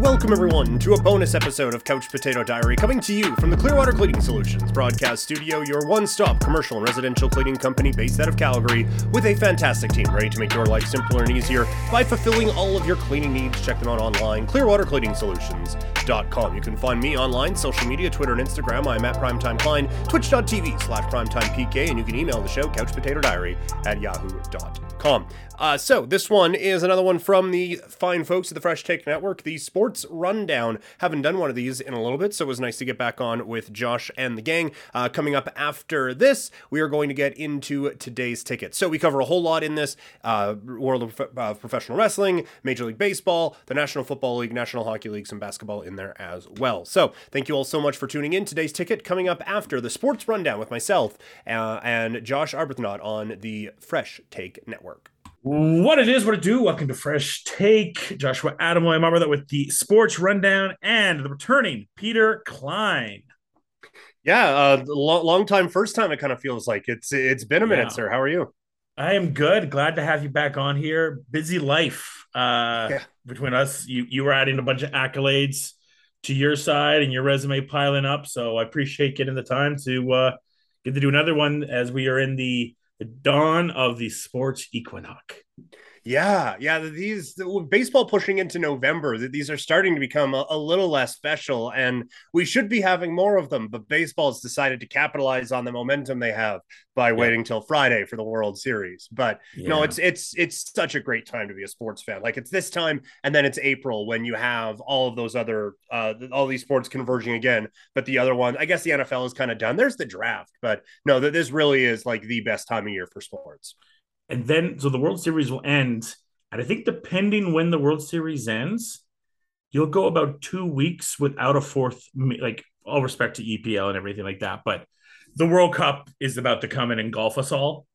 Welcome, everyone, to a bonus episode of Couch Potato Diary coming to you from the Clearwater Cleaning Solutions broadcast studio, your one stop commercial and residential cleaning company based out of Calgary, with a fantastic team ready to make your life simpler and easier by fulfilling all of your cleaning needs. Check them out online, clearwatercleaningsolutions.com. You can find me online, social media, Twitter and Instagram. I'm at Primetime Klein, twitch.tv slash primetimepk, and you can email the show, couchpotatodiary at yahoo.com. Uh, so, this one is another one from the fine folks at the Fresh Take Network, the Sports Rundown. Haven't done one of these in a little bit, so it was nice to get back on with Josh and the gang. Uh, coming up after this, we are going to get into today's ticket. So, we cover a whole lot in this uh, world of uh, professional wrestling, Major League Baseball, the National Football League, National Hockey League, some basketball in there as well. So, thank you all so much for tuning in. Today's ticket coming up after the Sports Rundown with myself uh, and Josh Arbuthnot on the Fresh Take Network. What it is, what it do. Welcome to Fresh Take. Joshua Adam, I'm over with the sports rundown and the returning Peter Klein. Yeah, uh, long, long time, first time. It kind of feels like it's it's been a minute, yeah. sir. How are you? I am good. Glad to have you back on here. Busy life uh, yeah. between us. You you were adding a bunch of accolades to your side and your resume piling up. So I appreciate getting the time to uh, get to do another one as we are in the the dawn of the sports equinox. Yeah, yeah. These baseball pushing into November. These are starting to become a, a, little less special, and we should be having more of them. But baseball's decided to capitalize on the momentum they have by yeah. waiting till Friday for the World Series. But yeah. no, it's it's it's such a great time to be a sports fan. Like it's this time, and then it's April when you have all of those other uh, all these sports converging again. But the other one, I guess the NFL is kind of done. There's the draft, but no, this really is like the best time of year for sports and then so the World Series will end, and I think depending when the World Series ends, you'll go about two weeks without a fourth. Like all respect to EPL and everything like that, but the World Cup is about to come and engulf us all.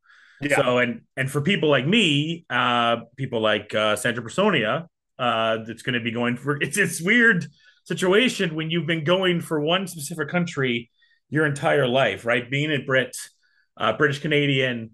Yeah. So and and for people like me, uh, people like uh, Sandra Personia, uh, that's going to be going for it's this weird situation when you've been going for one specific country your entire life, right? Being a Brit, uh, British Canadian,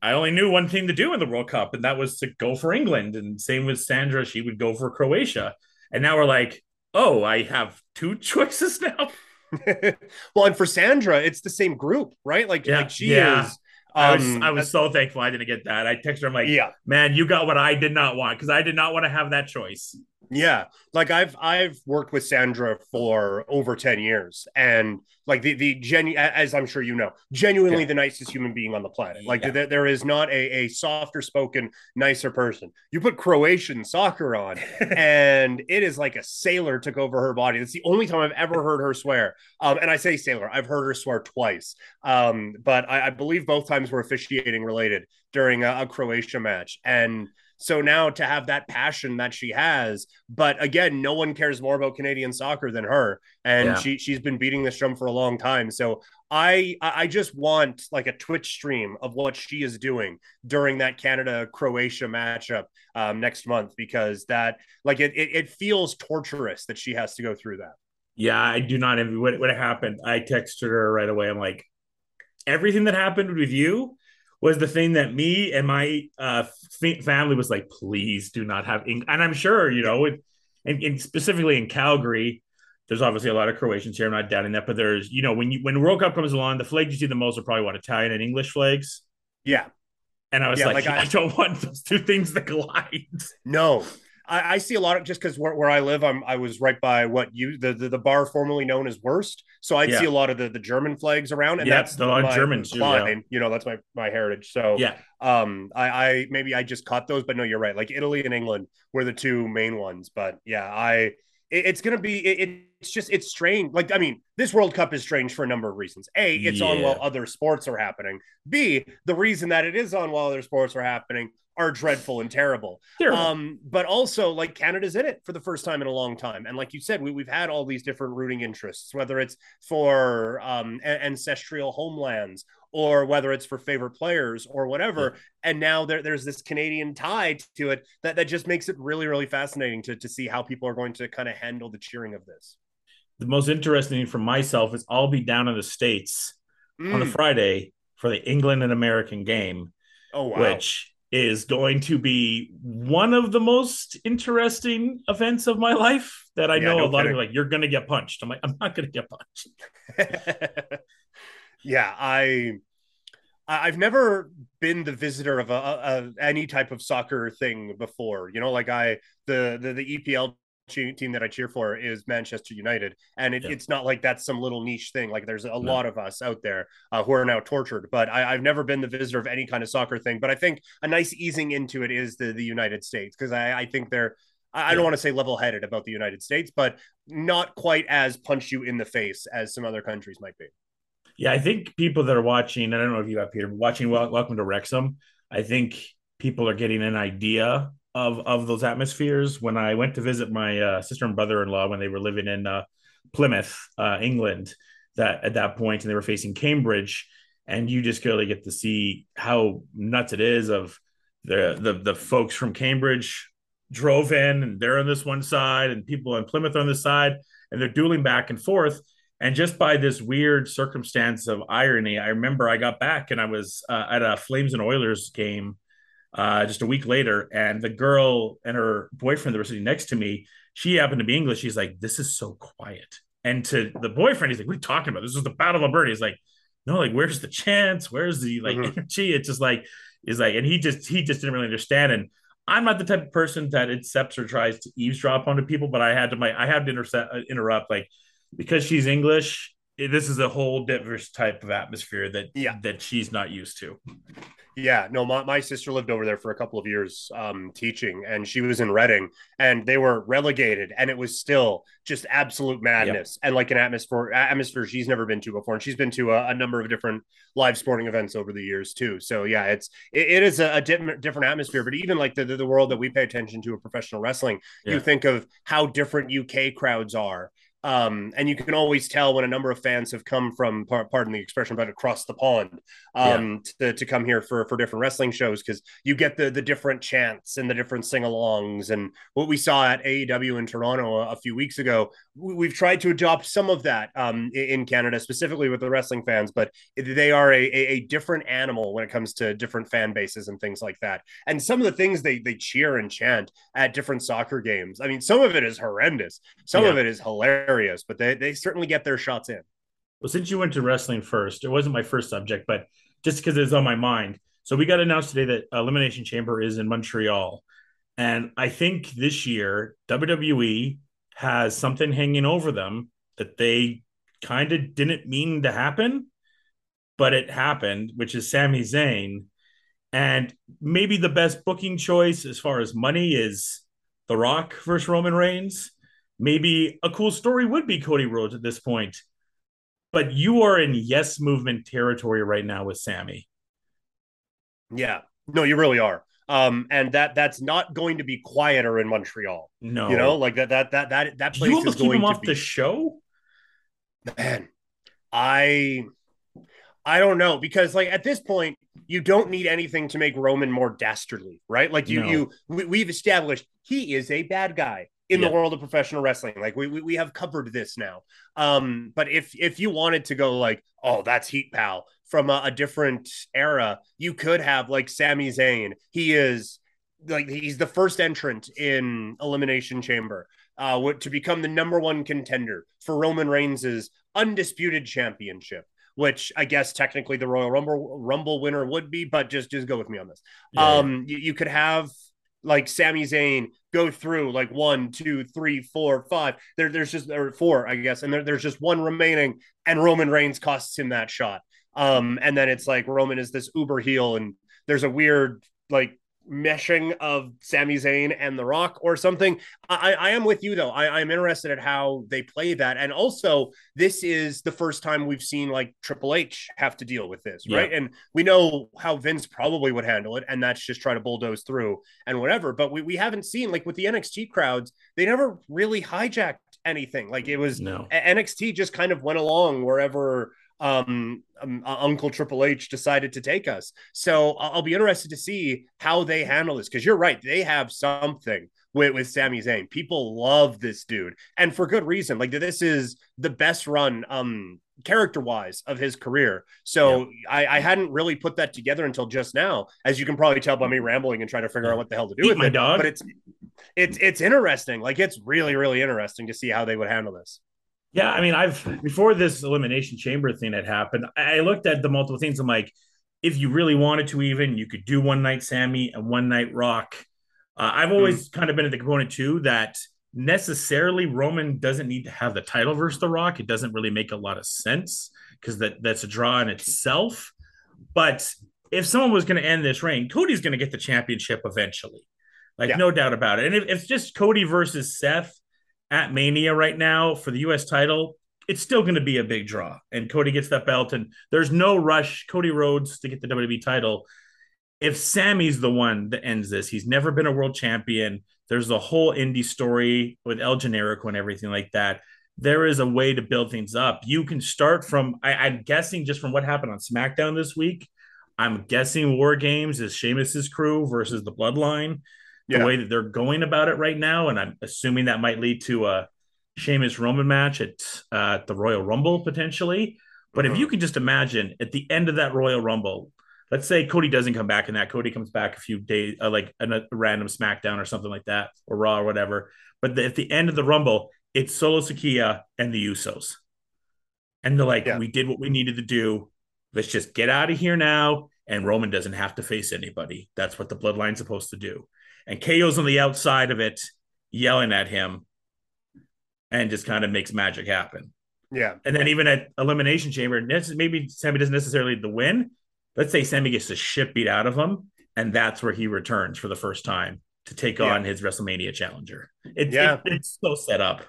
I only knew one thing to do in the World Cup, and that was to go for England. And same with Sandra, she would go for Croatia. And now we're like, oh, I have two choices now. well, and for Sandra, it's the same group, right? Like, yeah, like she yeah. is. I was, um, I was so thankful I didn't get that. I texted her, I'm like, yeah, man, you got what I did not want because I did not want to have that choice. Yeah, like I've I've worked with Sandra for over 10 years and like the the genu as I'm sure you know, genuinely yeah. the nicest human being on the planet. Like yeah. there is not a, a softer spoken, nicer person. You put Croatian soccer on and it is like a sailor took over her body. That's the only time I've ever heard her swear. Um, and I say sailor, I've heard her swear twice. Um, but I, I believe both times were officiating related during a, a Croatia match. And so now to have that passion that she has, but again, no one cares more about Canadian soccer than her, and yeah. she she's been beating this drum for a long time. So I I just want like a Twitch stream of what she is doing during that Canada Croatia matchup um, next month because that like it, it, it feels torturous that she has to go through that. Yeah, I do not envy what what happened. I texted her right away. I'm like, everything that happened with you was the thing that me and my uh, family was like, please do not have Eng-. And I'm sure, you know, it, and, and, specifically in Calgary, there's obviously a lot of Croatians here. I'm not doubting that, but there's, you know, when you when World Cup comes along, the flags you see the most are probably what Italian and English flags. Yeah. And I was yeah, like, like I, I, don't want those two things to collide. No, I, I see a lot of just because where, where I live, I'm I was right by what you the the, the bar formerly known as Wurst, so I yeah. see a lot of the, the German flags around, and that's the of Germans. yeah. You know, that's my my heritage. So yeah, um, I I maybe I just caught those, but no, you're right. Like Italy and England were the two main ones, but yeah, I it, it's gonna be it, it's just it's strange. Like I mean, this World Cup is strange for a number of reasons. A, it's yeah. on while other sports are happening. B, the reason that it is on while other sports are happening are dreadful and terrible. terrible. Um, but also like Canada's in it for the first time in a long time. And like you said, we, we've had all these different rooting interests, whether it's for um, ancestral homelands or whether it's for favorite players or whatever. Yeah. And now there, there's this Canadian tie to it that, that just makes it really, really fascinating to, to see how people are going to kind of handle the cheering of this. The most interesting thing for myself is I'll be down in the States mm. on the. Friday for the England and American game. Oh, wow. Which is going to be one of the most interesting events of my life that I yeah, know no a lot kidding. of like you're going to get punched. I'm like I'm not going to get punched. yeah, I I've never been the visitor of a, a, any type of soccer thing before. You know, like I the the, the EPL team that I cheer for is Manchester United, and it, yeah. it's not like that's some little niche thing. Like there's a no. lot of us out there uh, who are now tortured. But I, have never been the visitor of any kind of soccer thing. But I think a nice easing into it is the the United States because I, I think they're I don't want to say level headed about the United States, but not quite as punch you in the face as some other countries might be. Yeah, I think people that are watching, I don't know if you have Peter, but watching Welcome to Wrexham, I think people are getting an idea of of those atmospheres. When I went to visit my uh, sister and brother in law when they were living in uh, Plymouth, uh, England, that at that point, and they were facing Cambridge, and you just really get to see how nuts it is of the the the folks from Cambridge drove in and they're on this one side and people in Plymouth on this side and they're dueling back and forth and just by this weird circumstance of irony I remember I got back and I was uh, at a Flames and Oilers game uh, just a week later, and the girl and her boyfriend that were sitting next to me, she happened to be English. She's like, "This is so quiet." And to the boyfriend, he's like, "What are you talking about? This is the Battle of Alberta." He's like, "No, like, where's the chants? Where's the like mm-hmm. energy?" It's just like, is like, and he just he just didn't really understand. And I'm not the type of person that accepts or tries to eavesdrop onto people, but I had to my I had to intercept, uh, interrupt like because she's English. This is a whole diverse type of atmosphere that yeah. that she's not used to. Yeah, no, my, my sister lived over there for a couple of years um, teaching, and she was in Reading, and they were relegated, and it was still just absolute madness and like an atmosphere atmosphere she's never been to before, and she's been to a, a number of different live sporting events over the years too. So yeah, it's it, it is a, a different different atmosphere, but even like the, the, world that we pay attention to in professional wrestling, yeah. you think of how different UK crowds are um, and you can always tell when a number of fans have come from, pardon the expression, but across the pond um, yeah. to, to come here for, for different wrestling shows because you get the the different chants and the different sing-alongs. And what we saw at AEW in Toronto a, a few weeks ago, we, have tried to adopt some of that um, in Canada, specifically with the wrestling fans, but they are a, a, a different animal when it comes to different fan bases and things like that. And some of the things they they cheer and chant at different soccer games, I mean, some of it is horrendous, some yeah. of it is hilarious hilarious, but they, they certainly get their shots in. Well, since you went to wrestling first, it wasn't my first subject, but just because it's on my mind. So we got announced today that Elimination Chamber is in Montreal. And I think this year, WWE has something hanging over them that they kind of didn't mean to happen, but it happened, which is Sami Zayn. And maybe the best booking choice as far as money is The Rock versus Roman Reigns maybe a cool story would be Cody Rhodes at this point. But you are in yes movement territory right now with Sami. Yeah. No, you really are. Um, and that that's not going to be quieter in Montreal. No, you know, like that that that that that place you almost is keep him off be... the show. Man, I I don't know because like at this point you don't need anything to make Roman more dastardly, right? Like you no. you we, we've established he is a bad guy in yeah. the world of professional wrestling. Like we, we we have covered this now. Um, but if if you wanted to go like, oh, that's Heat Pal from a, a different era, you could have like Sami Zayn. He is like he's the first entrant in Elimination Chamber. Uh, to become the number one contender for Roman Reigns's undisputed championship which I guess technically the Royal Rumble Rumble winner would be, but just just go with me on this. Yeah. Um, you, you, could have like Sami Zayn go through like one, two, three, four, five. There, there's just or four, I guess, and there, there's just one remaining, and Roman Reigns costs him that shot. Um, and then it's like Roman is this uber heel, and there's a weird like meshing of Sami Zayn and The Rock or something. I, I am with you though. I, I'm interested at how they play that. And also, this is the first time we've seen like Triple H have to deal with this, right? And we know how Vince probably would handle it, and that's just try to bulldoze through and whatever. But we, we haven't seen like with the NXT crowds, they never really hijacked anything. Like it was no. NXT just kind of went along wherever um, um Uncle Triple H decided to take us. So I'll be interested to see how they handle this because you're right, they have something with with Sami Zayn. People love this dude, and for good reason. Like this is the best run um character wise of his career. So yeah. I, I, hadn't really put that together until just now, as you can probably tell by me rambling and trying to figure out what the hell to do Eat with my it. Dog. But it's it's it's interesting. Like it's really really interesting to see how they would handle this. Yeah, I mean, I've before this elimination chamber thing had happened, I looked at the multiple things. I'm like, if you really wanted to, even you could do one night Sami and one night Rock. Uh, I've always mm-hmm. kind of been at the component too that necessarily Roman doesn't need to have the title versus The Rock. It doesn't really make a lot of sense because that that's a draw in itself. But if someone was going to end this reign, Cody's going to get the championship eventually, like yeah. no doubt about it. And if, if it's just Cody versus Seth at Mania right now for the U.S. title, it's still going to be a big draw. And Cody gets that belt, and there's no rush. Cody Rhodes to get the WWE title. If Sami's the one that ends this, he's never been a world champion. There's the whole indie story with El Generico and everything like that. There is a way to build things up. You can start from, I, I'm guessing, just from what happened on SmackDown this week. I'm guessing War Games is Sheamus's crew versus the Bloodline. The way that they're going about it right now, and I'm assuming that might lead to a Sheamus Roman match at uh, the Royal Rumble potentially. But if uh-huh. you can just imagine at the end of that Royal Rumble, let's say Cody doesn't come back in that. Cody comes back a few days, uh, like a, random SmackDown or something like that, or Raw or whatever. But the, at the end of the Rumble, it's Solo Sikoa and the Usos. And they're like, yeah. we did what we needed to do. Let's just get out of here now. And Roman doesn't have to face anybody. That's what the bloodline's supposed to do. And KO's on the outside of it, yelling at him, and just kind of makes magic happen. Yeah. And then even at Elimination Chamber, maybe Sami doesn't necessarily the win, let's say Sami gets the shit beat out of him, and that's where he returns for the first time to take yeah. on his WrestleMania challenger. It, yeah, it, it's so set up.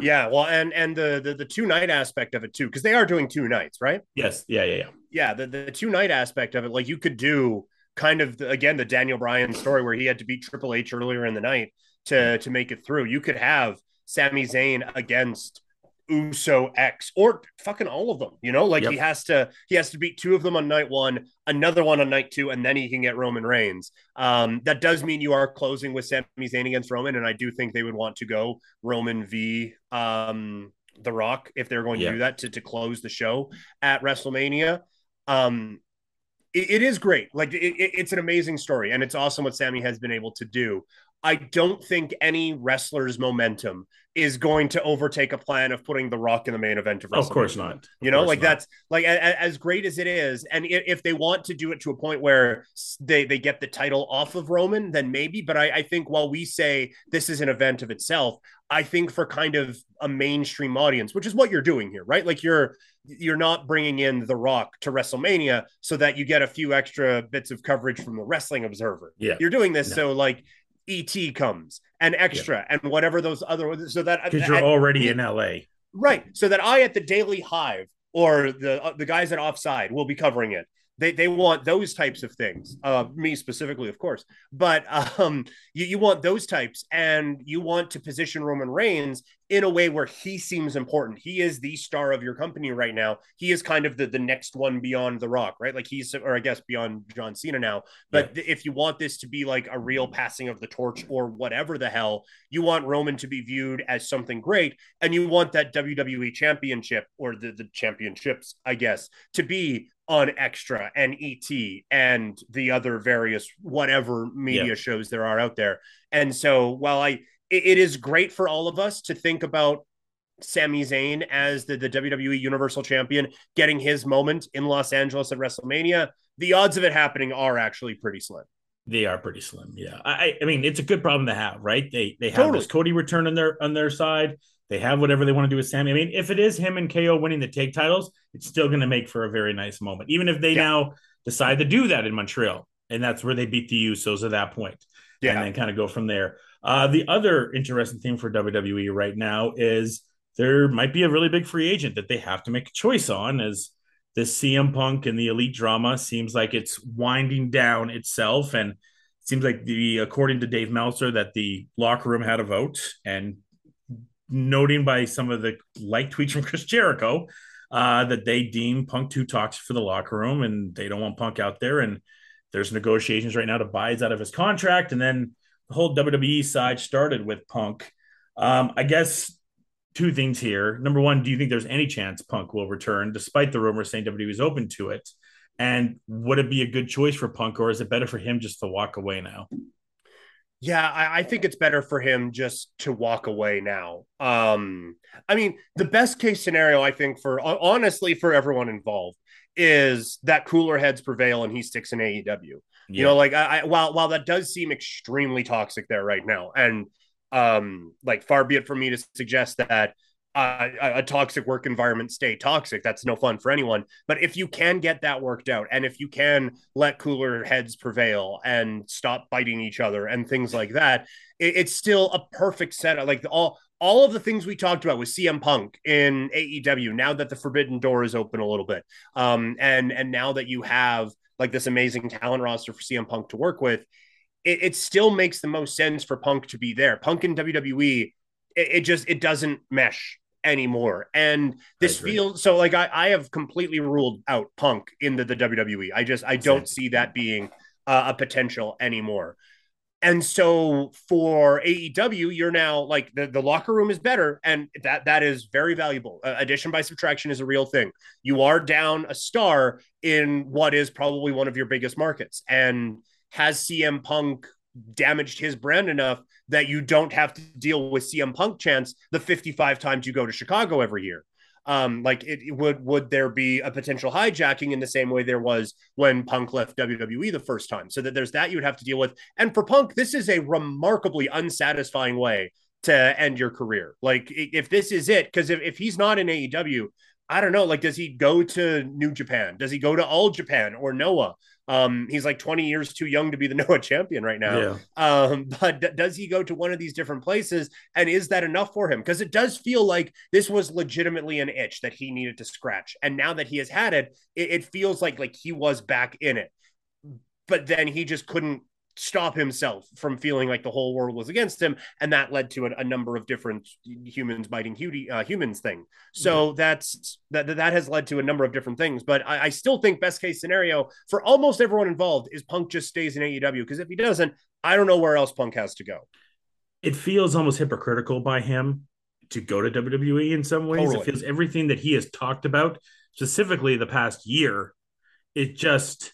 Yeah, well, and and the the, the two night aspect of it too, because they are doing two nights, right? Yes, yeah, yeah, yeah. Yeah, the the two night aspect of it, like you could do kind of the, again the Daniel Bryan story where he had to beat Triple H earlier in the night to to make it through. You could have Sami Zayn against Uso X or fucking all of them. You know, like yep. he has to he has to beat two of them on night one, another one on night two, and then he can get Roman Reigns. Um, that does mean you are closing with Sami Zayn against Roman, and I do think they would want to go Roman v um, The Rock if they're going to do that to to close the show at WrestleMania. Um, it, it is great. Like it, it's an amazing story, and it's awesome what Sami has been able to do. I don't think any wrestler's momentum is going to overtake a plan of putting The Rock in the main event of Of course not. You know, like not. that's like a, as great as it is, and if, if, they want to do it to a point where they they get the title off of Roman, then maybe. But I, I think while we say this is an event of itself, I think for kind of a mainstream audience, which is what you're doing here, right? Like you're you're not bringing in The Rock to WrestleMania so that you get a few extra bits of coverage from the Wrestling Observer. Yeah, you're doing this no. so like ET comes and extra yeah. and whatever those other so that because you're at, already in LA, right? So that I at the Daily Hive or the uh, the guys at Offside will be covering it they they want those types of things. Uh, me specifically, of course, but um, you you want those types, and you want to position Roman Reigns in a way where he seems important. He is the star of your company right now. He is kind of the the next one beyond The Rock, right? Like he's, or I guess beyond John Cena now. But yeah. if you want this to be like a real passing of the torch or whatever the hell, you want Roman to be viewed as something great, and you want that WWE Championship or the the championships, I guess, to be on Extra and ET and the other various whatever media yeah. shows there are out there. And so while I it, it is great for all of us to think about Sami Zayn as the, the WWE Universal Champion getting his moment in Los Angeles at WrestleMania, the odds of it happening are actually pretty slim. They are pretty slim. Yeah. I I mean it's a good problem to have, right? They they have totally. this Cody return on their on their side. They have whatever they want to do with Sami. I mean, if it is him and KO winning the tag titles, it's still going to make for a very nice moment. Even if they yeah. now decide to do that in Montreal, and that's where they beat the Usos at that point, yeah. and then kind of go from there. Uh, the other interesting thing for WWE right now is there might be a really big free agent that they have to make a choice on as the CM Punk and the Elite drama seems like it's winding down itself and seems like the according to Dave Meltzer that the locker room had a vote and noting by some of the like tweets from Chris Jericho uh, that they deem Punk too toxic for the locker room and they don't want Punk out there. And there's negotiations right now to buy out of his contract. And then the whole WWE side started with Punk. Um, I guess two things here. Number one, do you think there's any chance Punk will return, despite the rumors saying WWE is open to it? And would it be a good choice for Punk, or is it better for him just to walk away now? Yeah, I, I, think it's better for him just to walk away now. Um, I mean, the best case scenario, I think, for honestly, for everyone involved, is that cooler heads prevail and he sticks in AEW. Yeah. You know, like I, I, while while that does seem extremely toxic there right now, and um, like far be it from me to suggest that uh, a toxic work environment stay toxic. That's no fun for anyone. But if you can get that worked out, and if you can let cooler heads prevail and stop biting each other and things like that, it, it's still a perfect setup. Like all all of the things we talked about with CM Punk in AEW. Now that the forbidden door is open a little bit, um, and and now that you have like this amazing talent roster for CM Punk to work with, it, it still makes the most sense for Punk to be there. Punk in WWE. It, it just it doesn't mesh anymore. And this feels so like I, I have completely ruled out Punk into the WWE. I just I don't see that being uh, a potential anymore. And so for AEW, you're now like the, the locker room is better, and that that is very valuable. Uh, addition by subtraction is a real thing. You are down a star in what is probably one of your biggest markets, and has CM Punk damaged his brand enough that you don't have to deal with CM Punk chants the 55 times you go to Chicago every year. Um, like it, it, would would there be a potential hijacking in the same way there was when Punk left WWE the first time? So that there's that you would have to deal with. And for Punk, this is a remarkably unsatisfying way to end your career. Like if this is it, because if, if he's not in AEW, I don't know. Like, does he go to New Japan? Does he go to All Japan or Noah? Um, he's like 20 years too young to be the Noah champion right now. Yeah. Um, but d- does he go to one of these different places? And is that enough for him? Because it does feel like this was legitimately an itch that he needed to scratch. And now that he has had it, it, it feels like like he was back in it. But then he just couldn't stop himself from feeling like the whole world was against him and that led to a, a number of different humans biting uh, humans thing so mm-hmm. that's that that has led to a number of different things but I, I, still think best case scenario for almost everyone involved is punk just stays in aew because if he doesn't i don't know where else punk has to go it feels almost hypocritical by him to go to wwe in some ways totally. it feels everything that he has talked about specifically the past year it just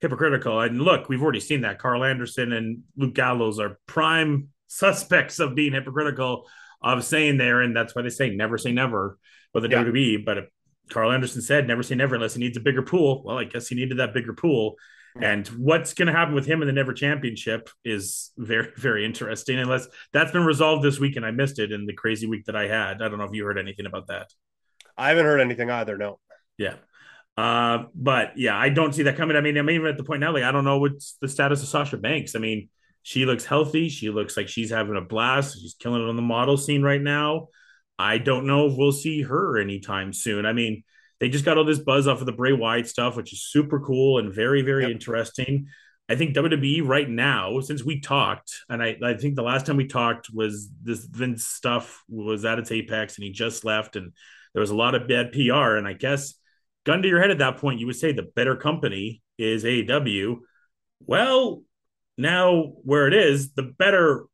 hypocritical. And look, we've already seen that Karl Anderson and Luke Gallows are prime suspects of being hypocritical of saying there, and that's why they say never say never with the yeah. WWE. But Karl Anderson said never say never unless he needs a bigger pool. Well, I guess he needed that bigger pool. And what's going to happen with him in the Never Championship is very, very interesting. Unless that's been resolved this week, and I missed it in the crazy week that I had. I don't know if you heard anything about that. I haven't heard anything either. No. Yeah. Uh, but yeah, I don't see that coming. I mean, I'm even at the point now, like, I don't know what's the status of Sasha Banks. I mean, she looks healthy. She looks like she's having a blast. She's killing it on the model scene right now. I don't know if we'll see her anytime soon. I mean, they just got all this buzz off of the Bray Wyatt stuff, which is super cool and very, very yep. interesting. I think WWE right now, since we talked, and I, I think the last time we talked was this Vince stuff was at its apex and he just left, and there was a lot of bad PR. And I guess gun to your head at that point, you would say the better company is AEW. Well, now where it is, the better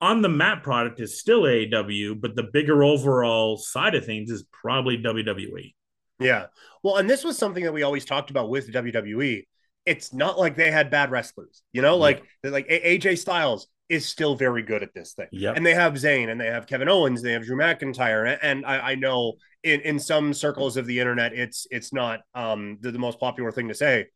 on the map product is still AEW, but the bigger overall side of things is probably WWE. Yeah. Well, and this was something that we always talked about with WWE. It's not like they had bad wrestlers, you know, like yeah. like AJ Styles is still very good at this thing. Yeah. And they have Zayn and they have Kevin Owens, they have Drew McIntyre. And I, I know in, in some circles of the internet, it's it's not um the, the most popular thing to say.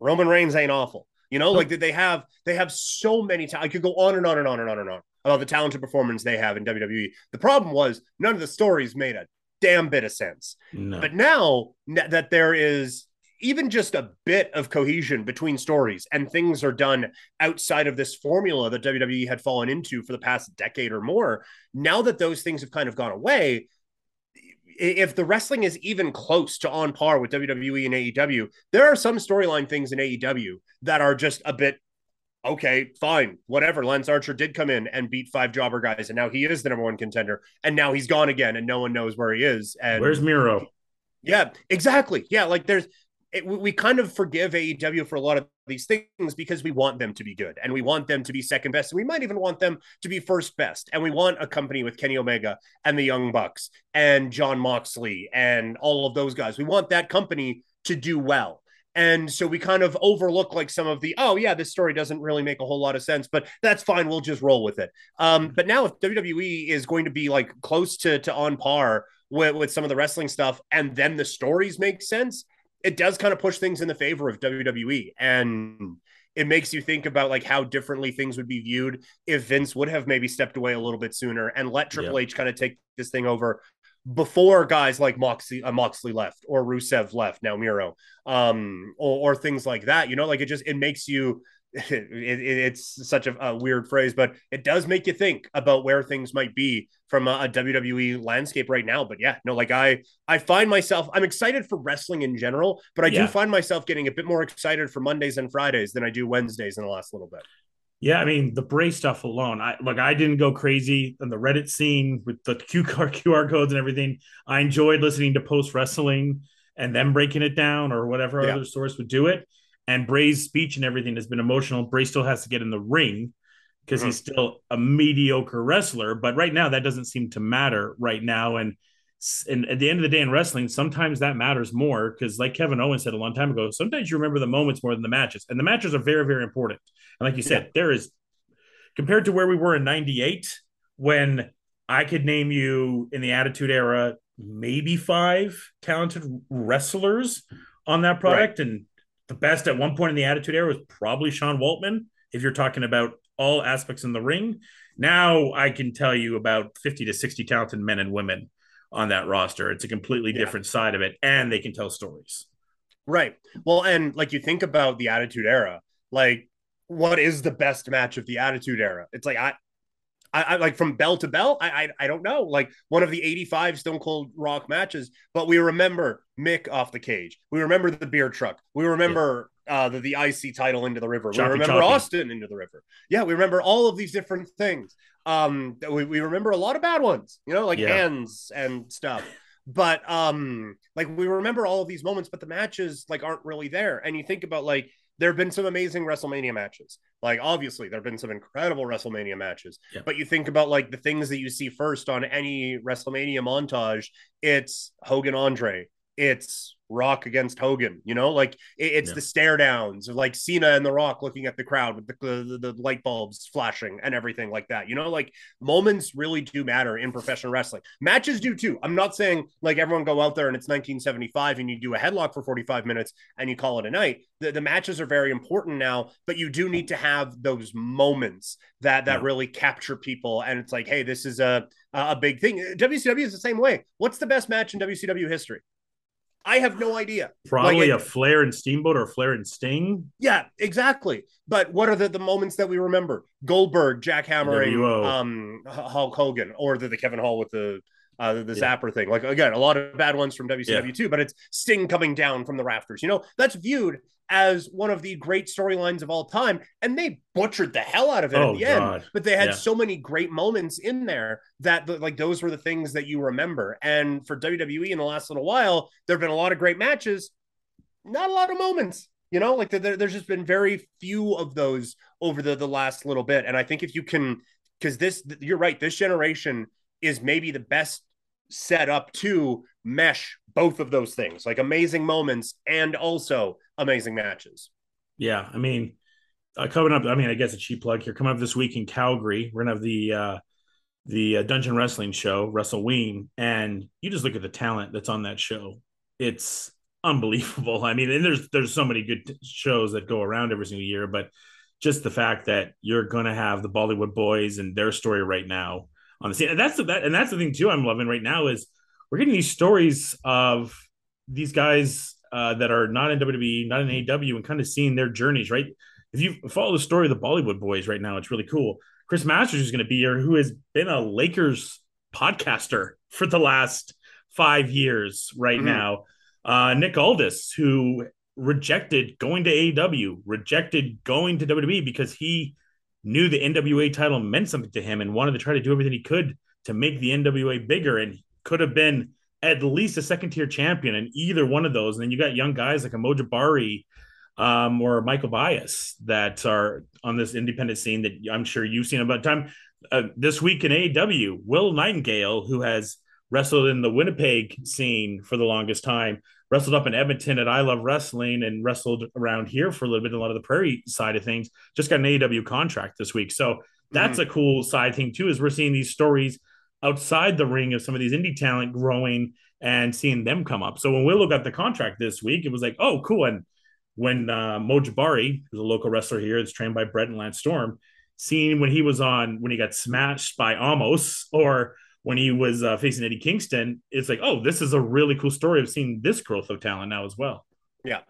Roman Reigns ain't awful. You know, like they have they have so many. Ta- I could go on and on and on and on and on about the talented performance they have in WWE. The problem was none of the stories made a damn bit of sense. No. But now that there is even just a bit of cohesion between stories and things are done outside of this formula that WWE had fallen into for the past decade or more, now that those things have kind of gone away, if the wrestling is even close to on par with WWE and AEW, there are some storyline things in AEW that are just a bit okay, fine, whatever. Lance Archer did come in and beat five jobber guys, and now he is the number one contender, and now he's gone again, and no one knows where he is. And where's Miro? Yeah, exactly. Yeah, like there's it, we kind of forgive AEW for a lot of these things because we want them to be good and we want them to be second best. And we might even want them to be first best. And we want a company with Kenny Omega and the Young Bucks and Jon Moxley and all of those guys. We want that company to do well. And so we kind of overlook like some of the, oh, yeah, this story doesn't really make a whole lot of sense, but that's fine. We'll just roll with it. Um, but now if WWE is going to be like close to, to on par with, with some of the wrestling stuff and then the stories make sense, it does kind of push things in the favor of WWE. And it makes you think about like how differently things would be viewed if Vince would have maybe stepped away a little bit sooner and let Triple H kind of take this thing over before guys like Moxley, uh, Moxley left or Rusev left, now Miro, um, or, or, things like that. You know, like it just it makes you it, it, it's such a, a, weird phrase, but it does make you think about where things might be from a, a, WWE landscape right now. But yeah, no, like I, I find myself, I'm excited for wrestling in general, but I yeah. do find myself getting a bit more excited for Mondays and Fridays than I do Wednesdays in the last little bit. Yeah, I mean the Bray stuff alone. I look, I didn't go crazy on the Reddit scene with the QR QR codes and everything. I enjoyed listening to post wrestling and them breaking it down or whatever yeah. other source would do it and Bray's speech and everything has been emotional. Bray still has to get in the ring because mm-hmm. he's still a mediocre wrestler. But right now, that doesn't seem to matter right now. And and at the end of the day in wrestling, sometimes that matters more because, like Kevin Owens said a long time ago, sometimes you remember the moments more than the matches, and the matches are very, very important. And like you said, yeah. there is compared to where we were in '98 when I could name you in the Attitude Era maybe five talented wrestlers on that product, right. and the best at one point in the Attitude Era was probably Sean Waltman. If you're talking about all aspects in the ring, now I can tell you about 50 to 60 talented men and women on that roster. It's a completely yeah. different side of it, and they can tell stories. Right. Well, and like you think about the Attitude Era, like what is the best match of the Attitude Era? It's like I I, I, like from bell to bell. I, I I don't know. Like one of the '85 Stone Cold Rock matches, but we remember Mick off the cage. We remember the beer truck. We remember yeah. uh, the the IC title into the river. Choppy, we remember choppy. Austin into the river. Yeah, we remember all of these different things. Um, we, we remember a lot of bad ones. You know, like yeah. hands and stuff. But um, like we remember all of these moments, but the matches like aren't really there. And you think about like there have been some amazing WrestleMania matches. Like obviously there have been some incredible WrestleMania matches. Yeah. But you think about like the things that you see first on any WrestleMania montage, it's Hogan Andre, it's Rock against Hogan, you know, like it, it's yeah. the stare downs of like Cena and The Rock looking at the crowd with the, the, the light bulbs flashing and everything like that. You know, like moments really do matter in professional wrestling. Matches do too. I'm not saying like everyone go out there and it's 1975 and you do a headlock for 45 minutes and you call it a night. The, the matches are very important now, but you do need to have those moments that that yeah. really capture people. And it's like, hey, this is a a big thing. WCW is the same way. What's the best match in WCW history? I have no idea. Probably like, a Flair and Steamboat or Flair and Sting. Yeah, exactly. But what are the, the moments that we remember? Goldberg, Jack hammering um, Hulk Hogan, or the, the Kevin Hall with the uh, the yeah. zapper thing. Like again, a lot of bad ones from WCW yeah. too, but it's Sting coming down from the rafters. You know, that's viewed as one of the great storylines of all time. And they butchered the hell out of it oh, at the God. end. But they had yeah. so many great moments in there that like those were the things that you remember. And for WWE in the last little while, there have been a lot of great matches, not a lot of moments. You know, like there, there's just been very few of those over the, the last little bit. And I think if you can, because this, you're right, this generation is maybe the best set up to mesh both of those things like amazing moments and also amazing matches. Yeah i mean uh, coming up i mean i guess a cheap plug here. Coming up this week in calgary we're gonna have the uh the uh, dungeon wrestling show wrestleween and you just look at the talent that's on that show. It's unbelievable. I mean and there's there's so many good shows that go around every single year but just the fact that you're to have the bollywood boys and their story right now on the scene. And that's the that, and that's the thing too. I'm loving right now is we're getting these stories of these guys uh, that are not in WWE, not in AEW, and kind of seeing their journeys. Right. If you follow the story of the Bollywood Boys right now, it's really cool. Chris Masters is going to be here, who has been a Lakers podcaster for the last five years right mm-hmm. now. Uh, Nick Aldis, who rejected going to AEW, rejected going to WWE because he knew the NWA title meant something to him and wanted to try to do everything he could to make the NWA bigger and could have been at least a second tier champion in either one of those. And then you got young guys like a Mojabari um, or Michael Bias that are on this independent scene that I'm sure you've seen about time. Uh, this week in AEW, Will Nightingale, who has wrestled in the Winnipeg scene for the longest time, wrestled up in Edmonton at I Love Wrestling and wrestled around here for a little bit, a lot of the prairie side of things. Just got an AEW contract this week. So that's mm-hmm. a cool side thing too, is we're seeing these stories outside the ring of some of these indie talent growing and seeing them come up. So when Willow got the contract this week, it was like, oh, cool. And when uh, Mojabari, who's a local wrestler here, is trained by Brett and Lance Storm, seeing when he was on, when he got smashed by Omos or when he was uh, facing Eddie Kingston, it's like, oh, this is a really cool story of seeing this growth of talent now as well. Yeah.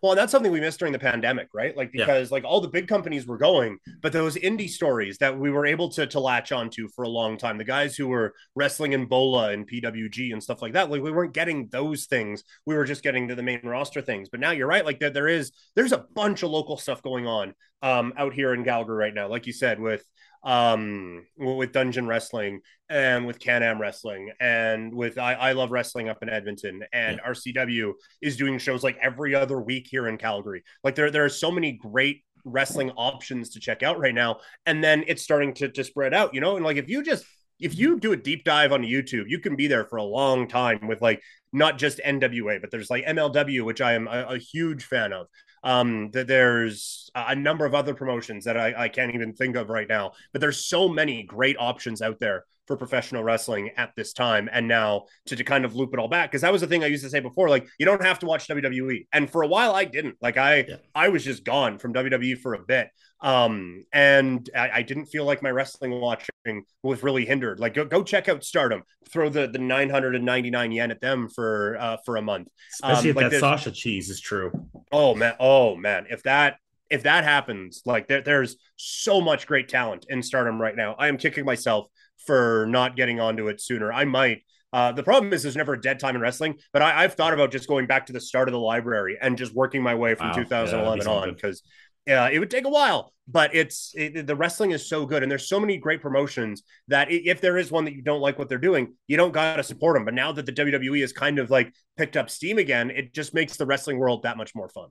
Well, and that's something we missed during the pandemic, right? Like because yeah. like all the big companies were going, but those indie stories that we were able to to latch onto for a long time, the guys who were wrestling in Bola and PWG and stuff like that, like we weren't getting those things. We were just getting to the main roster things. But now you're right, like there, there is there's a bunch of local stuff going on um out here in Calgary right now, like you said, with um with dungeon wrestling and with can-am wrestling and with I, I love wrestling up in edmonton and yeah. rcw is doing shows like every other week here in calgary like there, there are so many great wrestling options to check out right now and then it's starting to, to spread out you know and like if you just if you do a deep dive on YouTube, you can be there for a long time with like not just NWA, but there's like MLW, which I am a, a huge fan of. Um, that there's a number of other promotions that I, I can't even think of right now, but there's so many great options out there for professional wrestling at this time. And now to, to kind of loop it all back, because that was the thing I used to say before, like you don't have to watch WWE. And for a while I didn't. Like I yeah. I was just gone from WWE for a bit. Um, and I, I, didn't feel like my wrestling watching was really hindered. Like go, go check out Stardom, throw the the 999 yen at them for uh for a month. Especially um, if like that Sasha cheese is true. Oh man, oh man. If that if that happens, like there, there's so much great talent in Stardom right now. I am kicking myself for not getting onto it sooner. I might. Uh, the problem is there's never a dead time in wrestling, but I, have thought about just going back to the start of the library and just working my way from wow, 2011 yeah, on because uh, it would take a while. But it's it, the wrestling is so good, and there's so many great promotions that if there is one that you don't like what they're doing, you don't gotta support them. But now that the WWE has kind of like picked up steam again, it just makes the wrestling world that much more fun.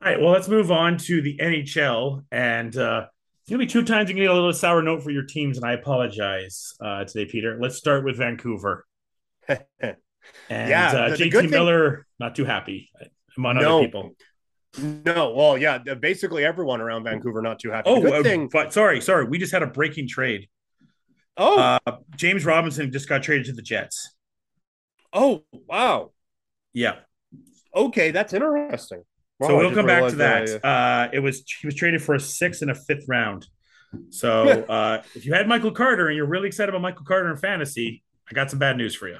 All right, well, let's move on to the NHL, and uh, it's gonna be two times you can get a little sour note for your teams, and I apologize uh, today, Peter. Let's start with Vancouver. and yeah, uh, JT. Miller not too happy among no. other people. No, well, yeah, basically everyone around Vancouver not too happy. Oh, good uh, thing. But sorry, sorry, we just had a breaking trade. Oh, uh, James Robinson just got traded to the Jets. Oh, wow. Yeah. Okay, that's interesting. So we'll come back to that. Uh, it was he was traded for a sixth and a fifth round. So uh, if you had Michael Carter and you're really excited about Michael Carter in fantasy, I got some bad news for you.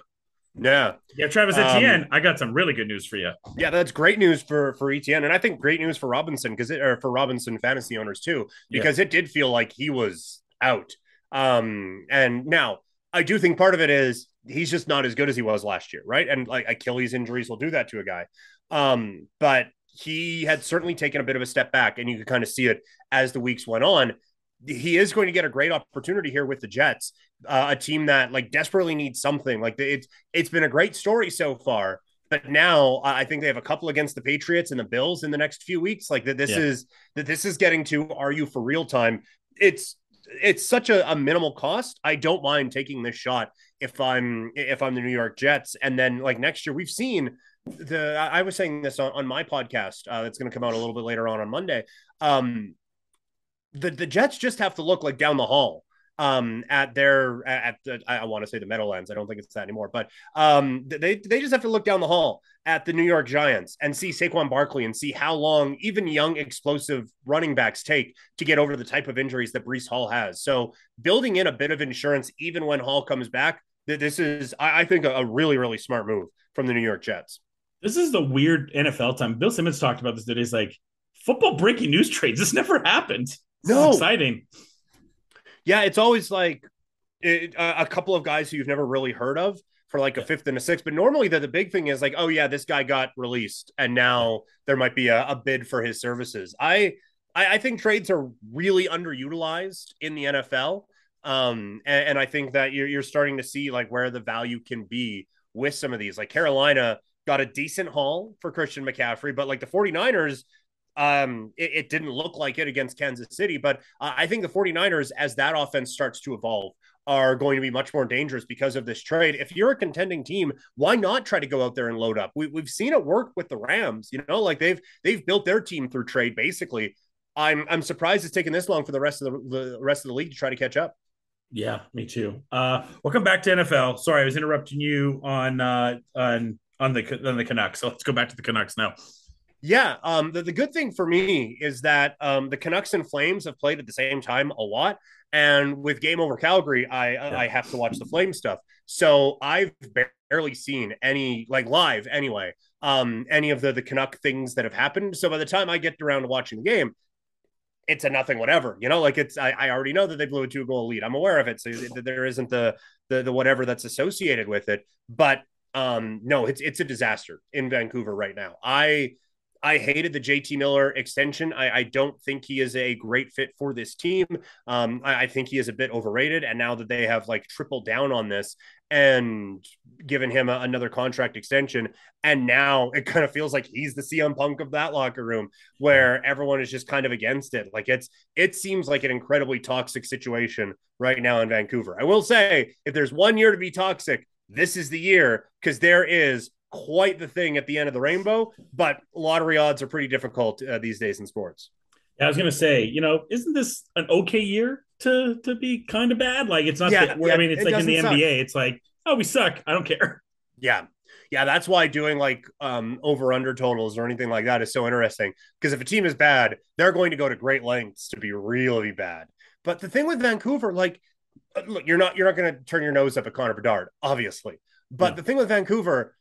Yeah, yeah, Travis Etienne. Um, I got some really good news for you. Yeah, that's great news for for Etienne, and I think great news for Robinson because it or for Robinson fantasy owners too, because yeah. it did feel like he was out. Um, and now I do think part of it is he's just not as good as he was last year, right? And like Achilles injuries will do that to a guy. Um, but he had certainly taken a bit of a step back, and you could kind of see it as the weeks went on. He is going to get a great opportunity here with the Jets, uh, a team that like desperately needs something. Like it's it's been a great story so far, but now I think they have a couple against the Patriots and the Bills in the next few weeks. Like that, this yeah. is that this is getting to are you for real time? It's it's such a, a, minimal cost. I don't mind taking this shot if I'm if I'm the New York Jets. And then like next year, we've seen the I was saying this on, on my podcast uh, that's going to come out a little bit later on on Monday. Um, the the Jets just have to look like down the hall um, at their at the I want to say the Meadowlands. I don't think it's that anymore, but um, they they just have to look down the hall at the New York Giants and see Saquon Barkley and see how long even young explosive running backs take to get over the type of injuries that Breece Hall has. So building in a bit of insurance even when Hall comes back, this is I, think a really really smart move from the New York Jets. This is the weird NFL time. Bill Simmons talked about this today. He's like, football breaking news trades. This never happened. No, exciting. Yeah, it's always like it, a couple of guys who you've never really heard of for like a fifth and a sixth. But normally, the, the big thing is like, oh yeah, this guy got released, and now there might be a, a bid for his services. I, I, I think trades are really underutilized in the NFL, um, and, and I think that you're you're starting to see like where the value can be with some of these. Like Carolina got a decent haul for Christian McCaffrey, but like the 49ers, um, it, it didn't look like it against Kansas City. But uh, I think the 49ers, as that offense starts to evolve, are going to be much more dangerous because of this trade. If you're a contending team, why not try to go out there and load up? We, we've seen it work with the Rams. You know, like they've they've built their team through trade. Basically, I'm I'm surprised it's taken this long for the rest of the, the rest of the league to try to catch up. Yeah, me too. Uh, welcome back to NFL. Sorry, I was interrupting you on uh, on on the on the Canucks. So let's go back to the Canucks now. Yeah, um, the, the good thing for me is that um, the Canucks and Flames have played at the same time a lot, and with Game Over Calgary, I yeah. I have to watch the Flame stuff. So I've barely seen any like live anyway, um, any of the the Canuck things that have happened. So by the time I get around to watching the game, it's a nothing whatever you know like it's I, I already know that they blew a two goal lead i'm aware of it so there isn't the, the the whatever that's associated with it but um no it's it's a disaster in vancouver right now i I hated the JT Miller extension. I, I, don't think he is a great fit for this team. Um, I, I, think he is a bit overrated. And now that they have like tripled down on this and given him a, another contract extension, and now it kind of feels like he's the CM Punk of that locker room where everyone is just kind of against it. Like it's it seems like an incredibly toxic situation right now in Vancouver. I will say, if there's one year to be toxic, this is the year because there is quite the thing at the end of the rainbow, but lottery odds are pretty difficult uh, these days in sports. I was gonna say, you know, isn't this an okay year to to be kind of bad? Like it's not. Yeah, yeah I mean, it's it like in the suck. NBA, it's like, oh, we suck. I don't care. Yeah, yeah. That's why doing like um over under totals or anything like that is so interesting because if a team is bad, they're going to go to great lengths to be really bad. But the thing with Vancouver, like, look, you're not you're not going to turn your nose up at Connor Bedard, obviously. But yeah. the thing with Vancouver,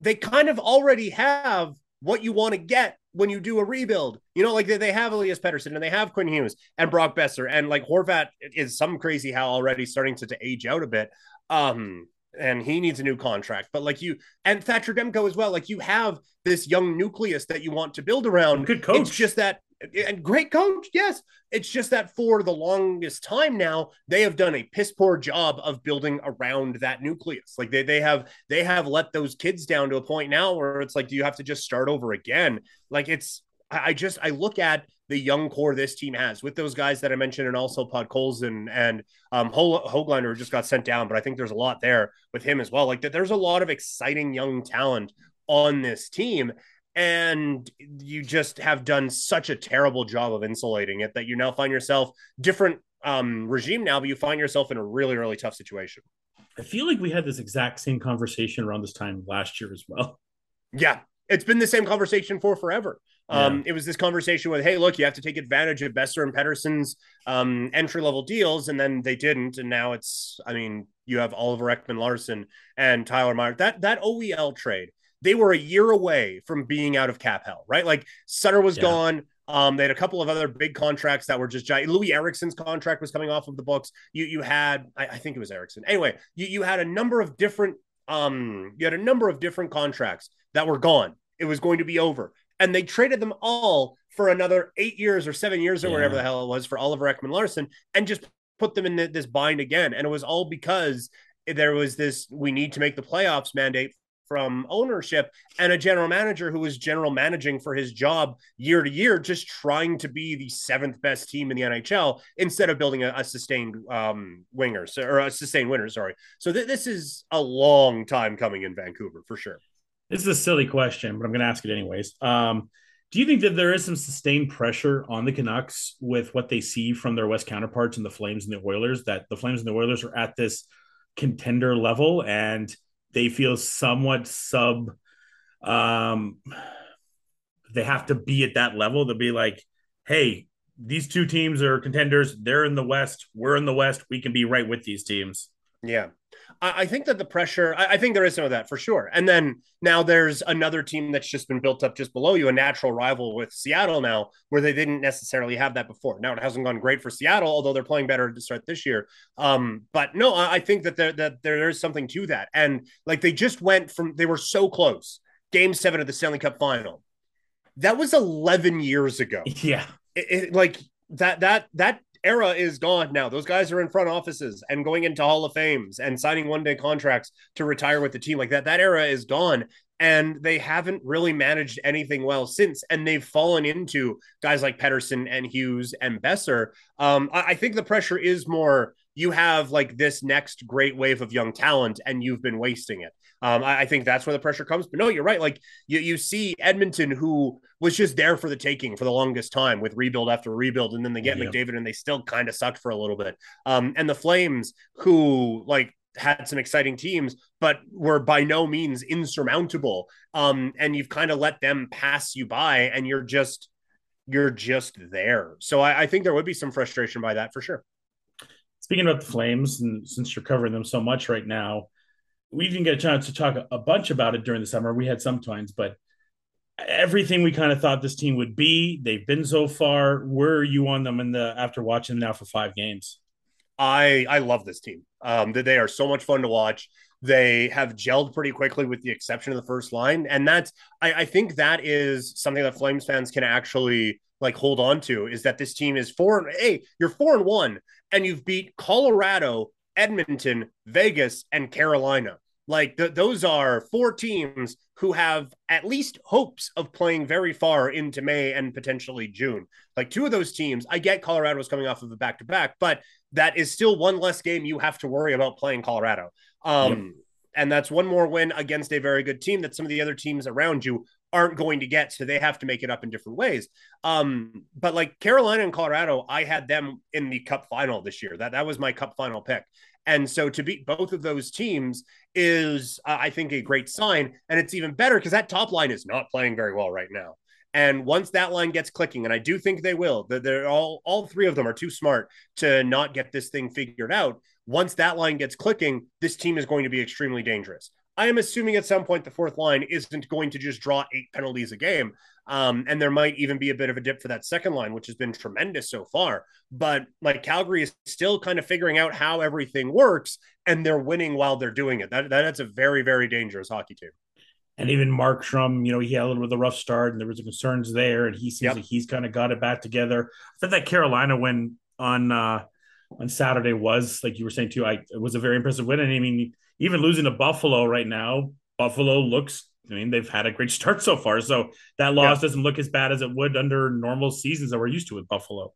they kind of already have what you want to get when you do a rebuild. You know, like they, they have Elias Pettersson and they have Quinn Hughes and Brock Boeser and like Horvat is some crazy how already starting to, to age out a bit. Um, and he needs a new contract. But like you and Thatcher Demko as well, like you have this young nucleus that you want to build around. Good coach. It's just that and great coach, yes. It's just that for the longest time now, they have done a piss poor job of building around that nucleus. Like they they have they have let those kids down to a point now where it's like, do you have to just start over again? Like it's I just I look at the young core this team has with those guys that I mentioned, and also Podkolzin and and um, just got sent down, but I think there's a lot there with him as well. Like that, there's a lot of exciting young talent on this team, and you just have done such a terrible job of insulating it that you now find yourself different um, regime now, but you find yourself in a really, really tough situation. I feel like we had this exact same conversation around this time last year as well. Yeah, it's been the same conversation for forever. Um, It was this conversation with, hey, look, you have to take advantage of Boeser and Pettersson's um, entry level deals, and then they didn't, and now it's, I mean, you have Oliver Ekman Larsson and Tyler Myers. That that OEL trade they were a year away from being out of cap hell, right? Like Sutter was yeah. gone. Um, they had a couple of other big contracts that were just giant. Loui Eriksson's contract was coming off of the books. You you had, I, I think it was Eriksson. Anyway, you you had a number of different um, you had a number of different contracts that were gone. It was going to be over, and they traded them all for another eight years or seven years or yeah. whatever the hell it was for Oliver Ekman Larsson and just put them in the, this bind again. And it was all because there was this we need to make the playoffs mandate from ownership and a general manager who was general managing for his job year to year, just trying to be the seventh best team in the NHL instead of building a, a sustained um, wingers or a sustained winner. Sorry. So th- this is a long time coming in Vancouver for sure. This is a silly question, but I'm going to ask it anyways. Um, do you think that there is some sustained pressure on the Canucks with what they see from their West counterparts in the Flames and the Oilers that the Flames and the Oilers are at this contender level and – they feel somewhat sub um they have to be at that level to be like hey these two teams are contenders. They're in the west. We're in the west. We can be right with these teams. Yeah I, think that the pressure, I, I, think there is some of that for sure. And then now there's another team that's just been built up just below you, a natural rival with Seattle now, where they didn't necessarily have that before. Now it hasn't gone great for Seattle, although they're playing better to start this year. Um, but no, I, I think that there that there is something to that. And like they just went from they were so close, game seven of the Stanley Cup final. That was 11 years ago. Yeah. It, it, like that that that era is gone now. Those guys are in front offices and going into Hall of Fames and signing one day contracts to retire with the team. Like that, that era is gone. And they haven't really managed anything well since. And they've fallen into guys like Pettersson and Hughes and Boeser. Um, I, I think the pressure is more you have like this next great wave of young talent and you've been wasting it. Um, I, I, think that's where the pressure comes. But no, you're right. Like you, you see Edmonton, who was just there for the taking for the longest time with rebuild after rebuild, and then they get yeah. McDavid and they still kind of sucked for a little bit. Um, and the Flames, who like had some exciting teams, but were by no means insurmountable. Um, and you've kind of let them pass you by, and you're just you're just there. So I, I think there would be some frustration by that for sure. Speaking about the Flames, and since you're covering them so much right now, we didn't get a chance to talk a bunch about it during the summer. We had some times, but everything we kind of thought this team would be, they've been so far. Where are you on them in the after watching them now for five games? I I love this team. Um, they are so much fun to watch. They have gelled pretty quickly, with the exception of the first line, and that's I, I think that is something that Flames fans can actually like hold on to. Is that this team is four? and Hey, you're four and one, and you've beat Colorado, Edmonton, Vegas, and Carolina. Like th- those are four teams who have at least hopes of playing very far into May and potentially June. Like two of those teams, I get Colorado was coming off of a back to back, but that is still one less game you have to worry about playing Colorado. Um, yep. And that's one more win against a very good team that some of the other teams around you aren't going to get. So they have to make it up in different ways. Um, but like Carolina and Colorado, I had them in the cup final this year. That that was my cup final pick. And so to beat both of those teams is, uh, I think, a great sign. And it's even better because that top line is not playing very well right now. And once that line gets clicking, and I do think they will, that they're all all three of them are too smart to not get this thing figured out. Once that line gets clicking, this team is going to be extremely dangerous. I am assuming at some point the fourth line isn't going to just draw eight penalties a game. Um, and there might even be a bit of a dip for that second line, which has been tremendous so far. But like Calgary is still kind of figuring out how everything works, and they're winning while they're doing it. That, that's a very, very dangerous hockey team. And even Markstrom, you know, he had a little bit of a rough start, and there was concerns there, and he seems yep. like he's kind of got it back together. I thought that Carolina win on uh, on Saturday was like you were saying too. I it was a very impressive win, and I mean even losing to Buffalo right now, Buffalo looks. I mean, they've had a great start so far, so that loss yeah. doesn't look as bad as it would under normal seasons that we're used to with Buffalo.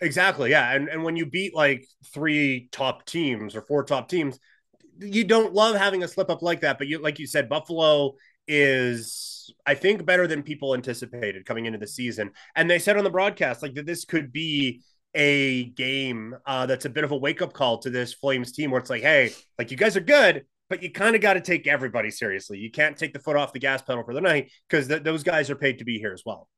Exactly, yeah, and and when you beat like three top teams or four top teams, you don't love having a slip up like that. But you, like you said, Buffalo is I think better than people anticipated coming into the season. And they said on the broadcast like that this could be a game uh, that's a bit of a wake up call to this Flames team where it's like, hey, like you guys are good, but you kind of got to take everybody seriously. You can't take the foot off the gas pedal for the night because th- those guys are paid to be here as well.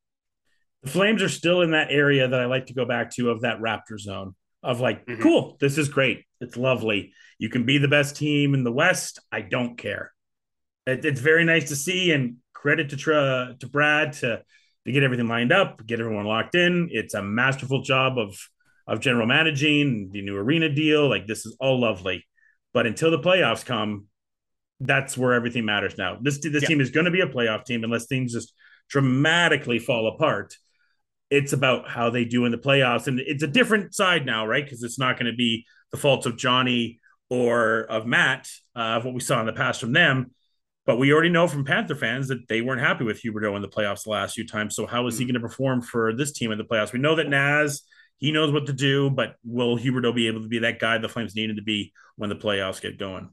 The Flames are still in that area that I like to go back to of that Raptor zone of like, mm-hmm. cool, this is great. It's lovely. You can be the best team in the West. I don't care. It, it's very nice to see and credit to to Brad to to get everything lined up, get everyone locked in. It's a masterful job of of general managing the new arena deal. Like this is all lovely, but until the playoffs come, that's where everything matters now. This this yeah. team is going to be a playoff team unless things just dramatically fall apart. It's about how they do in the playoffs, and it's a different side now, right? Because it's not going to be the faults of Johnny or of Matt, uh, of what we saw in the past from them. But we already know from Panther fans that they weren't happy with Huberdeau in the playoffs the last few times. So how is he mm. going to perform for this team in the playoffs? We know that Naz he knows what to do, but will Huberdeau be able to be that guy the Flames needed to be when the playoffs get going?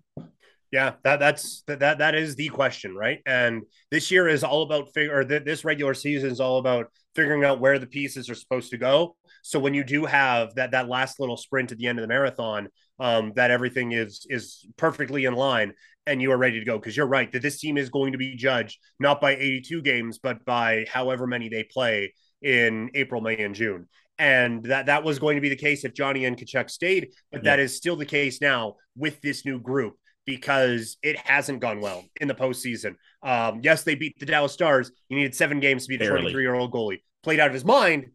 Yeah, that that's that that, that is the question, right? And this year is all about figure. Or th- this regular season is all about figuring out where the pieces are supposed to go. So when you do have that that last little sprint at the end of the marathon, um, that everything is is perfectly in line and you are ready to go because you're right that this team is going to be judged not by 82 games but by however many they play in April, May, and June. And that that was going to be the case if Johnny and Tkachuk stayed, but yeah. that is still the case now with this new group because it hasn't gone well in the postseason. Um, yes, they beat the Dallas Stars. You needed seven games to beat a 23 year old goalie. Played out of his mind.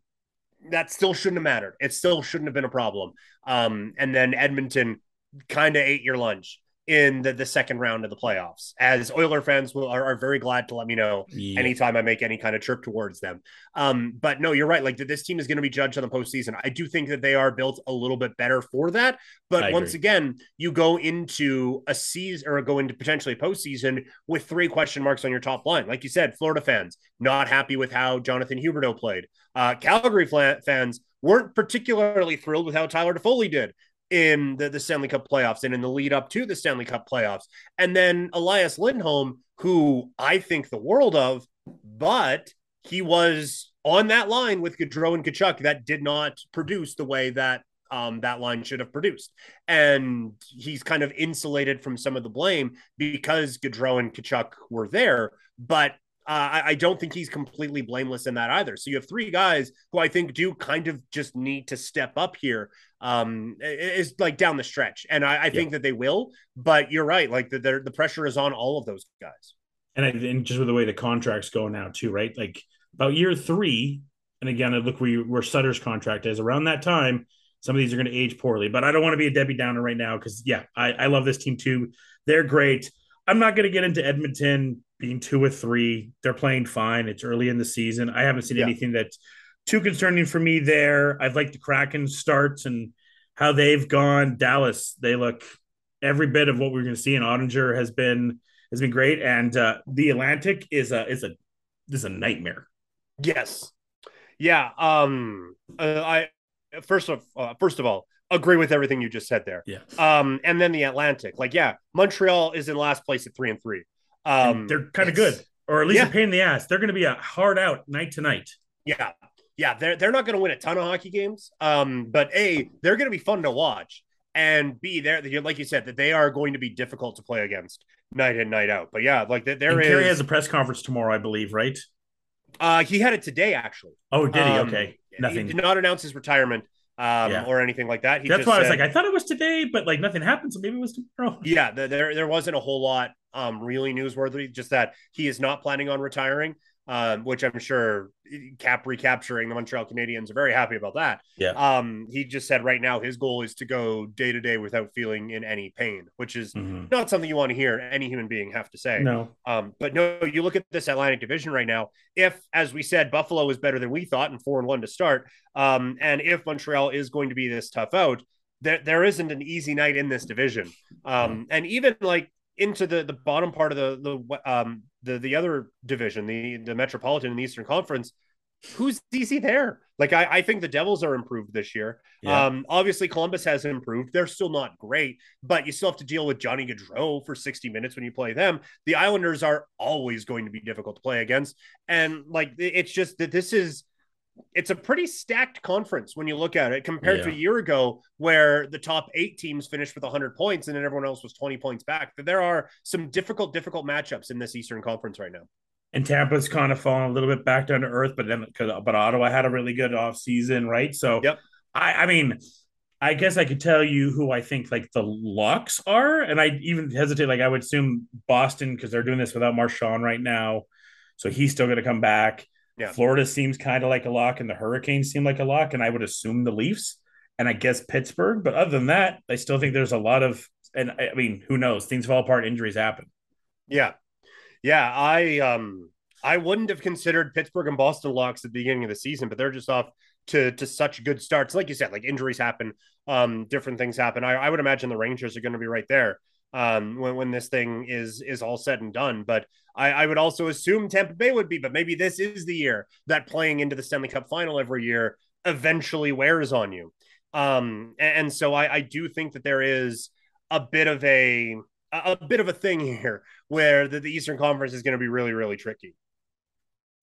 That still shouldn't have mattered. It still shouldn't have been a problem. Um, and then Edmonton kind of ate your lunch in the, the second round of the playoffs. As Oiler fans will are, are very glad to let me know yeah. anytime I make any kind of trip towards them. Um, but no, you're right. Like this team is going to be judged on the postseason. I do think that they are built a little bit better for that. But I once agree. again, you go into a season or go into potentially postseason with three question marks on your top line. Like you said, Florida fans not happy with how Jonathan Huberdeau played. Uh, Calgary fans weren't particularly thrilled with how Tyler Toffoli did in the, the Stanley Cup playoffs and in the lead up to the Stanley Cup playoffs. And then Elias Lindholm, who I think the world of, but he was on that line with Gaudreau and Tkachuk that did not produce the way that um, that line should have produced. And he's kind of insulated from some of the blame because Gaudreau and Tkachuk were there. But uh, I, I, don't think he's completely blameless in that either. So you have three guys who I think do kind of just need to step up here. Um, is like down the stretch, and I, I yeah. think that they will. But you're right; like the the pressure is on all of those guys. And, I, and just with the way the contracts go now, too, right? Like about year three, and again, I look where, where Sutter's contract is around that time. Some of these are going to age poorly, but I don't want to be a Debbie Downer right now because yeah, I, I love this team too. They're great. I'm not going to get into Edmonton being two or three. They're playing fine. It's early in the season. I haven't seen yeah. anything that's too concerning for me there. I've liked the Kraken starts and how they've gone. Dallas, they look every bit of what we're going to see. And Oettinger has been has been great. And uh, the Atlantic is a is a is a nightmare. Yes. Yeah. Um. Uh, I first of uh, first of all, agree with everything you just said there. Yeah. Um. And then the Atlantic, like, yeah, Montreal is in last place at three and three. Um, they're kind of good, or at least yeah. a pain in the ass. They're going to be a hard out night to night. Yeah, yeah. They're they're not going to win a ton of hockey games. Um, but a they're going to be fun to watch, and b they're like you said that they are going to be difficult to play against night in night out. But yeah, like there and is. Carey has a press conference tomorrow, I believe, right? Uh, he had it today actually. Oh, did he? Um, okay, nothing. He did not announce his retirement um, yeah. or anything like that. He That's why I was like, I thought it was today, but like nothing happened, so maybe it was tomorrow. Yeah, there there wasn't a whole lot um, really newsworthy. Just that he is not planning on retiring um, which I'm sure cap recapturing the Montreal Canadiens are very happy about that. Yeah. Um, he just said right now his goal is to go day to day without feeling in any pain, which is mm-hmm. not something you want to hear any human being have to say. No. Um, but no, you look at this Atlantic Division right now. If, as we said, Buffalo is better than we thought and four and one to start, um, and if Montreal is going to be this tough out, there there isn't an easy night in this division. Um, and even like into the the bottom part of the the um the the other division, the the Metropolitan and the Eastern Conference, who's DC there? Like I, I think the Devils are improved this year. Yeah. Um, obviously Columbus has improved. They're still not great, but you still have to deal with Johnny Gaudreau for 60 minutes when you play them. The Islanders are always going to be difficult to play against. And like it's just that this is it's a pretty stacked conference when you look at it compared yeah. to a year ago where the top eight teams finished with 100 points and then everyone else was 20 points back. but There are some difficult, difficult matchups in this Eastern Conference right now. And Tampa's kind of fallen a little bit back down to earth, but then but Ottawa had a really good off season, right? So yep. I, I mean, I guess I could tell you who I think like the locks are, and I even hesitate. Like I would assume Boston because they're doing this without Marchand right now, so he's still going to come back. Yeah. Florida seems kind of like a lock, and the Hurricanes seem like a lock, and I would assume the Leafs, and I guess Pittsburgh. But other than that, I still think there's a lot of, and I mean, who knows? Things fall apart, injuries happen. Yeah, yeah. I um, I wouldn't have considered Pittsburgh and Boston locks at the beginning of the season, but they're just off to to such good starts. Like you said, like injuries happen, um, different things happen. I, I would imagine the Rangers are going to be right there um, when, when this thing is is all said and done. But I, I would also assume Tampa Bay would be. But maybe this is the year that playing into the Stanley Cup final every year eventually wears on you. Um, and, and so I, I do think that there is a bit of a a bit of a thing here where the, the Eastern Conference is going to be really really tricky.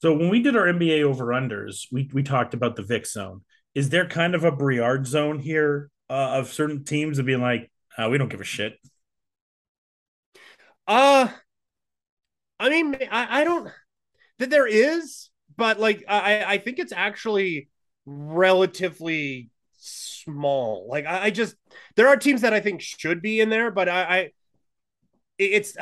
So when we did our NBA over unders, we we talked about the Vic zone. Is there kind of a Bedard zone here uh, of certain teams of being like, uh, we don't give a shit? Uh I mean, I, I don't that there is, but like I I think it's actually relatively small. Like I, I just there are teams that I think should be in there, but I, I it's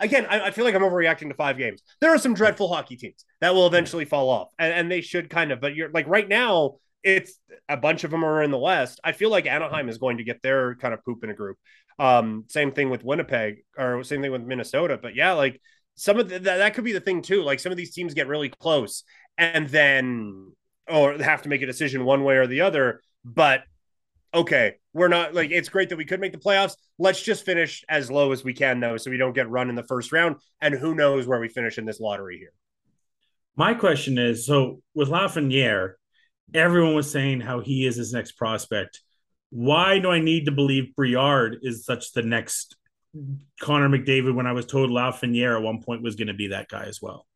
again, I, I, feel like I'm overreacting to five games. There are some dreadful hockey teams that will eventually fall off, and, and they should kind of. But you're like right now, it's a bunch of them are in the West. I feel like Anaheim is going to get their kind of poop in a group. Um, same thing with Winnipeg, or same thing with Minnesota. But yeah, like some of the, that, that could be the thing too. Like some of these teams get really close and then or have to make a decision one way or the other. But okay, we're not like it's great that we could make the playoffs. Let's just finish as low as we can though, so we don't get run in the first round. And who knows where we finish in this lottery here. My question is so with Lafreniere, everyone was saying how he is his next prospect. Why do I need to believe Bedard is such the next Connor McDavid when I was told Lafreniere at one point was going to be that guy as well?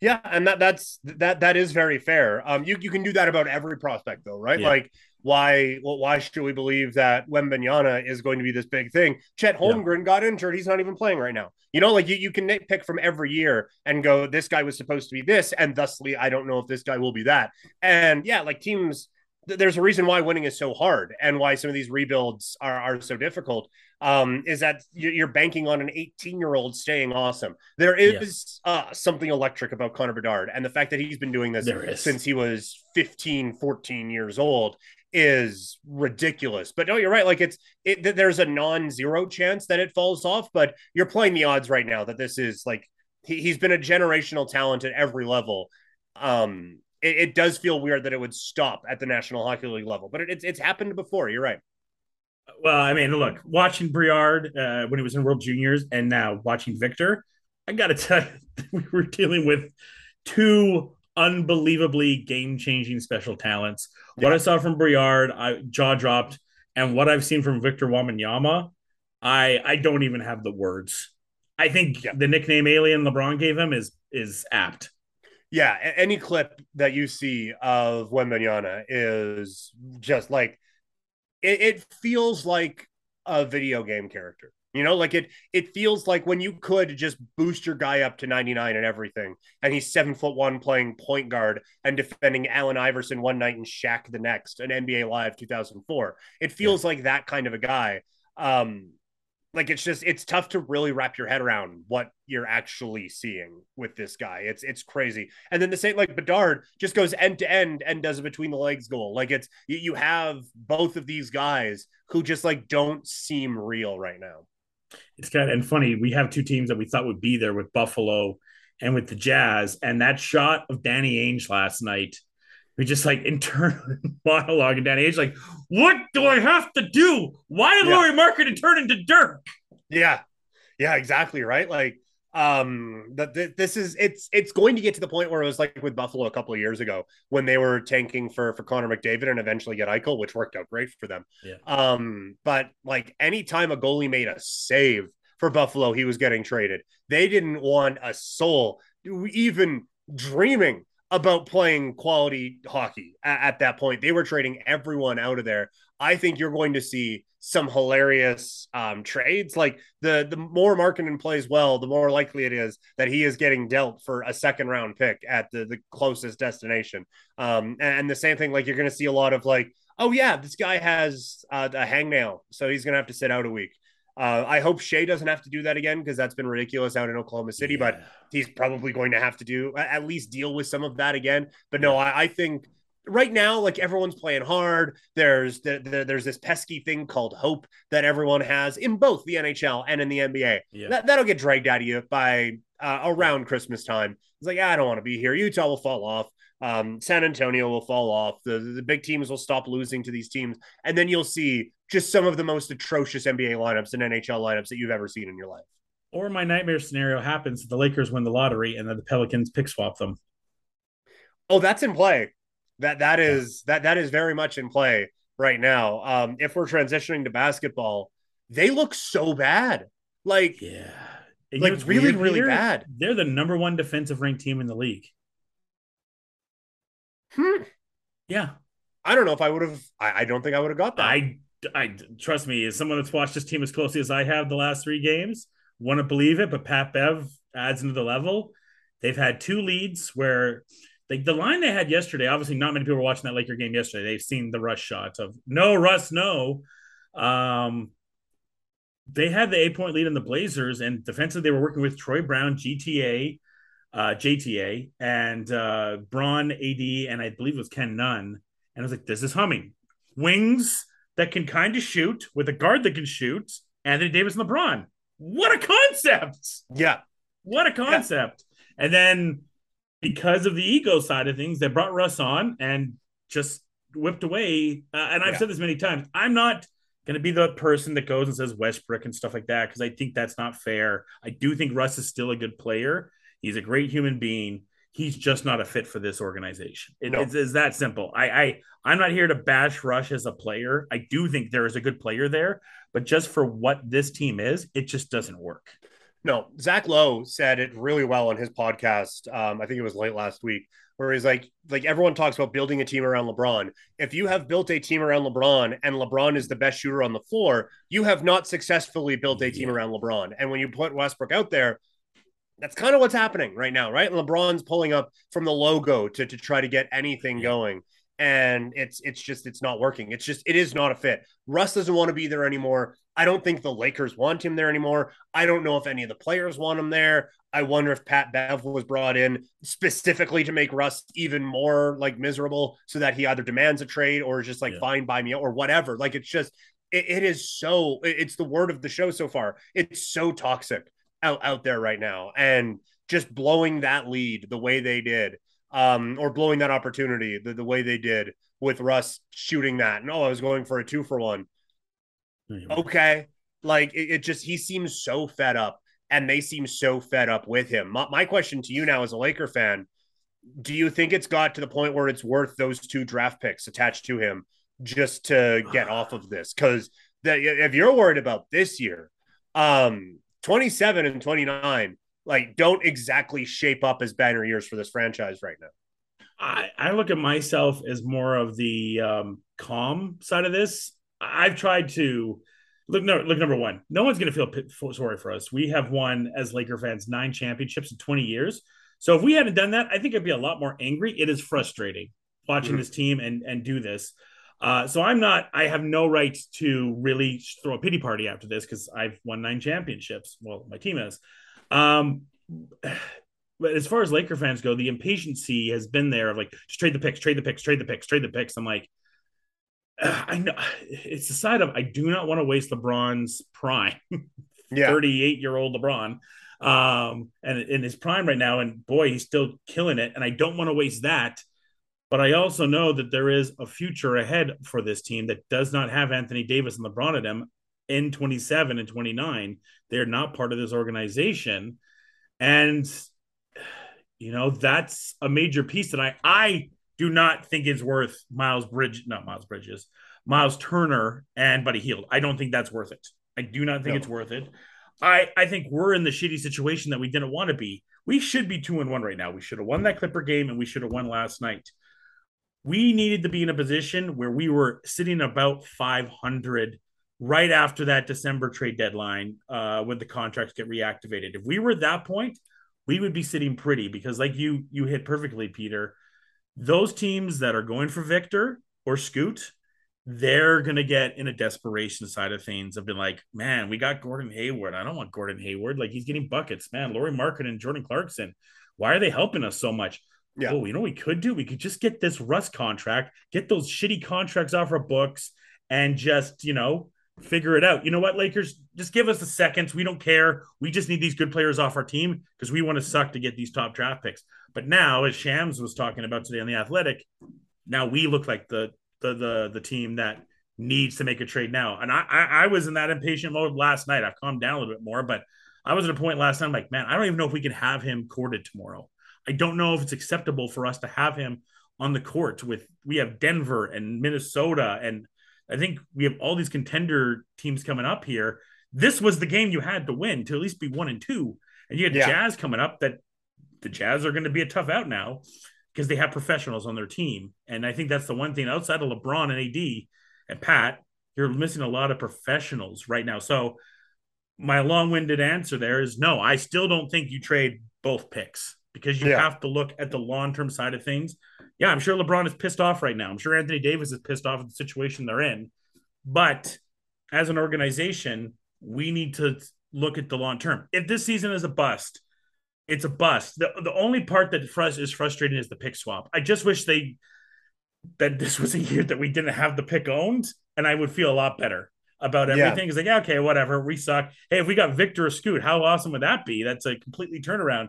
Yeah, and that that's that that is very fair. Um, you you can do that about every prospect though, right? Yeah. Like why well, why should we believe that Wembanyama is going to be this big thing? Chet Holmgren yeah. got injured; he's not even playing right now. You know, like you, you can nitpick from every year and go, this guy was supposed to be this, and thusly, I don't know if this guy will be that. And yeah, like teams there's a reason why winning is so hard and why some of these rebuilds are, are so difficult um, is that you're banking on an 18 year old staying awesome. There is uh, something electric about Connor Bedard, and the fact that he's been doing this since he was 15, 14 years old is ridiculous. But no, you're right. Like it's it, there's a non-zero chance that it falls off, but you're playing the odds right now that this is like he, he's been a generational talent at every level. Um, it, it, does feel weird that it would stop at the National Hockey League level, but it, it's it's happened before. You're right. Well, I mean, look, watching Bedard uh, when he was in World Juniors, and now watching Victor, I got to tell you, we were dealing with two unbelievably game-changing special talents. Yeah. What I saw from Bedard, I jaw dropped, and what I've seen from Victor Wembanyama, I I don't even have the words. I think yeah. the nickname Alien LeBron gave him is is apt. Yeah, any clip that you see of Wembanyama is just like it, it feels like a video game character. You know, like it it feels like when you could just boost your guy up to 99 and everything, and he's seven foot one playing point guard and defending Allen Iverson one night and Shaq the next, an NBA Live 2004. It feels yeah. like that kind of a guy. Um, like it's just it's tough to really wrap your head around what you're actually seeing with this guy. It's it's crazy. And then the same like Bedard just goes end to end and does a between the legs goal. Like it's you, have both of these guys who just like don't seem real right now. It's kind of and funny. We have two teams that we thought would be there with Buffalo and with the Jazz, and that shot of Danny Ainge last night we just like internal monologue and Danny Ainge like, what do I have to do? Why did yeah. Lauri Markkanen turn into Dirk? Yeah, yeah, exactly right. Like, um, that this is it's it's going to get to the point where it was like with Buffalo a couple of years ago when they were tanking for for Connor McDavid and eventually get Eichel, which worked out great for them. Yeah. Um, but like anytime a goalie made a save for Buffalo, he was getting traded. They didn't want a soul even dreaming about playing quality hockey at, at, that point. They were trading everyone out of there. I think you're going to see some hilarious um, trades. Like the the more Markkanen plays well, the more likely it is that he is getting dealt for a second round pick at the, the closest destination. Um, and the same thing, like you're going to see a lot of like, oh yeah, this guy has uh, a hangnail, so he's going to have to sit out a week. Uh, I hope Shai doesn't have to do that again because that's been ridiculous out in Oklahoma City, yeah. but he's probably going to have to do at least deal with some of that again. But no, I, I think right now, like everyone's playing hard. There's the, the, there's this pesky thing called hope that everyone has in both the NHL and in the NBA. Yeah. That, that'll get dragged out of you by uh, around Christmas time. It's like, I don't want to be here. Utah will fall off. Um, San Antonio will fall off. The, the big teams will stop losing to these teams. And then you'll see just some of the most atrocious NBA lineups and NHL lineups that you've ever seen in your life. Or my nightmare scenario happens the Lakers win the lottery and then the Pelicans pick swap them. Oh, that's in play. That that is that that is very much in play right now. Um, if we're transitioning to basketball, they look so bad. Like yeah. And like really, really they're, bad. They're the number one defensive ranked team in the league. Hmm. Yeah. I don't know if I would have. I, I, don't think I would have got that. I, I trust me, as someone that's watched this team as closely as I have the last three games, want to believe it. But Pat Bev adds into the level. They've had two leads where, like the line they had yesterday. Obviously, not many people were watching that Laker game yesterday. They've seen the rush shots of no Russ, no. Um, they had the eight point lead in the Blazers, and defensively they were working with Troy Brown, GTA, uh, JTA and uh, Braun AD, and I believe it was Ken Nunn. And I was like, this is humming. Wings that can kind of shoot with a guard that can shoot. Anthony Davis and LeBron. What a concept! Yeah, what a concept. Yeah. And then because of the ego side of things, they brought Russ on and just whipped away. Uh, and I've yeah. said this many times. I'm not going to be the person that goes and says Westbrook and stuff like that because I think that's not fair. I do think Russ is still a good player. He's a great human being. He's just not a fit for this organization. It, no. it's, it's, that simple. I, I I'm not here to bash Russ as a player. I do think there is a good player there, but just for what this team is, it just doesn't work. No, Zach Lowe said it really well on his podcast. Um, I think it was late last week, where he's like, like everyone talks about building a team around LeBron. If you have built a team around LeBron and LeBron is the best shooter on the floor, you have not successfully built a team yeah. around LeBron. And when you put Westbrook out there, that's kind of what's happening right now, right? LeBron's pulling up from the logo to, to try to get anything going and it's it's just it's not working. It's just it is not a fit. Russ doesn't want to be there anymore. I don't think the Lakers want him there anymore. I don't know if any of the players want him there. I wonder if Pat Bev was brought in specifically to make Russ even more like miserable so that he either demands a trade or is just like yeah. fine by me or whatever. Like it's just it, it is so it's the word of the show so far. It's so toxic out, out there right now. And just blowing that lead the way they did um, or blowing that opportunity the, the way they did with Russ shooting that. No, I was going for a two for one. Mm-hmm. Okay. Like it, it, just, he seems so fed up and they seem so fed up with him. My, my question to you now as a Laker fan do you think it's got to the point where it's worth those two draft picks attached to him just to get off of this? Because if you're worried about this year, um, 27 and 29 like don't exactly shape up as banner years for this franchise right now. I, I look at myself as more of the um, calm side of this. I've tried to look. No, look. Number one, no one's going to feel sorry for us. We have won as Laker fans nine championships in twenty years. So if we hadn't done that, I think I'd be a lot more angry. It is frustrating watching mm-hmm. this team and and do this. Uh, so I'm not. I have no right to really throw a pity party after this because I've won nine championships. Well, my team has. Um, but as far as Laker fans go, the impatiency has been there of like just trade the picks, trade the picks, trade the picks, trade the picks. I'm like, I know it's the side of I do not want to waste LeBron's prime, yeah, 38 year old LeBron, um, and in his prime right now, and boy, he's still killing it, and I don't want to waste that. But I also know that there is a future ahead for this team that does not have Anthony Davis and LeBron at them in 27 and 29. They're not part of this organization. And you know, that's a major piece that I I do not think is worth Miles Bridge, not Miles Bridges, Myles Turner and Buddy Hield. I don't think that's worth it. I do not think no. it's worth it. I I think we're in the shitty situation that we didn't want to be. We should be two and one right now. We should have won that Clipper game and we should have won last night. We needed to be in a position where we were sitting about 500 right after that December trade deadline uh, when the contracts get reactivated. If we were at that point, we would be sitting pretty because, like you you hit perfectly, Peter. Those teams that are going for Victor or Scoot, they're gonna get in a desperation side of things. Have been like, man, we got Gordon Hayward. I don't want Gordon Hayward. Like he's getting buckets, man. Lauri Market and Jordan Clarkson. Why are they helping us so much? Yeah. Oh, you know we could do? We could just get this Russ contract, get those shitty contracts off our books, and just you know figure it out. You know what, Lakers? Just give us a second. We don't care. We just need these good players off our team because we want to suck to get these top draft picks. But now, as Shams was talking about today on the Athletic, now we look like the the the, the team that needs to make a trade now. And I, I, I was in that impatient mode last night. I've calmed down a little bit more, but I was at a point last night. I'm like, man, I don't even know if we can have him courted tomorrow. I don't know if it's acceptable for us to have him on the court with we have Denver and Minnesota and I think we have all these contender teams coming up here. This was the game you had to win to at least be one and two. And you had yeah. Jazz coming up that the Jazz are going to be a tough out now because they have professionals on their team. And I think that's the one thing outside of LeBron and AD and Pat, you're missing a lot of professionals right now. So my long-winded answer there is no, I still don't think you trade both picks because you yeah. have to look at the long-term side of things yeah, I'm sure LeBron is pissed off right now. I'm sure Anthony Davis is pissed off at the situation they're in. But as an organization, we need to look at the long term. If this season is a bust, it's a bust. The, the only part that frust- is frustrating is the pick swap. I just wish they that this was a year that we didn't have the pick owned, and I would feel a lot better about everything. It's like, yeah, okay, whatever, we suck. Hey, if we got Victor or Scoot, how awesome would that be? That's a completely turnaround.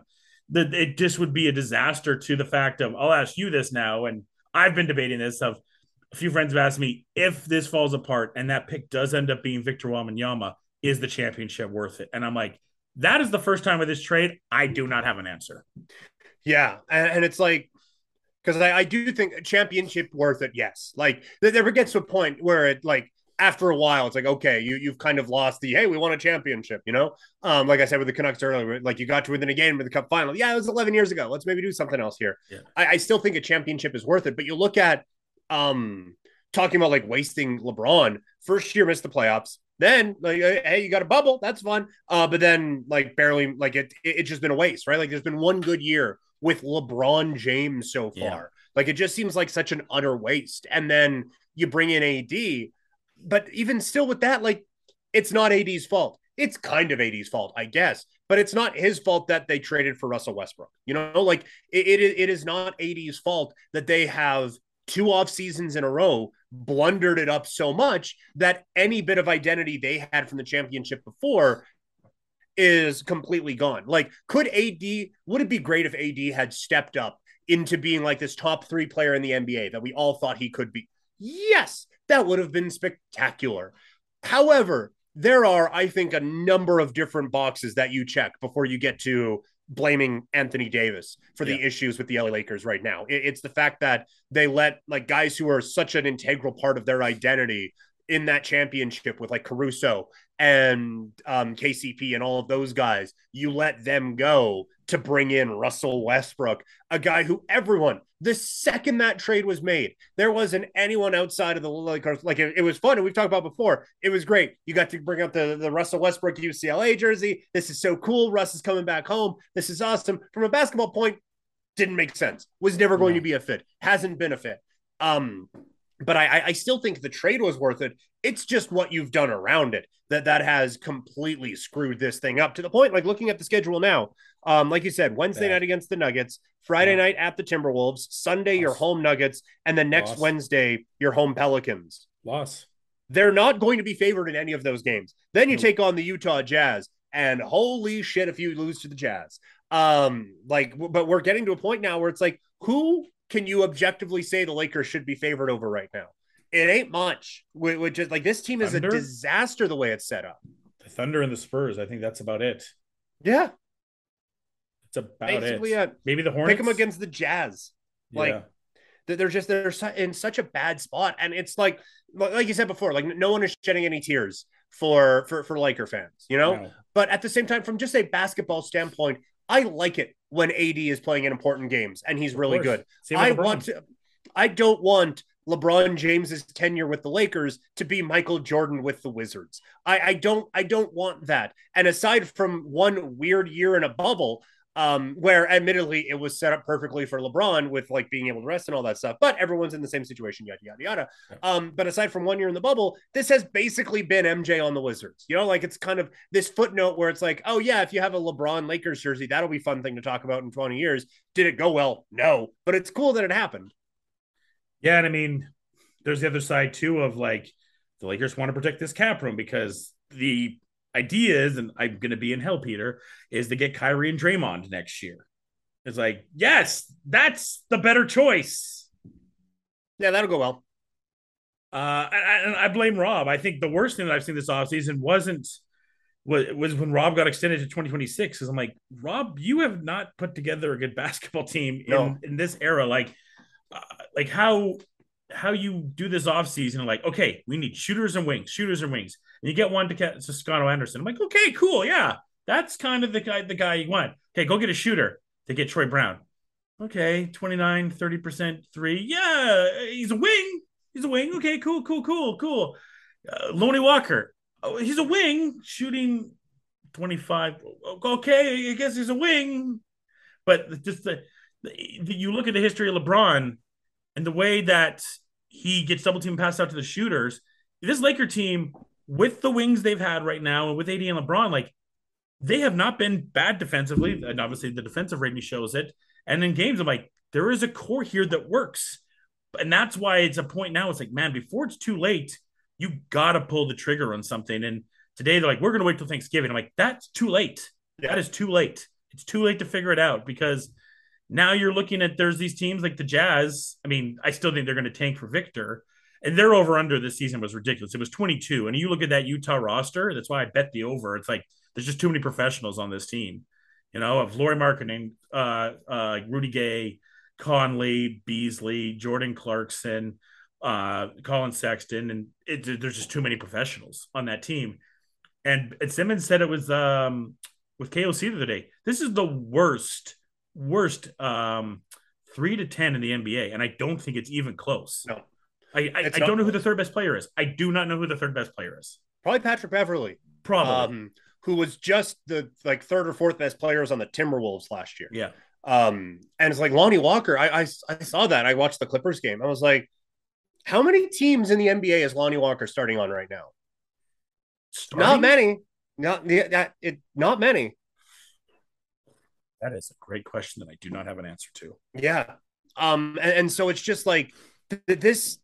That it just would be a disaster to the fact of I'll ask you this now, and I've been debating this of a few friends have asked me if this falls apart and that pick does end up being Victor Wembanyama, is the championship worth it? And I'm like, that is the first time with this trade. I do not have an answer. Yeah, and, and it's like because I, I, do think championship worth it. Yes, like there gets to a point where it like after a while it's like okay, you you've kind of lost the hey we won a championship. You know, um, like I said with the Canucks earlier, like you got to within a game with the Cup final. Yeah, it was 11 years ago. Let's maybe do something else here. Yeah. I, I still think a championship is worth it, but you look at um talking about like wasting LeBron. First year missed the playoffs. Then like hey, you got a bubble, that's fun. Uh, but then like barely like it, it it's just been a waste, right? Like there's been one good year with LeBron James so far. Yeah. Like it just seems like such an utter waste. And then you bring in AD, but even still with that, like it's not AD's fault. It's kind of AD's fault, I guess, but it's not his fault that they traded for Russell Westbrook. You know, like it, it, it is not AD's fault that they have two off seasons in a row blundered it up so much that any bit of identity they had from the championship before is completely gone. Like, could AD, would it be great if AD had stepped up into being like this top three player in the NBA that we all thought he could be? Yes, that would have been spectacular. However, there are, I think, a number of different boxes that you check before you get to blaming Anthony Davis for the yeah. issues with the LA Lakers right now. It's the fact that they let like guys who are such an integral part of their identity in that championship with like Caruso and um, KCP and all of those guys, you let them go to bring in Russell Westbrook, a guy who everyone, the second that trade was made, there wasn't anyone outside of the Lakers. Like it, it was fun. And we've talked about before. It was great. You got to bring up the, the Russell Westbrook UCLA jersey. This is so cool. Russ is coming back home. This is awesome. From a basketball point, didn't make sense. Was never going to be a fit. Hasn't been a fit. Um, but I, I still think the trade was worth it. It's just what you've done around it that that has completely screwed this thing up to the point. Like looking at the schedule now, um, like you said, Wednesday night against the Nuggets, Friday yeah. night at the Timberwolves, Sunday Loss. your home Nuggets, and then next Loss. Wednesday your home Pelicans. Loss. They're not going to be favored in any of those games. Then you take on the Utah Jazz, and holy shit, if you lose to the Jazz, um, like, but we're getting to a point now where it's like, who can you objectively say the Lakers should be favored over right now? It ain't much. Which is like this team is Thunder? a disaster the way it's set up. The Thunder and the Spurs. I think that's about it. Yeah, it's about Basically, it. Maybe the Hornets pick them against the Jazz. Like yeah. they're just they're in such a bad spot, and it's like like you said before, like no one is shedding any tears for for for Laker fans, you know. No. But at the same time, from just a basketball standpoint, I like it when AD is playing in important games and he's really good. I want to, I don't want LeBron James's tenure with the Lakers to be Michael Jordan with the Wizards. I, I don't I don't want that. And aside from one weird year in a bubble, um, where admittedly it was set up perfectly for LeBron with like being able to rest and all that stuff, but everyone's in the same situation, yada yada yada. Um, but aside from one year in the bubble, this has basically been MJ on the Wizards. You know, like it's kind of this footnote where it's like, oh yeah, if you have a LeBron Lakers jersey, that'll be fun thing to talk about in 20 years. Did it go well? No, but it's cool that it happened. Yeah, and I mean, there's the other side too of like the Lakers want to protect this cap room because the idea is, and I'm going to be in hell, Peter, is to get Kyrie and Draymond next year. It's like, yes, that's the better choice. Yeah, that'll go well. Uh, and I, I, blame Rob. I think the worst thing that I've seen this offseason wasn't was, was when Rob got extended to 2026. Because I'm like, Rob, you have not put together a good basketball team in, no. in this era. Like, uh, like how how you do this offseason, like, okay, we need shooters and wings, shooters and wings. You get one to Toscano Anderson. I'm like, okay, cool. Yeah. That's kind of the guy, the guy you want. Okay, go get a shooter to get Troy Brown. Okay, 29, 30% three. Yeah, he's a wing. He's a wing. Okay, cool, cool, cool, cool. Uh, Walker. Oh, he's a wing shooting 25. Okay, I guess he's a wing. But just the, the you look at the history of LeBron and the way that he gets double team passed out to the shooters. This Laker team, with the wings they've had right now, and with AD and LeBron, like they have not been bad defensively. And obviously, the defensive rating shows it. And in games, I'm like, there is a core here that works. and that's why it's a point now. It's like, man, before it's too late, you gotta pull the trigger on something. And today they're like, we're gonna wait till Thanksgiving. I'm like, that's too late. Yeah. That is too late. It's too late to figure it out because now you're looking at there's these teams like the Jazz. I mean, I still think they're going to tank for Victor, and their over under this season was ridiculous. It was 22, and you look at that Utah roster. That's why I bet the over. It's like there's just too many professionals on this team. You know, of Lauri Markkanen, uh, uh, Rudy Gay, Conley, Beasley, Jordan Clarkson, uh, Collin Sexton, and it, there's just too many professionals on that team. And, and Simmons said it was um, with KOC the other day. This is the worst, worst um, three to ten in the NBA, and I don't think it's even close. No, I I, I don't know who the third best player is. I do not know who the third best player is. Probably Patrick Beverley. Probably. Um, who was just the like third or fourth best players on the Timberwolves last year. Yeah. Um, and it's like Lonnie Walker. I, I I saw that. I watched the Clippers game. I was like, how many teams in the NBA is Lonnie Walker starting on right now? Starting? Not many. Not that it. Not many. That is a great question that I do not have an answer to. Yeah. Um. And, and so it's just like th- this.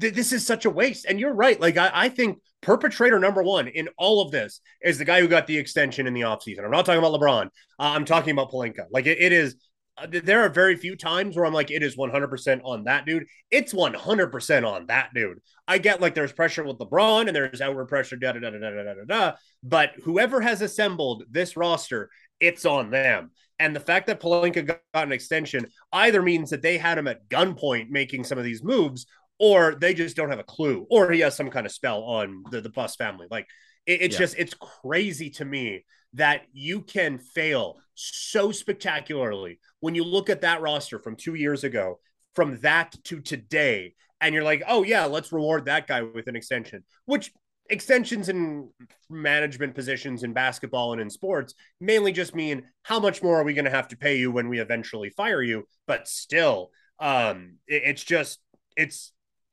Th- this is such a waste. And you're right. Like I, I think perpetrator number one in all of this is the guy who got the extension in the offseason. I'm not talking about LeBron. Uh, I'm talking about Pelinka. Like it, it is uh, there are very few times where I'm like, it is 100% on that dude. It's 100% on that dude. I get like there's pressure with LeBron and there's outward pressure, da da da da da da da da. But whoever has assembled this roster, it's on them. And the fact that Pelinka got an extension either means that they had him at gunpoint making some of these moves, or they just don't have a clue, or he has some kind of spell on the, the Buss family. Like it, it's yeah. just it's crazy to me that you can fail so spectacularly when you look at that roster from two years ago, from that to today, and you're like, oh yeah, let's reward that guy with an extension, which extensions in management positions in basketball and in sports mainly just mean how much more are we going to have to pay you when we eventually fire you but still um it, it's just it's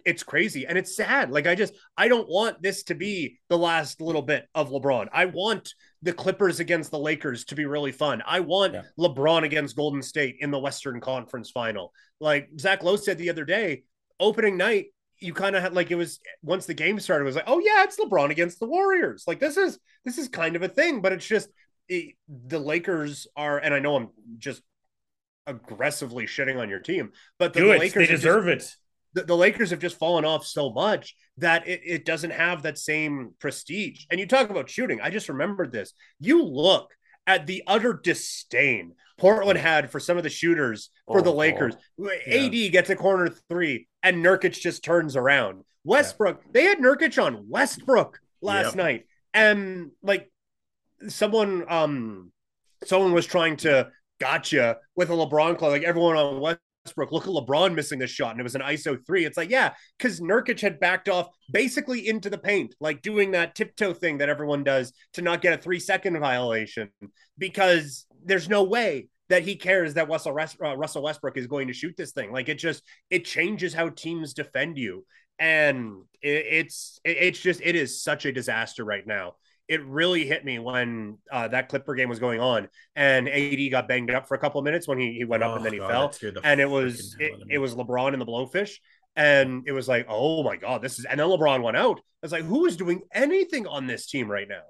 it's crazy and it's sad. Like I just I don't want this to be the last little bit of LeBron. I want the Clippers against the Lakers to be really fun. I want yeah. LeBron against Golden State in the Western Conference Final. Like Zach Lowe said the other day, opening night, you kind of had like it was once the game started, it was like, oh yeah, it's LeBron against the Warriors. Like this is this is kind of a thing, but it's just it, the Lakers are, and I know I'm just aggressively shitting on your team, but the, the Lakers they deserve just, it the, the Lakers have just fallen off so much that it, it doesn't have that same prestige. And you talk about shooting. I just remembered this. You look at the utter disdain Portland had for some of the shooters for oh, the Lakers. Oh, yeah. AD gets a corner three and Nurkic just turns around. Westbrook, yeah. they had Nurkic on Westbrook last yep. night. And like someone um someone was trying to gotcha with a LeBron club, like everyone on West Westbrook, look at LeBron missing this shot, and it was an ISO three. It's like, yeah, because Nurkic had backed off basically into the paint, like doing that tiptoe thing that everyone does to not get a three second violation, because there's no way that he cares that Russell, uh, Russell Westbrook is going to shoot this thing. Like it just it changes how teams defend you, and it, it's it, it's just it is such a disaster right now it really hit me when uh, that Clipper game was going on and AD got banged up for a couple of minutes when he, he went up and then he oh, God, fell. And it was it, it, was LeBron and the blowfish. And it was like, oh my God, this is and then LeBron went out. I was like, who is doing anything on this team right now?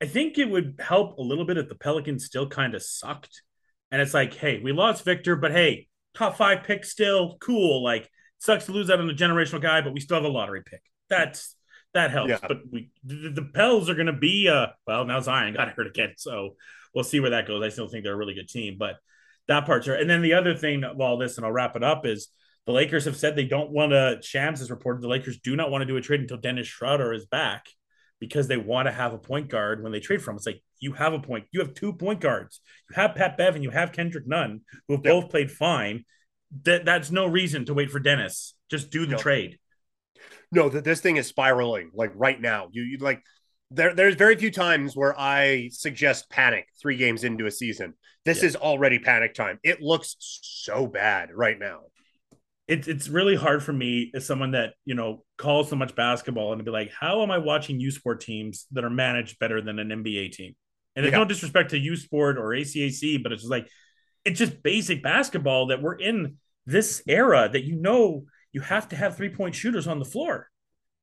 I think it would help a little bit if the Pelicans still kind of sucked. And it's like, hey, we lost Victor, but hey, top five pick still cool. Like, sucks to lose out on a generational guy, but we still have a lottery pick. That's that helps. Yeah. But we the, the Pels are going to be uh well now Zion got hurt again, so we'll see where that goes. I still think they're a really good team, but that part's are. And then the other thing of all this, and I'll wrap it up, is the Lakers have said they don't want to. Shams has reported the Lakers do not want to do a trade until Dennis Schroeder is back because they want to have a point guard when they trade from. It's like you have a point, you have two point guards, you have Pat Bev and you have Kendrick Nunn who have both played fine. That that's no reason to wait for Dennis. Just do the trade no, that this thing is spiraling like right now. You, you like there, there's very few times where I suggest panic three games into a season. This yeah. is already panic time. It looks so bad right now. It's it's really hard for me as someone that you know calls so much basketball and to be like, how am I watching U Sport teams that are managed better than an NBA team? And there's yeah. no disrespect to U Sport or ACAC, but it's just like it's just basic basketball that we're in this era that you know you have to have three point shooters on the floor.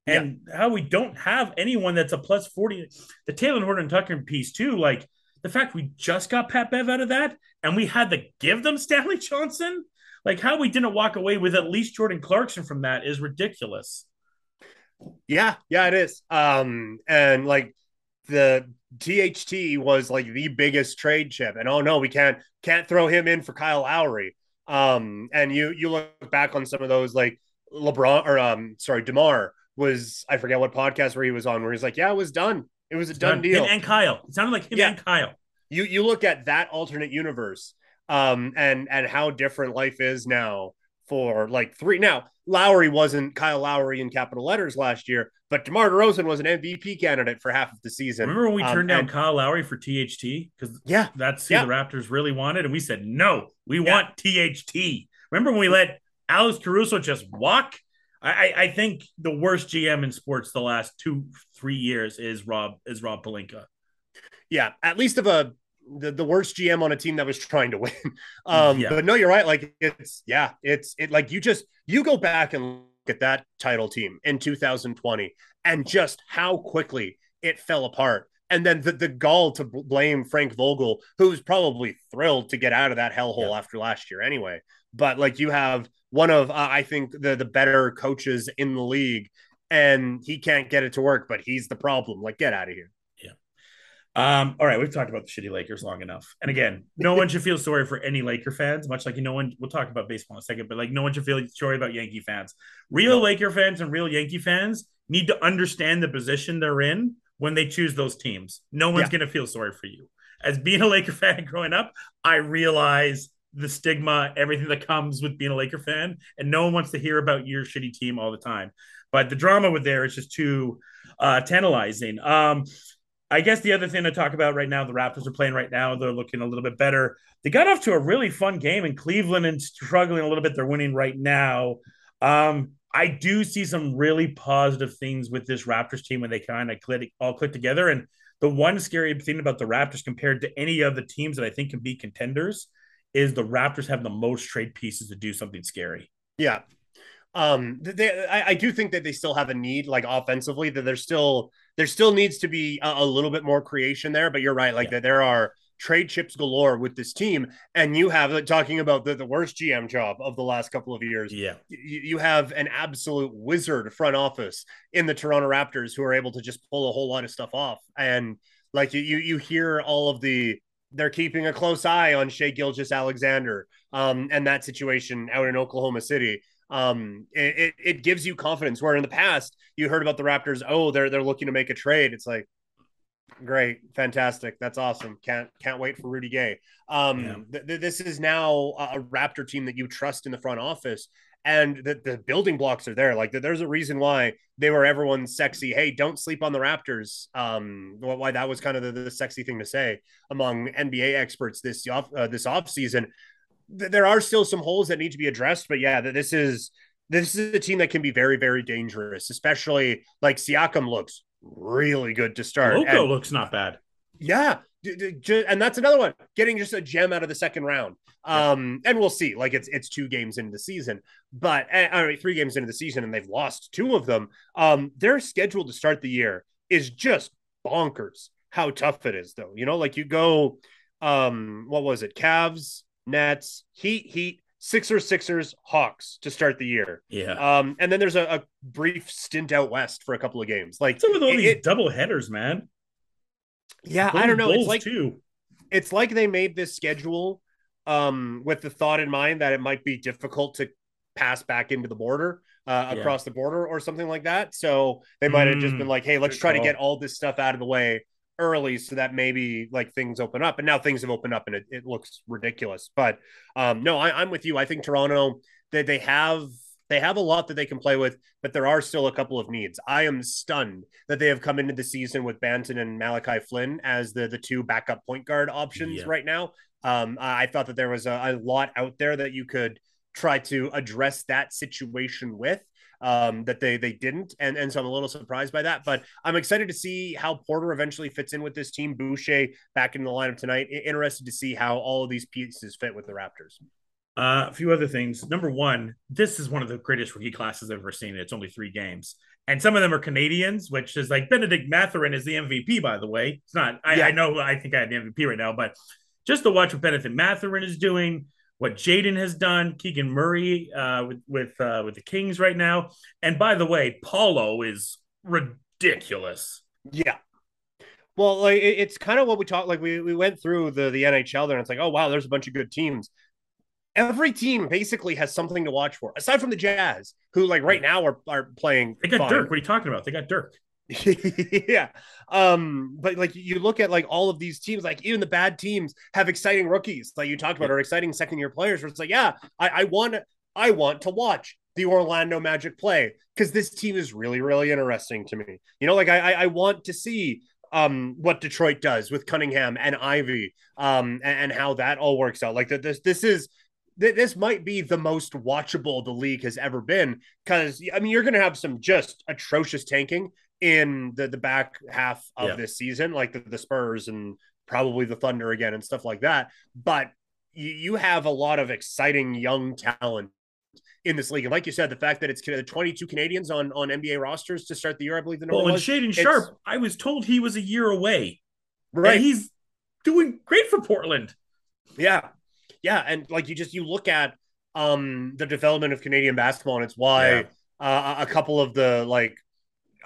And yeah. how we don't have anyone that's a plus 40. The Talen Horton Tucker piece, too, like the fact we just got Pat Bev out of that and we had to give them Stanley Johnson, like how we didn't walk away with at least Jordan Clarkson from that is ridiculous. Yeah, yeah, it is. Um, and like the THT was like the biggest trade chip, and oh no, we can't can't throw him in for Kyle Lowry. Um, and you you look back on some of those like LeBron or um sorry, DeMar was I forget what podcast where he was on where he's like, Yeah, it was done. It was a done, done, deal. Him and Kyle. It sounded like him yeah. and Kyle. You you look at that alternate universe um and and how different life is now for like three now Lowry wasn't Kyle Lowry in capital letters last year, but DeMar DeRozan was an MVP candidate for half of the season. Remember when we um, turned down and, Kyle Lowry for THT? Because yeah, that's who yeah. the Raptors really wanted, and we said no, we yeah. want THT. Remember when we let Alex Caruso just walk? I, I think the worst GM in sports the last two three years is Rob is Rob Pelinka. Yeah, at least of a the, the worst GM on a team that was trying to win. Um, yeah. but no, you're right. Like it's yeah, it's it like you just you go back and look at that title team in 2020 and just how quickly it fell apart. And then the, the gall to blame Frank Vogel, who's probably thrilled to get out of that hellhole yeah. after last year anyway. But like you have one of uh, I think the the better coaches in the league, and he can't get it to work, but he's the problem. Like get out of here. Um, all right, we've talked about the shitty Lakers long enough. And again, no one should feel sorry for any Laker fans, much like no one we'll talk about baseball in a second, but like no one should feel sorry about Yankee fans. Real no. Laker fans and real Yankee fans need to understand the position they're in when they choose those teams. No one's yeah. gonna feel sorry for you. As being a Laker fan growing up, I realize the stigma, everything that comes with being a Laker fan, and no one wants to hear about your shitty team all the time. But the drama with there is just too uh, tantalizing. Um, I guess the other thing to talk about right now, the Raptors are playing right now. They're looking a little bit better. They got off to a really fun game in Cleveland and struggling a little bit. They're winning right now. Um, I do see some really positive things with this Raptors team when they kind of click, all click together. And the one scary thing about the Raptors compared to any of the teams that I think can be contenders is the Raptors have the most trade pieces to do something scary. Yeah. Um, they, I, I do think that they still have a need, like offensively, that they're still there still needs to be a, a little bit more creation there. But you're right, like yeah. that there are trade chips galore with this team, and you have like, talking about the, the worst GM job of the last couple of years. Yeah, you, you have an absolute wizard front office in the Toronto Raptors who are able to just pull a whole lot of stuff off, and like you you hear all of the they're keeping a close eye on Shai Gilgeous Alexander um, and that situation out in Oklahoma City um, it, it gives you confidence. Where in the past you heard about the Raptors, oh, they're they're looking to make a trade. It's like, great, fantastic, that's awesome. Can't can't wait for Rudy Gay. Um, yeah. th- th- this is now a Raptor team that you trust in the front office, and the, the building blocks are there. Like there's a reason why they were everyone's sexy. Hey, don't sleep on the Raptors. Um, why that was kind of the, the sexy thing to say among NBA experts this off uh, this off season there are still some holes that need to be addressed, but yeah, this is this is a team that can be very, very dangerous, especially like Siakam looks really good to start. Loco and, looks not bad. Yeah. And that's another one, getting just a gem out of the second round. Um, and we'll see. Like it's it's two games into the season, but I eh, mean, three games into the season, and they've lost two of them. Um, their schedule to start the year is just bonkers. How tough it is, though. You know, like you go, um, what was it? Cavs, Nets, Heat, Heat, Sixers, Sixers, Hawks to start the year. Yeah. Um, and then there's a, a brief stint out west for a couple of games. Like some of all it, these double headers, man. Yeah, I don't know. It's like too. It's like they made this schedule um with the thought in mind that it might be difficult to pass back into the border uh, across yeah. the border or something like that. So they might have just been mm, like, "Hey, let's try call. to get all this stuff out of the way early so that maybe like things open up and now things have opened up and it, it looks ridiculous but um no I, i'm with you. I think toronto they, they have they have a lot that they can play with but there are still a couple of needs. I am stunned that they have come into the season with banton and malachi flynn as the the two backup point guard options yeah. right now. Um i thought that there was a, a lot out there that you could try to address that situation with um, that they they didn't, and and so I'm a little surprised by that. But I'm excited to see how Porter eventually fits in with this team. Boucher back in the lineup tonight. Interested to see how all of these pieces fit with the Raptors. Uh, a few other things. Number one, this is one of the greatest rookie classes I've ever seen. It's only three games, and some of them are Canadians, which is like Benedict Mathurin is the MVP. By the way, it's not. I, yeah. I know. I think I have the MVP right now, but just to watch what Benedict Mathurin is doing, what Jaden has done, Keegan Murray uh, with with uh, with the Kings right now, and by the way, Paolo is ridiculous. Yeah, well, like it's kind of what we talked. Like we we went through the the NHL there, and it's like, oh wow, there's a bunch of good teams. Every team basically has something to watch for, aside from the Jazz, who like right now are are playing. They got fine. Dirk. What are you talking about? They got Dirk. yeah. Um, but like you look at like all of these teams, like even the bad teams have exciting rookies, like you talked about, or exciting second year players where it's like, yeah, I, I want I want to watch the Orlando Magic play because this team is really, really interesting to me. You know, like I I want to see um what Detroit does with Cunningham and Ivey, um and, and how that all works out. Like that this this is this might be the most watchable the league has ever been because I mean you're going to have some just atrocious tanking in the the back half of yeah. this season, like the, the Spurs and probably the Thunder again and stuff like that. But you, you have a lot of exciting young talent in this league. And like you said, the fact that it's the 22 Canadians on on NBA rosters to start the year, I believe the number. Well, and Shaedon Sharpe, I was told he was a year away. Right, he's doing great for Portland. Yeah, yeah, and like you just you look at um the development of Canadian basketball, and it's why yeah. uh, a couple of the like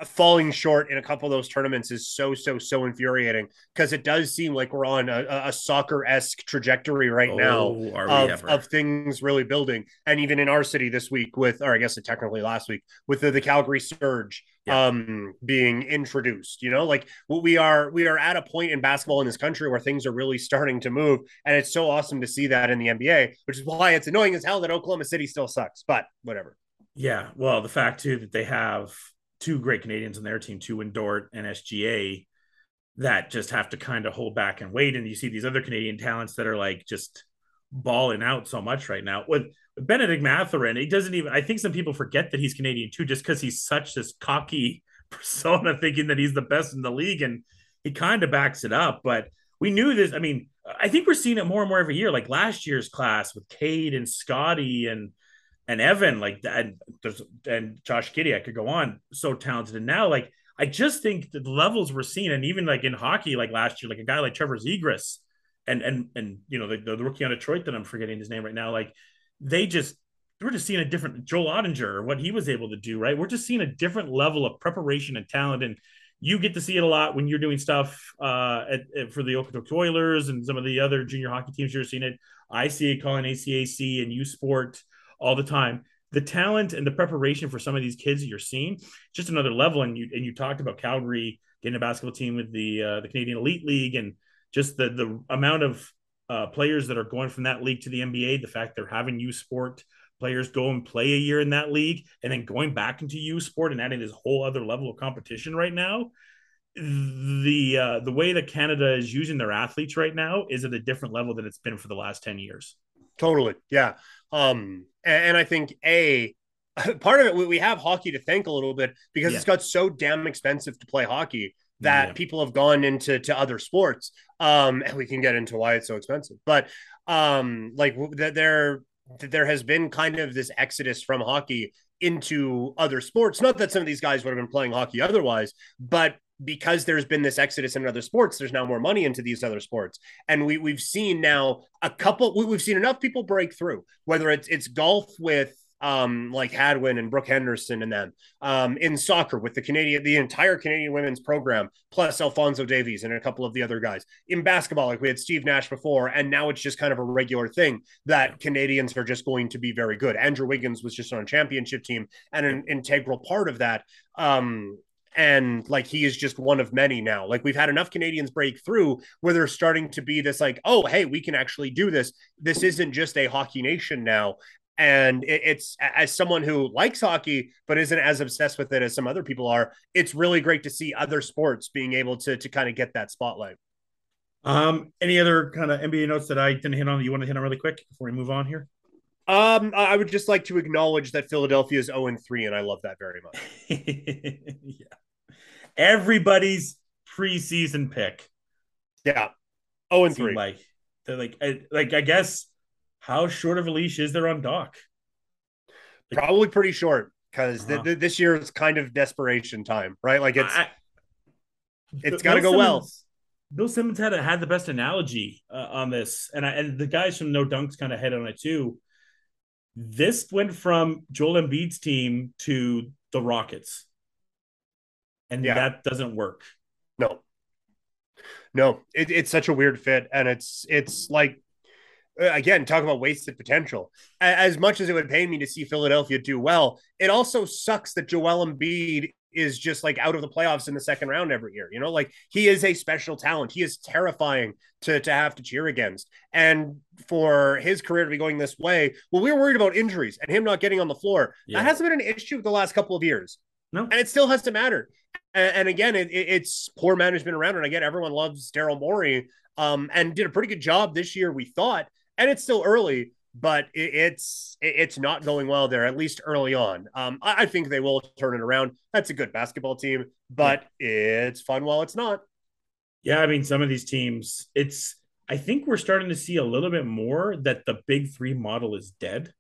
falling short in a couple of those tournaments is so so so infuriating because it does seem like we're on a, a soccer esque trajectory right oh, now of, of things really building. And even in our city this week, with or I guess technically last week, with the, the Calgary Surge yeah. um being introduced, you know, like we are we are at a point in basketball in this country where things are really starting to move, and it's so awesome to see that in the NBA, which is why it's annoying as hell that Oklahoma City still sucks. But whatever. Yeah, well, the fact too that they have two great Canadians on their team, two in Dort and SGA, that just have to kind of hold back and wait. And you see these other Canadian talents that are like just balling out so much right now. With, Benedict Mathurin, he doesn't even, I think some people forget that he's Canadian too, just because he's such this cocky persona, thinking that he's the best in the league. And he kind of backs it up. But we knew this. I mean, I think we're seeing it more and more every year. Like last year's class with Cade and Scotty and and Evan, like and there's and Josh Giddey, I could go on, so talented. And now, like, I just think the levels we're seeing, and even like in hockey, like last year, like a guy like Trevor Zegras, and and and you know the, the rookie on Detroit that I'm forgetting his name right now, like they just we're just seeing a different Joel Oettinger, what he was able to do, right? We're just seeing a different level of preparation and talent, and you get to see it a lot when you're doing stuff uh, at, at, for the Okotoks Oilers and some of the other junior hockey teams. You're seeing it. I see it calling ACAC and U Sport all the time. The talent and the preparation for some of these kids you're seeing, just another level. And you and you talked about Calgary getting a basketball team with the uh, the Canadian Elite League, and just the the amount of uh, players that are going from that league to the NBA. The fact they're having U Sport players go and play a year in that league, and then going back into U Sport and adding this whole other level of competition right now the uh, the way that Canada is using their athletes right now is at a different level than it's been for the last 10 years. Totally. Yeah. Um, and, I think a part of it we have hockey to thank a little bit because yeah. it's got so damn expensive to play hockey that yeah. people have gone into to other sports. Um, and we can get into why it's so expensive, but um, like there there has been kind of this exodus from hockey into other sports. Not that some of these guys would have been playing hockey otherwise, but because there's been this exodus in other sports, there's now more money into these other sports, and we we've seen now a couple. We've seen enough people break through, whether it's it's golf with um, like Hadwin and Brooke Henderson and them um, in soccer with the Canadian, the entire Canadian women's program, plus Alfonso Davies and a couple of the other guys. In basketball, like we had Steve Nash before, and now it's just kind of a regular thing that Canadians are just going to be very good. Andrew Wiggins was just on a championship team and an integral part of that. Um, and like he is just one of many now. Like we've had enough canadians break through where they're starting to be this like oh hey we can actually do this. This isn't just a hockey nation now. And it, it's as someone who likes hockey but isn't as obsessed with it as some other people are it's really great to see other sports being able to to kind of get that spotlight. Um any other kind of nba notes that i didn't hit on that you want to hit on really quick before we move on here? Um, I would just like to acknowledge that Philadelphia is 0 3, and I love that very much. yeah everybody's preseason pick. Yeah. Oh, and three. Like, they're like, I, like I guess how short of a leash is there on Doc? Probably pretty short because uh-huh. th- th- this year is kind of desperation time, right? Like it's I, it's got to go well. Bill Simmons had had the best analogy uh, on this, and I, and the guys from No Dunks kind of hit on it too. This went from Joel Embiid's team to the Rockets, and yeah. that doesn't work. No, no, it, it's such a weird fit, and it's it's like uh, again talk about wasted potential. As much as it would pain me to see Philadelphia do well, it also sucks that Joel Embiid is just like out of the playoffs in the second round every year. You know, like he is a special talent. He is terrifying to to have to cheer against. And for his career to be going this way, well, we were worried about injuries and him not getting on the floor. Yeah. That hasn't been an issue the last couple of years. No, and it still has to matter. And, and again, it, it's poor management around. And again, everyone loves Daryl Morey, um, and did a pretty good job this year. We thought, and it's still early but it's it's not going well there at least early on. Um, I, think they will turn it around. That's a good basketball team, but yeah. it's fun while it's not. Yeah, I mean, some of these teams, it's. I think we're starting to see a little bit more that the big three model is dead,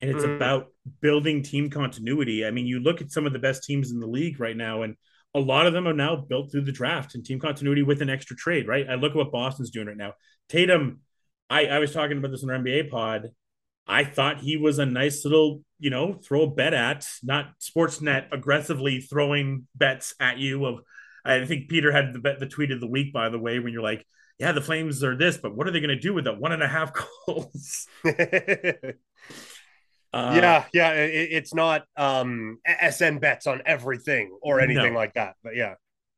and it's mm. about building team continuity. I mean, you look at some of the best teams in the league right now, and a lot of them are now built through the draft and team continuity with an extra trade. Right? I look at what Boston's doing right now. Tatum I, I was talking about this in our NBA pod. I thought he was a nice little, you know, throw a bet at, not Sportsnet aggressively throwing bets at you. Of, I think Peter had the bet, the tweet of the week, by the way, when you're like, yeah, the Flames are this, but what are they going to do with that one and a half goals? uh, yeah, yeah, it, it's not um, SN bets on everything or anything no. like that, but yeah.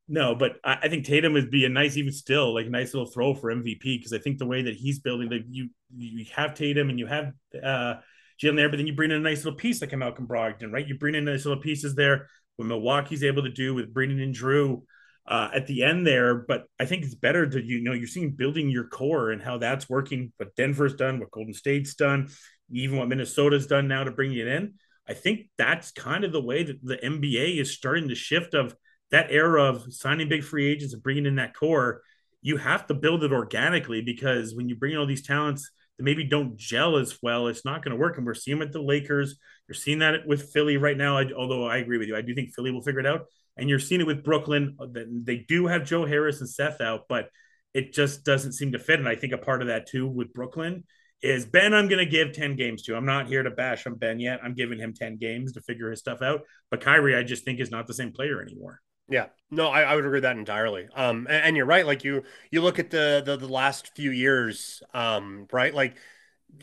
No, but I, I, think Tatum would be a nice, even still, like a nice little throw for MVP because I think the way that he's building, like you, you have Tatum and you have uh, Jalen there, but then you bring in a nice little piece like a Malcolm Brogdon, right? You bring in nice little pieces there. What Milwaukee's able to do with bringing in Jrue, uh, at the end there, but I think it's better to you know you're seeing building your core and how that's working. What Denver's done, what Golden State's done, even what Minnesota's done now to bring it in. I think that's kind of the way that the NBA is starting to shift of that era of signing big free agents and bringing in that core, you have to build it organically because when you bring in all these talents that maybe don't gel as well, it's not going to work. And we're seeing with the Lakers. You're seeing that with Philly right now. I, although I agree with you, I do think Philly will figure it out. And you're seeing it with Brooklyn. Uh, they do have Joe Harris and Seth out, but it just doesn't seem to fit. And I think a part of that too with Brooklyn is Ben, I'm going to give 10 games to. I'm not here to bash on Ben yet. I'm giving him 10 games to figure his stuff out. But Kyrie, I just think is not the same player anymore. Yeah, no, I, I would agree with that entirely. Um, and, and, you're right. Like you, you look at the, the the last few years, um, right? Like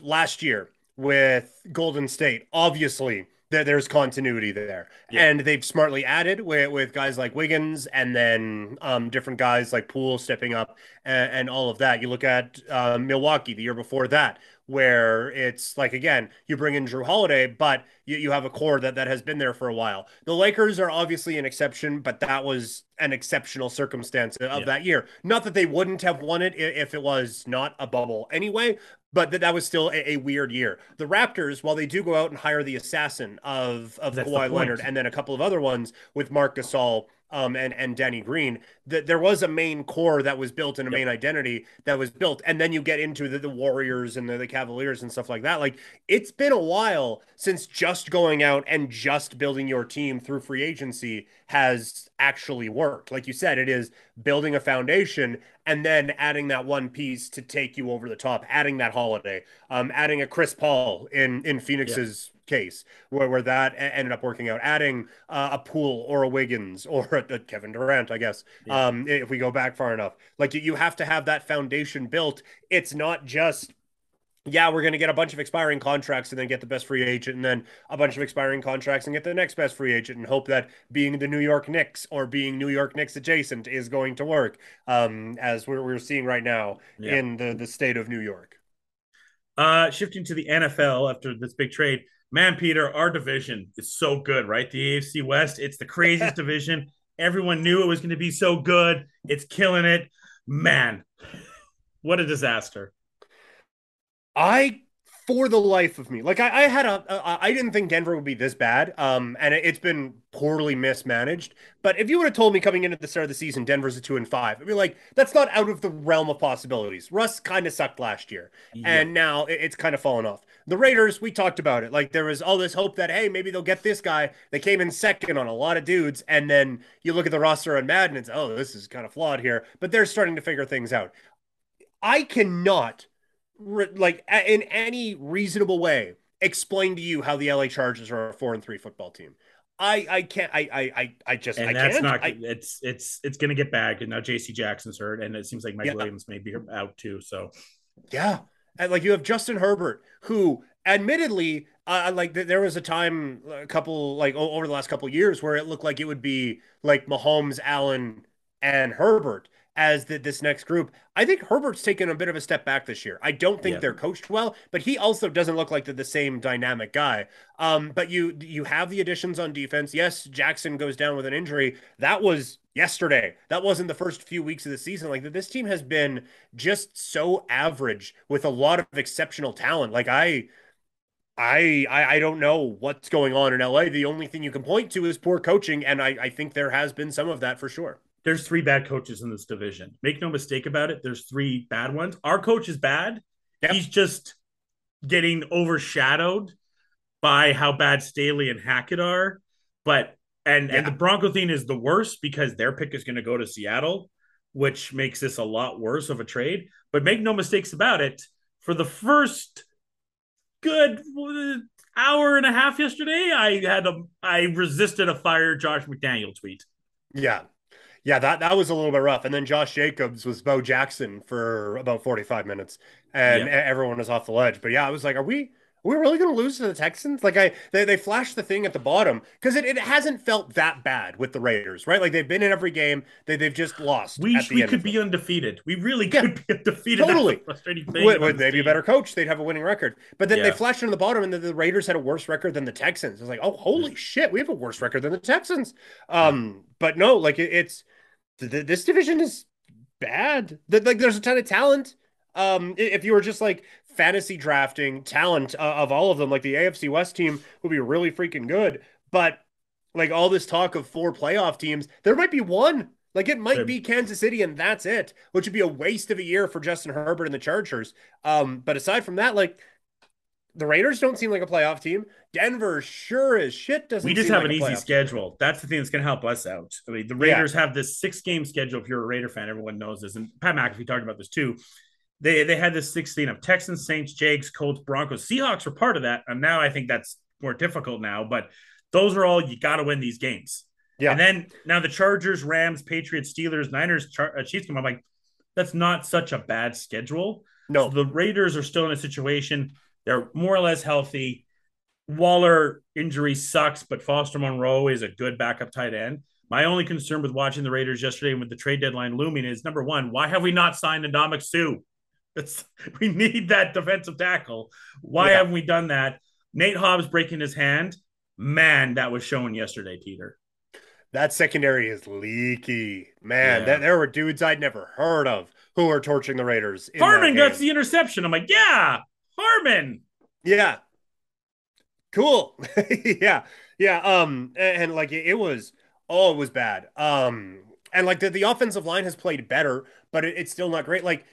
last year with Golden State, obviously there, there's continuity there, yeah. and they've smartly added with with guys like Wiggins, and then um, different guys like Poole stepping up, and, and all of that. You look at uh, Milwaukee the year before that where it's like again you bring in Jrue Holiday, but you, you have a core that that has been there for a while. The Lakers are obviously an exception, but that was an exceptional circumstance of yeah. that year. Not that they wouldn't have won it if it was not a bubble anyway, but that, that was still a, a, weird year. The Raptors, while they do go out and hire the assassin of of That's Kawhi Leonard and then a couple of other ones with Marc Gasol um, and and Danny Green, that there was a main core that was built and a yep. main identity that was built, and then you get into the, the Warriors and the, the Cavaliers and stuff like that. Like it's been a while since just going out and just building your team through free agency has actually worked. Like you said, it is building a foundation and then adding that one piece to take you over the top, adding that holiday, um, adding a Chris Paul in in Phoenix's case where, where that ended up working out. Adding uh, a Poole or a Wiggins or a, a Kevin Durant, I guess, yeah. um, if we go back far enough. Like you have to have that foundation built. It's not just yeah, we're going to get a bunch of expiring contracts and then get the best free agent, and then a bunch of expiring contracts and get the next best free agent, and hope that being the New York Knicks or being New York Knicks adjacent is going to work, um, as we're, we're seeing right now yeah. in the, the state of New York. Uh, shifting to the NFL after this big trade, man, Peter, our division is so good, right? The AFC West, it's the craziest division. Everyone knew it was going to be so good. It's killing it. Man, what a disaster. I for the life of me. Like I, I had a, a, I didn't think Denver would be this bad. Um, and it, has been poorly mismanaged. But if you would have told me coming into the start of the season, Denver's a two and five, I'd be like, that's not out of the realm of possibilities. Russ kind of sucked last year, yeah. and now it, it's kind of fallen off. The Raiders, we talked about it. Like there was all this hope that hey, maybe they'll get this guy. They came in second on a lot of dudes, and then you look at the roster on Madden, and it's oh, this is kind of flawed here. But they're starting to figure things out. I cannot like in any reasonable way explain to you how the LA Chargers are a four and three football team. I I can't I I I just and I that's can't. not I, it's it's it's gonna get back and now JC Jackson's hurt and it seems like Mike yeah. Williams may be out too. So yeah, and like you have Justin Herbert who admittedly uh, like there was a time a couple like over the last couple years where it looked like it would be like Mahomes, Allen, and Herbert as the, this next group. I think Herbert's taken a bit of a step back this year. I don't think yeah. they're coached well, but he also doesn't look like the, the same dynamic guy. Um, but you you have the additions on defense. Yes, Jackson goes down with an injury. That was yesterday. That wasn't the first few weeks of the season. Like this team has been just so average with a lot of exceptional talent. Like I I, I, don't know what's going on in LA. The only thing you can point to is poor coaching, and I, I think there has been some of that for sure there's three bad coaches in this division. Make no mistake about it. There's three bad ones. Our coach is bad. Yep. He's just getting overshadowed by how bad Staley and Hackett are. But and yeah. and the Bronco thing is the worst because their pick is going to go to Seattle, which makes this a lot worse of a trade. But make no mistakes about it. For the first good uh, hour and a half yesterday, I had a I resisted a fire Josh McDaniel tweet. Yeah, yeah, that that was a little bit rough. And then Josh Jacobs was Bo Jackson for about 45 minutes, and yeah. everyone was off the ledge. But yeah, I was like, are we? We really going to lose to the Texans? Like I, they, they flashed the thing at the bottom because it, it hasn't felt that bad with the Raiders, right? Like they've been in every game. They they've just lost. We we could be undefeated. We really yeah, could be undefeated. Totally. With, with be a better coach, they'd have a winning record. But then yeah. they flashed on the bottom, and the, the, Raiders had a worse record than the Texans. It's like, oh holy shit, we have a worse record than the Texans. Um, but no, like it, it's this division is bad. That like there's a ton of talent. Um, if you were just like fantasy drafting talent uh, of all of them, like the AFC West team would be really freaking good. But like all this talk of four playoff teams, there might be one. Like it might be Kansas City and that's it, which would be a waste of a year for Justin Herbert and the Chargers. Um, but aside from that, like the Raiders don't seem like a playoff team. Denver sure as shit doesn't. We just have like an easy schedule. Team. That's the thing that's going to help us out. I mean, the Raiders yeah. have this six game schedule. If you're a Raider fan, everyone knows this. And Pat McAfee talked about this too. They they had this 16 of Texans, Saints, Jags, Colts, Broncos, Seahawks were part of that, and now I think that's more difficult now. But those are all you got to win these games. Yeah. And then now the Chargers, Rams, Patriots, Steelers, Niners, Char- uh, Chiefs come. I'm like, that's not such a bad schedule. No, so the Raiders are still in a situation they're more or less healthy. Waller injury sucks, but Foster Moreau is a good backup tight end. My only concern with watching the Raiders yesterday and with the trade deadline looming is number one, why have we not signed Ndamukong Suh? That's, we need that defensive tackle. Why yeah. haven't we done that? Nate Hobbs breaking his hand. Man, that was shown yesterday, Peter. That secondary is leaky. Man, yeah. that, there were dudes I'd never heard of who were torching the Raiders. Harmon gets the interception. I'm like, yeah, Harmon. Yeah. Cool. yeah. Yeah. Um, and, and like it, it, was oh, it was bad. Um, and like the, the offensive line has played better, but it, it's still not great. Like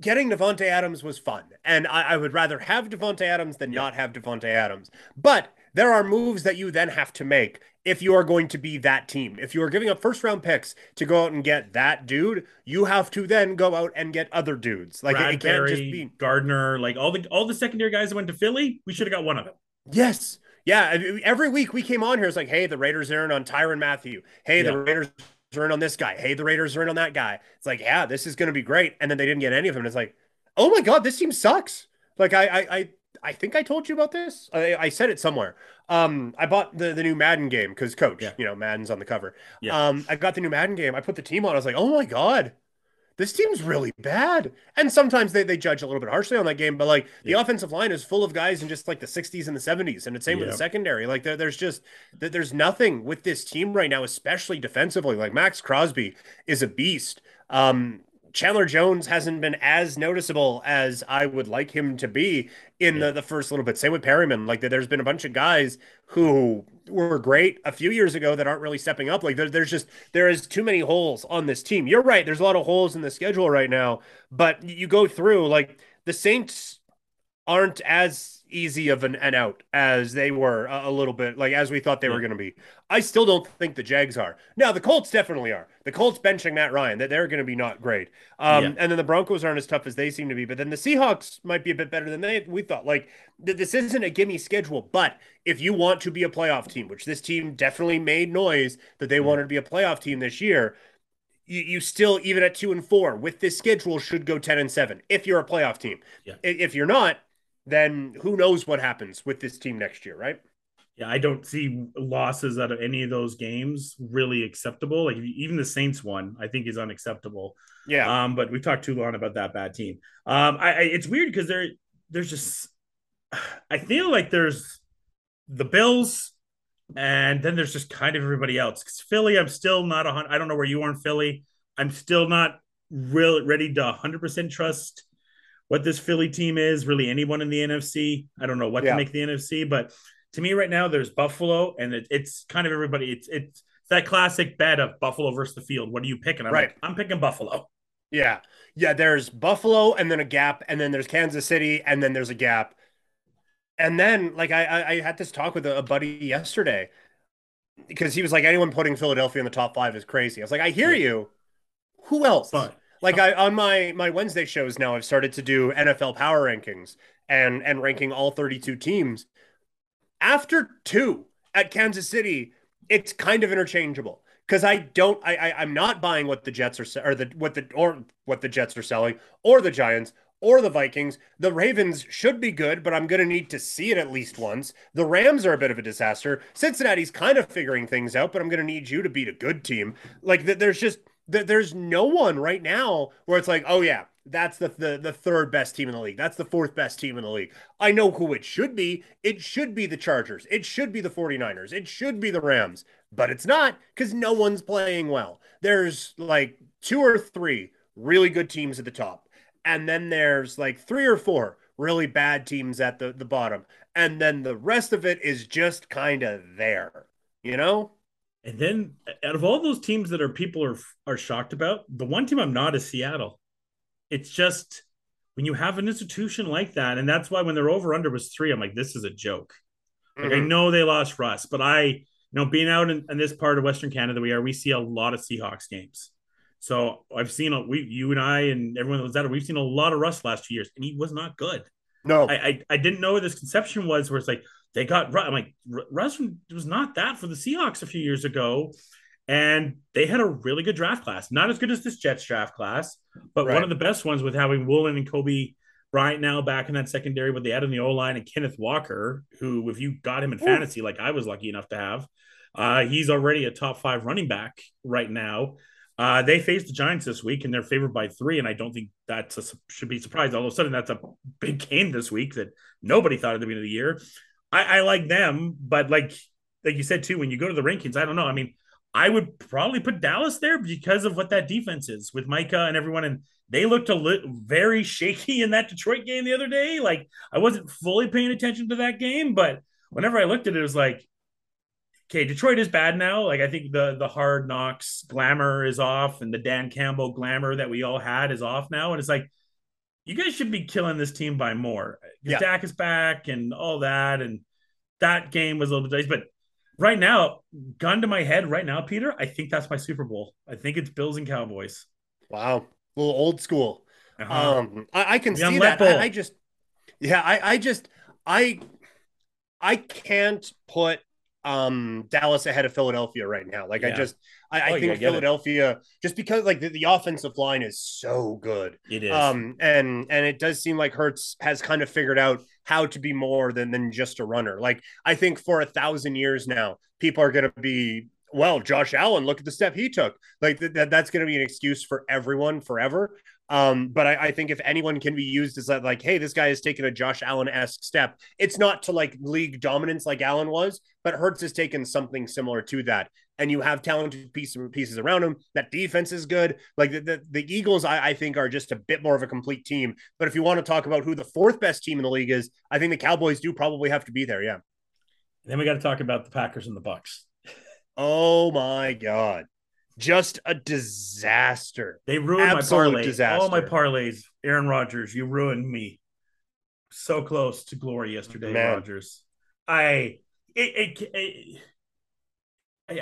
getting Davante Adams was fun. And I, I would rather have Davante Adams than yeah. not have Davante Adams. But there are moves that you then have to make if you are going to be that team. If you are giving up first round picks to go out and get that dude, you have to then go out and get other dudes. Like Bradberry, it can't just be Gardner, like all the all the secondary guys that went to Philly. We should have got one of them. Yes. Yeah. Every week we came on here, it's like, hey, the Raiders are in on Tyrann Mathieu. Hey, the Raiders are in on this guy. Hey, the Raiders are in on that guy. It's like, yeah, this is going to be great. And then they didn't get any of them. And it's like, oh my god, this team sucks. Like I I I, I think I told you about this. I, I said it somewhere. Um, I bought the, the new Madden game because Coach, yeah. you know, Madden's on the cover. Yeah. Um, I got the new Madden game. I put the team on. I was like, oh my god, this team's really bad. And sometimes they, they judge a little bit harshly on that game, but like the offensive line is full of guys in just like the 60s and the 70s, and it's same yeah. with the secondary. Like there, there's just there's nothing with this team right now, especially defensively. Like Maxx Crosby is a beast. Um, Chandler Jones hasn't been as noticeable as I would like him to be in yeah. the, the first little bit. Same with Perryman. Like there's been a bunch of guys who were great a few years ago that aren't really stepping up. Like there, there's just there is too many holes on this team. You're right. There's a lot of holes in the schedule right now, but you go through like the Saints aren't as easy of an, an out as they were a, a, little bit, like as we thought they yeah. were going to be. I still don't think the Jags are. Now the Colts definitely are. The Colts benching Matt Ryan, that they're going to be not great. Um, yeah. and then the Broncos aren't as tough as they seem to be. But then the Seahawks might be a bit better than they we thought. Like th- this isn't a gimme schedule, but if you want to be a playoff team, which this team definitely made noise that they wanted to be a playoff team this year. You, you still even at two and four with this schedule should go 10 and 7 if you're a playoff team yeah. if you're not then who knows what happens with this team next year, right? Yeah, I don't see losses out of any of those games really acceptable. Like even the Saints one, I think is unacceptable. Yeah. Um, but we talked too long about that bad team. Um, I, I it's weird because there, there's just, I feel like there's the Bills, and then there's just kind of everybody else. Because Philly, I'm still not a hundred. I don't know where you are in Philly. I'm still not real ready to 100 percent trust what this Philly team is, really anyone in the NFC. I don't know what yeah. to make the NFC, but to me right now, there's Buffalo, and it, it's kind of everybody. It's it's that classic bet of Buffalo versus the field. What are you picking? I'm right. Like, I'm picking Buffalo. Yeah, yeah. There's Buffalo, and then a gap, and then there's Kansas City, and then there's a gap, and then like I I, I had this talk with a, a buddy yesterday because he was like, anyone putting Philadelphia in the top five is crazy. I was like, I hear yeah. you. Who else? But like I on my my Wednesday shows now, I've started to do NFL power rankings and and ranking all 32 teams. After two at Kansas City, it's kind of interchangeable because I don't I, I am not buying what the Jets are or the what the or what the Jets are selling or the Giants or the Vikings. The Ravens should be good, but I'm going to need to see it at least once. The Rams are a bit of a disaster. Cincinnati's kind of figuring things out, but I'm going to need you to beat a good team. Like there's just there's no one right now where it's like, oh yeah, that's the, the the third best team in the league. That's the fourth best team in the league. I know who it should be. It should be the Chargers. It should be the 49ers. It should be the Rams, but it's not because no one's playing well. There's like two or three really good teams at the top. And then there's like three or four really bad teams at the, the bottom. And then the rest of it is just kind of there, you know? And then out of all those teams that are people are are shocked about, the one team I'm not is Seattle. It's just when you have an institution like that, and that's why when their over under was three, I'm like, this is a joke. Mm-hmm. Like I mm-hmm. know they lost Russ, but I you know being out in, in, this part of Western Canada we are, we see a lot of Seahawks games. So I've seen a, we you and I and everyone that was at it, we've seen a lot of Russ last two years, and he was not good. No, I, I, I didn't know where this conception was where it's like they got I'm like Russ was not that for the Seahawks a few years ago, and they had a really good draft class. Not as good as this Jets draft class, but right. one of the best ones with having Woolen and Coby Bryant now back in that secondary, but they added the O line and Kenneth Walker, who if you got him in Ooh. fantasy, like I was lucky enough to have, uh, he's already a top five running back right now. Uh, they faced the Giants this week, and they're favored by three. And I don't think that should be surprised. All of a sudden, that's a big game this week that nobody thought at the beginning of the year. I, I like them, but like like you said too, when you go to the rankings, I don't know. I mean, I would probably put Dallas there because of what that defense is with Micah and everyone, and they looked a little very shaky in that Detroit game the other day. Like I wasn't fully paying attention to that game, but whenever I looked at it, it was like, okay, Detroit is bad now. Like I think the the hard knocks glamour is off, and the Dan Campbell glamour that we all had is off now, and it's like you guys should be killing this team by more. Yeah. Dak is back and all that, and that game was a little bit dicey. But right now, gun to my head, right now, Peter, I think that's my Super Bowl. I think it's Bills and Cowboys. Wow, a little old school. Uh-huh. Um, I, I can see that. I, I, just, yeah, I, I just, I, I can't put um Dallas ahead of Philadelphia right now. Like yeah. I just I, I oh, think yeah, Philadelphia it. just because like the, the, offensive line is so good. It is. Um and and it does seem like Hurts has kind of figured out how to be more than than just a runner. Like I think for a thousand years now, people are gonna be well, Josh Allen, look at the step he took. Like th- that, that's going to be an excuse for everyone forever. Um, but I, I, think if anyone can be used as that, like, hey, this guy has taken a Josh Allen esque step. It's not to like league dominance like Allen was, but Hurts has taken something similar to that. And you have talented pieces pieces around him. That defense is good. Like the the, the Eagles, I, I think, are just a bit more of a complete team. But if you want to talk about who the fourth best team in the league is, I think the Cowboys do probably have to be there. Yeah. Then we got to talk about the Packers and the Bucks. Oh my god. Just a disaster. They ruined Absolute my parlay. Disaster. All my parlays. Aaron Rodgers, you ruined me. So close to glory yesterday, Man. Rodgers. I it, it, it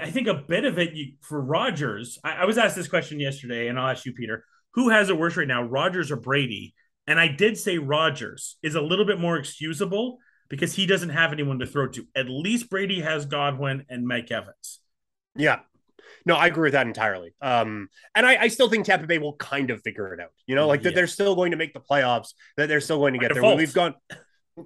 I think a bit of it you, for Rodgers. I, I, was asked this question yesterday, and I'll ask you, Peter. Who has it worse right now, Rodgers or Brady? And I did say Rodgers is a little bit more excusable because he doesn't have anyone to throw to. At least Brady has Godwin and Mike Evans. Yeah. No, I agree with that entirely. Um, and I, I still think Tampa Bay will kind of figure it out. You know, like yeah. that they're still going to make the playoffs, that they're still going to get there. We've gone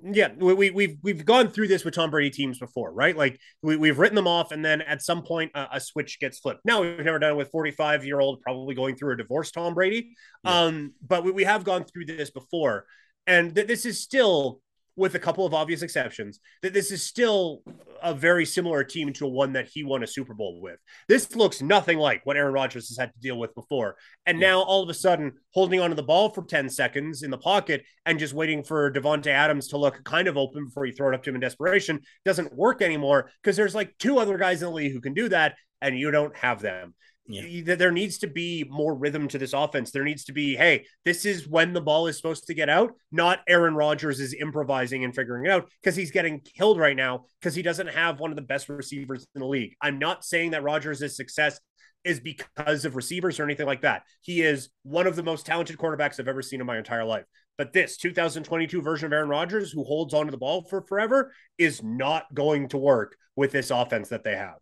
yeah, we, we, we've we've gone through this with Tom Brady teams before, right? Like we, we've written them off, and then at some point a, a switch gets flipped. Now we've never done it with 45 year old, probably going through a divorce, Tom Brady. Yeah. Um, but we, we have gone through this before, and th- this is still with a couple of obvious exceptions, that this is still a very similar team to one that he won a Super Bowl with. This looks nothing like what Aaron Rodgers has had to deal with before. And yeah. now all of a sudden, holding onto the ball for 10 seconds in the pocket and just waiting for Davante Adams to look kind of open before you throw it up to him in desperation doesn't work anymore because there's like two other guys in the league who can do that, and you don't have them. Yeah. There needs to be more rhythm to this offense. There needs to be, hey, this is when the ball is supposed to get out, not Aaron Rodgers is improvising and figuring it out because he's getting killed right now because he doesn't have one of the best receivers in the league. I'm not saying that Rodgers' success is because of receivers or anything like that. He is one of the most talented quarterbacks I've ever seen in my entire life. But this 2022 version of Aaron Rodgers, who holds onto the ball for forever, is not going to work with this offense that they have.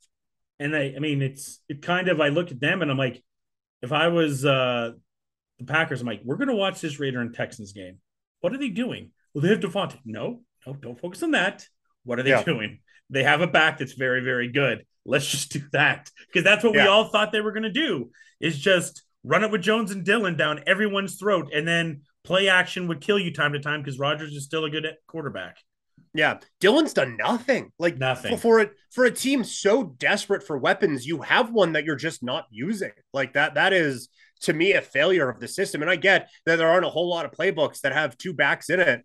And I, I mean, it's it kind of I look at them and I'm like, if I was uh the Packers, I'm like, we're gonna watch this Raider and Texans game. What are they doing? Well, they have Davante. No, no, don't focus on that. What are they yeah. doing? They have a back that's very, very good. Let's just do that because that's what yeah. we all thought they were going to do. Is just run it with Jones and Dillon down everyone's throat, and then play action would kill you time to time because Rodgers is still a good quarterback. Yeah, Dillon's done nothing. Like nothing for it for a team so desperate for weapons. You have one that you're just not using. Like that. That is to me a failure of the system. And I get that there aren't a whole lot of playbooks that have two backs in it.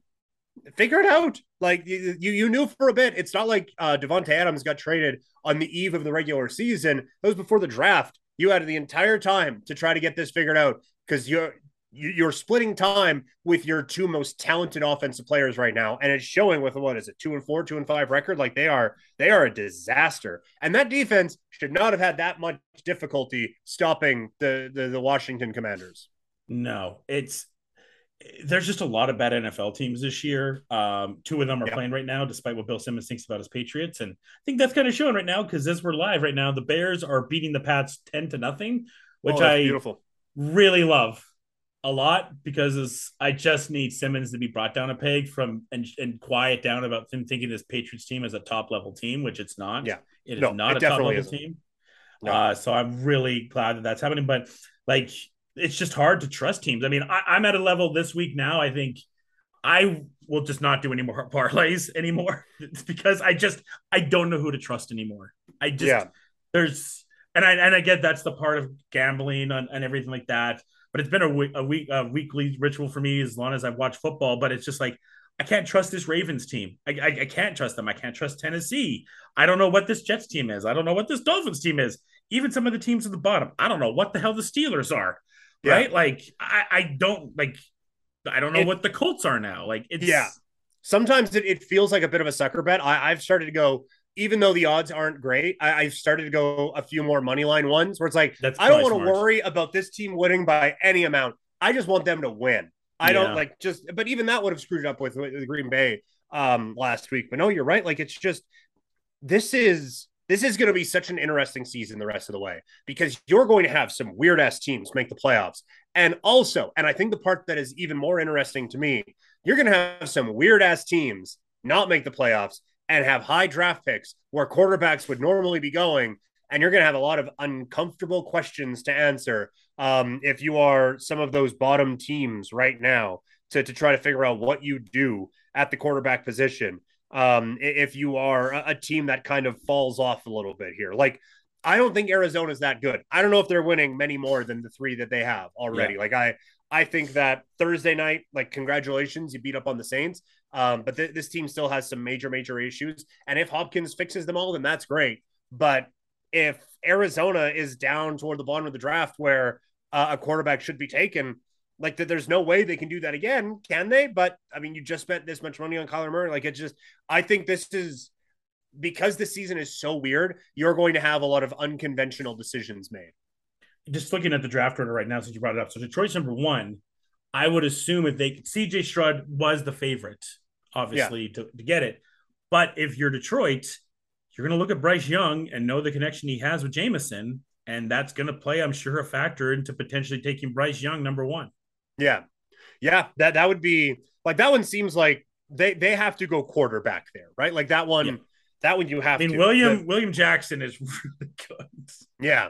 Figure it out. Like you, you knew for a bit. It's not like uh, Davante Adams got traded on the eve of the regular season. That was before the draft. You had the entire time to try to get this figured out because you're you're splitting time with your two most talented offensive players right now and it's showing with what is it two and four two and five record like they are they are a disaster and that defense should not have had that much difficulty stopping the the, the washington commanders no it's there's just a lot of bad NFL teams this year. Um, two of them are yeah. playing right now, despite what Bill Simmons thinks about his Patriots, and I think that's kind of showing right now because as we're live right now, the Bears are beating the Pats ten to nothing, which oh, I beautiful. really love a lot because I just need Simmons to be brought down a peg from and, and quiet down about him thinking this Patriots team is a top level team, which it's not. Yeah, it is no, not it a top level isn't. team. No. Uh, so I'm really glad that that's happening. But like, it's just hard to trust teams. I mean, I, am at a level this week now. I think I will just not do any more parlays anymore because I just I don't know who to trust anymore. I just yeah. there's and I and I get that's the part of gambling and, and everything like that but it's been a week, a week, a weekly ritual for me as long as I've watched football. But it's just like I can't trust this Ravens team. I, I, I, can't trust them. I can't trust Tennessee. I don't know what this Jets team is. I don't know what this Dolphins team is. Even some of the teams at the bottom, I don't know what the hell the Steelers are. Right? Like I, I don't like. I don't know it, what the Colts are now. Like it's yeah. Sometimes it, it feels like a bit of a sucker bet. I, I've started to go even though the odds aren't great, I, have started to go a few more money line ones where it's like, That's I don't want to worry about this team winning by any amount. I just want them to win. I yeah. don't like just, but even that would have screwed up with, with Green Bay um, last week. But no, you're right. Like it's just, this is, this is going to be such an interesting season the rest of the way because you're going to have some weird ass teams make the playoffs. And also, and I think the part that is even more interesting to me, you're going to have some weird ass teams not make the playoffs and have high draft picks where quarterbacks would normally be going and you're going to have a lot of uncomfortable questions to answer um, if you are some of those bottom teams right now to, to try to figure out what you do at the quarterback position. Um, if you are a, a team that kind of falls off a little bit here, like I don't think Arizona's that good. I don't know if they're winning many more than the three that they have already. Yeah. Like I, I think that Thursday night, like congratulations, you beat up on the Saints. Um, but th- this team still has some major, major issues. And if Hopkins fixes them all, then that's great. But if Arizona is down toward the bottom of the draft where uh, a quarterback should be taken, like that, there's no way they can do that again, can they? But I mean, you just spent this much money on Kyler Murray. Like it just, I think this is because the season is so weird. You're going to have a lot of unconventional decisions made. Just looking at the draft order right now, since you brought it up, so Detroit's number one. I would assume if they CJ Stroud was the favorite, obviously yeah. to, to get it. But if you're Detroit, you're going to look at Bryce Young and know the connection he has with Jameson, and that's going to play, I'm sure, a factor into potentially taking Bryce Young number one. Yeah, yeah, that that would be like that one seems like they they have to go quarterback there, right? Like that one, yeah. that one you have. I mean, to. William but, William Jackson is really good. Yeah,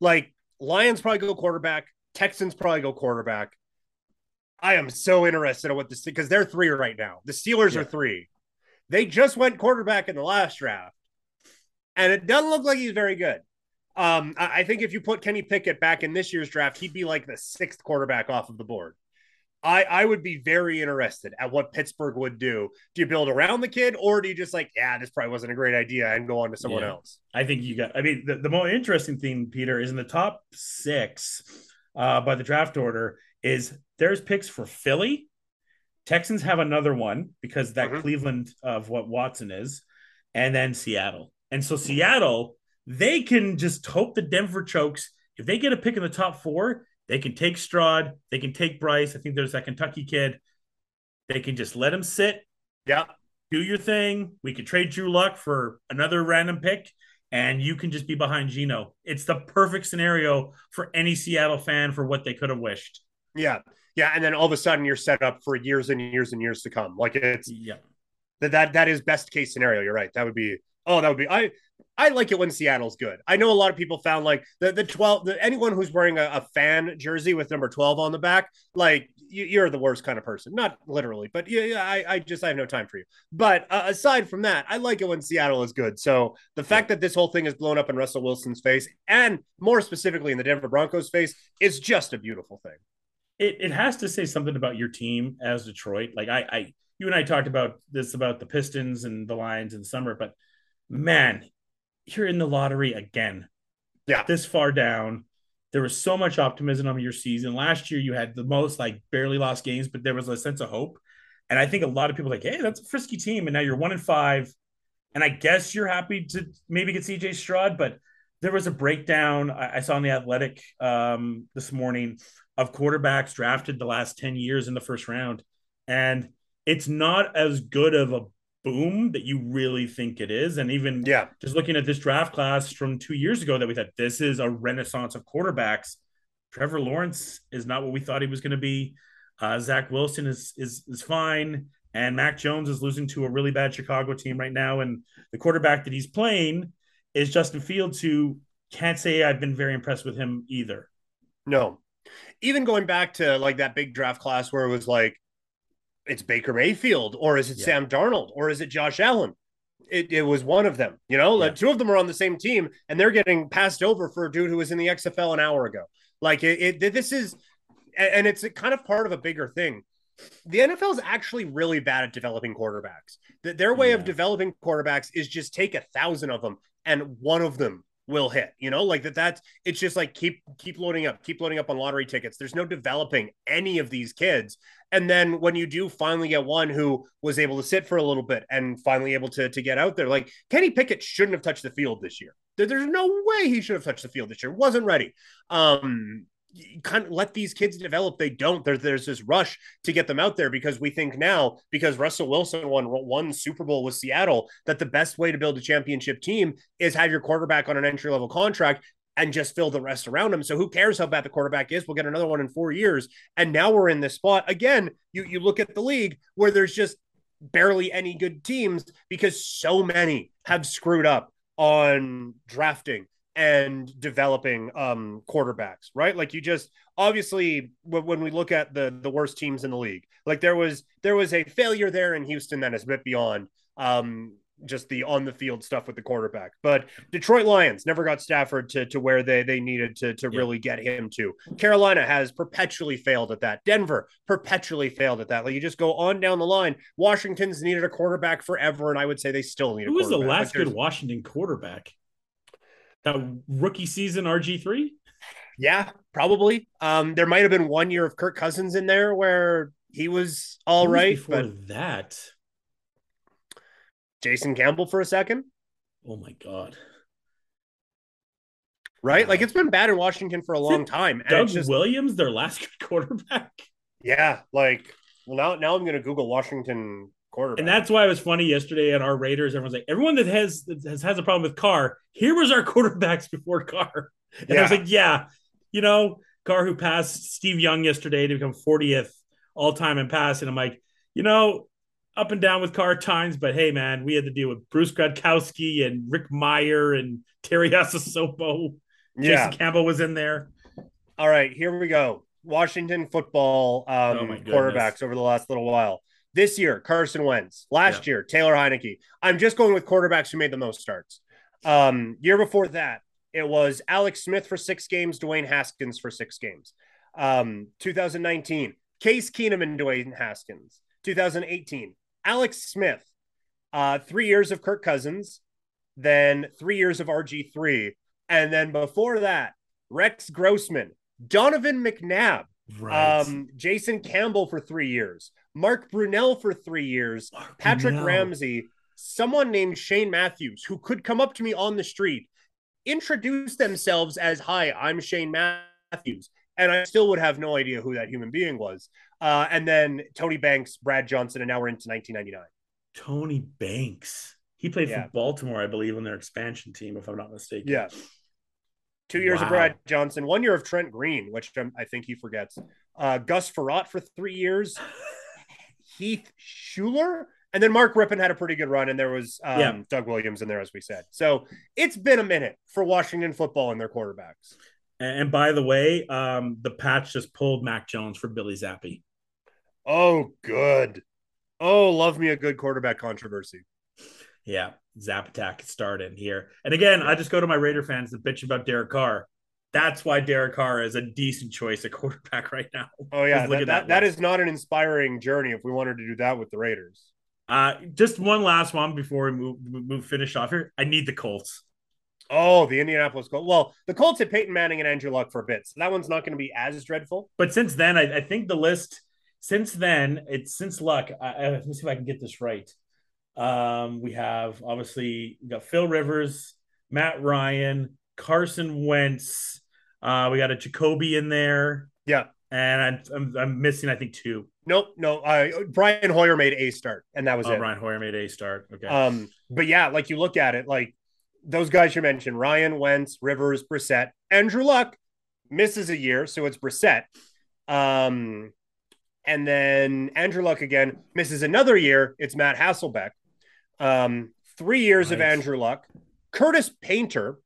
like Lions probably go quarterback. Texans probably go quarterback. I am so interested in what this because they're three right now. The Steelers yeah. are three. They just went quarterback in the last draft, and it doesn't look like he's very good. Um, I, I think if you put Kenny Pickett back in this year's draft, he'd be like the sixth quarterback off of the board. I, I would be very interested at what Pittsburgh would do. Do you build around the kid, or do you just like, yeah, this probably wasn't a great idea, and go on to someone yeah. else? I think you got. I mean, the, the more interesting thing, Peter, is in the top six uh, by the draft order is there's picks for Philly. Texans have another one because that mm-hmm. Cleveland of what Watson is, and then Seattle. And so Seattle, they can just hope the Denver chokes. If they get a pick in the top four, they can take Stroud, they can take Bryce. I think there's that Kentucky kid. They can just let him sit. Yeah. Do your thing. We could trade Drew Lock for another random pick, and you can just be behind Geno. It's the perfect scenario for any Seattle fan for what they could have wished. Yeah. Yeah. And then all of a sudden you're set up for years and years and years to come. Like it's yeah. That that that is best case scenario. You're right. That would be oh, that would be I I like it when Seattle's good. I know a lot of people found like the the 12 the, anyone who's wearing a, a, fan jersey with number 12 on the back, like you, are the worst kind of person. Not literally, but yeah, yeah I, I just I have no time for you. But uh, aside from that, I like it when Seattle is good. So the fact that this whole thing is blown up in Russell Wilson's face and more specifically in the Denver Broncos face is just a beautiful thing it, it has to say something about your team as Detroit. Like I, I, you and I talked about this about the Pistons and the Lions in the summer, but man, you're in the lottery again. Yeah, this far down. There was so much optimism on your season. Last year, you had the most like barely lost games, but there was a sense of hope. And I think a lot of people like, hey, that's a frisky team, and now you're one in five. And I guess you're happy to maybe get CJ Stroud, but there was a breakdown I, I saw on the Athletic um, this morning of quarterbacks drafted the last 10 years in the first round. And it's not as good of a boom that you really think it is. And even yeah, just looking at this draft class from two years ago that we thought this is a renaissance of quarterbacks. Trevor Lawrence is not what we thought he was going to be. Uh, Zach Wilson is is is fine, and Mac Jones is losing to a really bad Chicago team right now. And the quarterback that he's playing is Justin Fields, who can't say I've been very impressed with him either. No, even going back to like that big draft class where it was like, it's Baker Mayfield, or is it yeah. Sam Darnold, or is it Josh Allen? It, it was one of them, you know, yeah. like two of them are on the same team and they're getting passed over for a dude who was in the XFL an hour ago. Like it, it this is, and it's kind of part of a bigger thing. The NFL is actually really bad at developing quarterbacks. Their way yeah. of developing quarterbacks is just take a thousand of them and one of them will hit you know like that that's it's just like keep keep loading up keep loading up on lottery tickets. There's no developing any of these kids. And then when you do finally get one who was able to sit for a little bit and finally able to to get out there like kenny pickett shouldn't have touched the field this year. There's no way he should have touched the field this year. Wasn't ready. Um kind of let these kids develop. They don't. There, there's this rush to get them out there because we think now, because Russell Wilson won one Super Bowl with Seattle, that the best way to build a championship team is have your quarterback on an entry level contract and just fill the rest around him. So who cares how bad the quarterback is? We'll get another one in four years. And now we're in this spot again. You you look at the league where there's just barely any good teams because so many have screwed up on drafting and developing um quarterbacks, right? Like you just obviously when we look at the the worst teams in the league, like there was there was a failure there in Houston that is a bit beyond um just the on the field stuff with the quarterback. But Detroit Lions never got Stafford to, to where they, they needed to, to yeah. really get him to. Carolina has perpetually failed at that. Denver perpetually failed at that. Like you just go on down the line. Washington's needed a quarterback forever, and I would say they still need Who was the last like good Washington quarterback? That rookie season RG3? Yeah, probably. Um, there might have been one year of Kirk Cousins in there where he was all right. Before but that Jason Campbell for a second. Oh my god. Right? Wow. Like it's been bad in Washington for a long time. Doug just, Williams, their last quarterback. Yeah, like well now now I'm gonna Google Washington quarterback. And that's why it was funny yesterday at our Raiders. Everyone's like, everyone that has has has a problem with Carr, here was our quarterbacks before Carr. And yeah. I was like, yeah, you know, Carr who passed Steve Young yesterday to become 40th all time in passing. And I'm like, you know, up and down with Carr times, but hey, man, we had to deal with Bruce Gradkowski and Rick Mirer and Terry Asasopo. Yeah. Jason Campbell was in there. All right, here we go. Washington football um, oh quarterbacks over the last little while. This year, Carson Wentz. Last yeah. year, Taylor Heinicke. I'm just going with quarterbacks who made the most starts. Um, year before that, it was Alex Smith for six games, Dwayne Haskins for six games. Um, 2019, Case Keenum and Dwayne Haskins. 2018, Alex Smith, uh, three years of Kirk Cousins, then three years of RG3. And then before that, Rex Grossman, Donovan McNabb, right. um, Jason Campbell for three years, Mark Brunell for three years, Mark Patrick Brunell. Ramsey, someone named Shane Matthews, who could come up to me on the street, introduce themselves as, Hi, I'm Shane Matthews. And I still would have no idea who that human being was. Uh, and then Tony Banks, Brad Johnson, and now we're into 1999. Tony Banks. He played yeah. for Baltimore, I believe, on their expansion team, if I'm not mistaken. Yeah. Two years wow. of Brad Johnson, one year of Trent Green, which I'm, i think he forgets. Uh, Gus Frerotte for three years. Heath Shuler, And then Mark Rypien had a pretty good run, and there was um, yeah. Doug Williams in there, as we said. So it's been a minute for Washington football and their quarterbacks. And by the way, um, the patch just pulled Mac Jones for Bailey Zappe. Oh, good. Oh, love me a good quarterback controversy. Yeah, Zap attack started here. And again, I just go to my Raider fans to bitch about Derek Carr. That's why Derek Carr is a decent choice at quarterback right now. Oh yeah, that, that, that, that is not an inspiring journey if we wanted to do that with the Raiders. Uh, just one last one before we move, move finish off here. I need the Colts. Oh, the Indianapolis Colts. Well, the Colts had Peyton Manning and Andrew Luck for a bit, so that one's not going to be as dreadful. But since then, I, I think the list since then, it's since luck. I, let me see if I can get this right. Um, we have obviously we got Phil Rivers, Matt Ryan, Carson Wentz. Uh, we got a Jacoby in there. Yeah, and I'm, I'm, I'm missing I think two. Nope, no. Uh, Brian Hoyer made a start, and that was oh, it. Brian Hoyer made a start. Okay. Um, but yeah, like you look at it, like those guys you mentioned, Ryan Wentz, Rivers, Brissett, Andrew Luck misses a year, so it's Brissett. Um, and then Andrew Luck again misses another year. It's Matt Hasselbeck. Um, three years right. of Andrew Luck. Curtis Painter.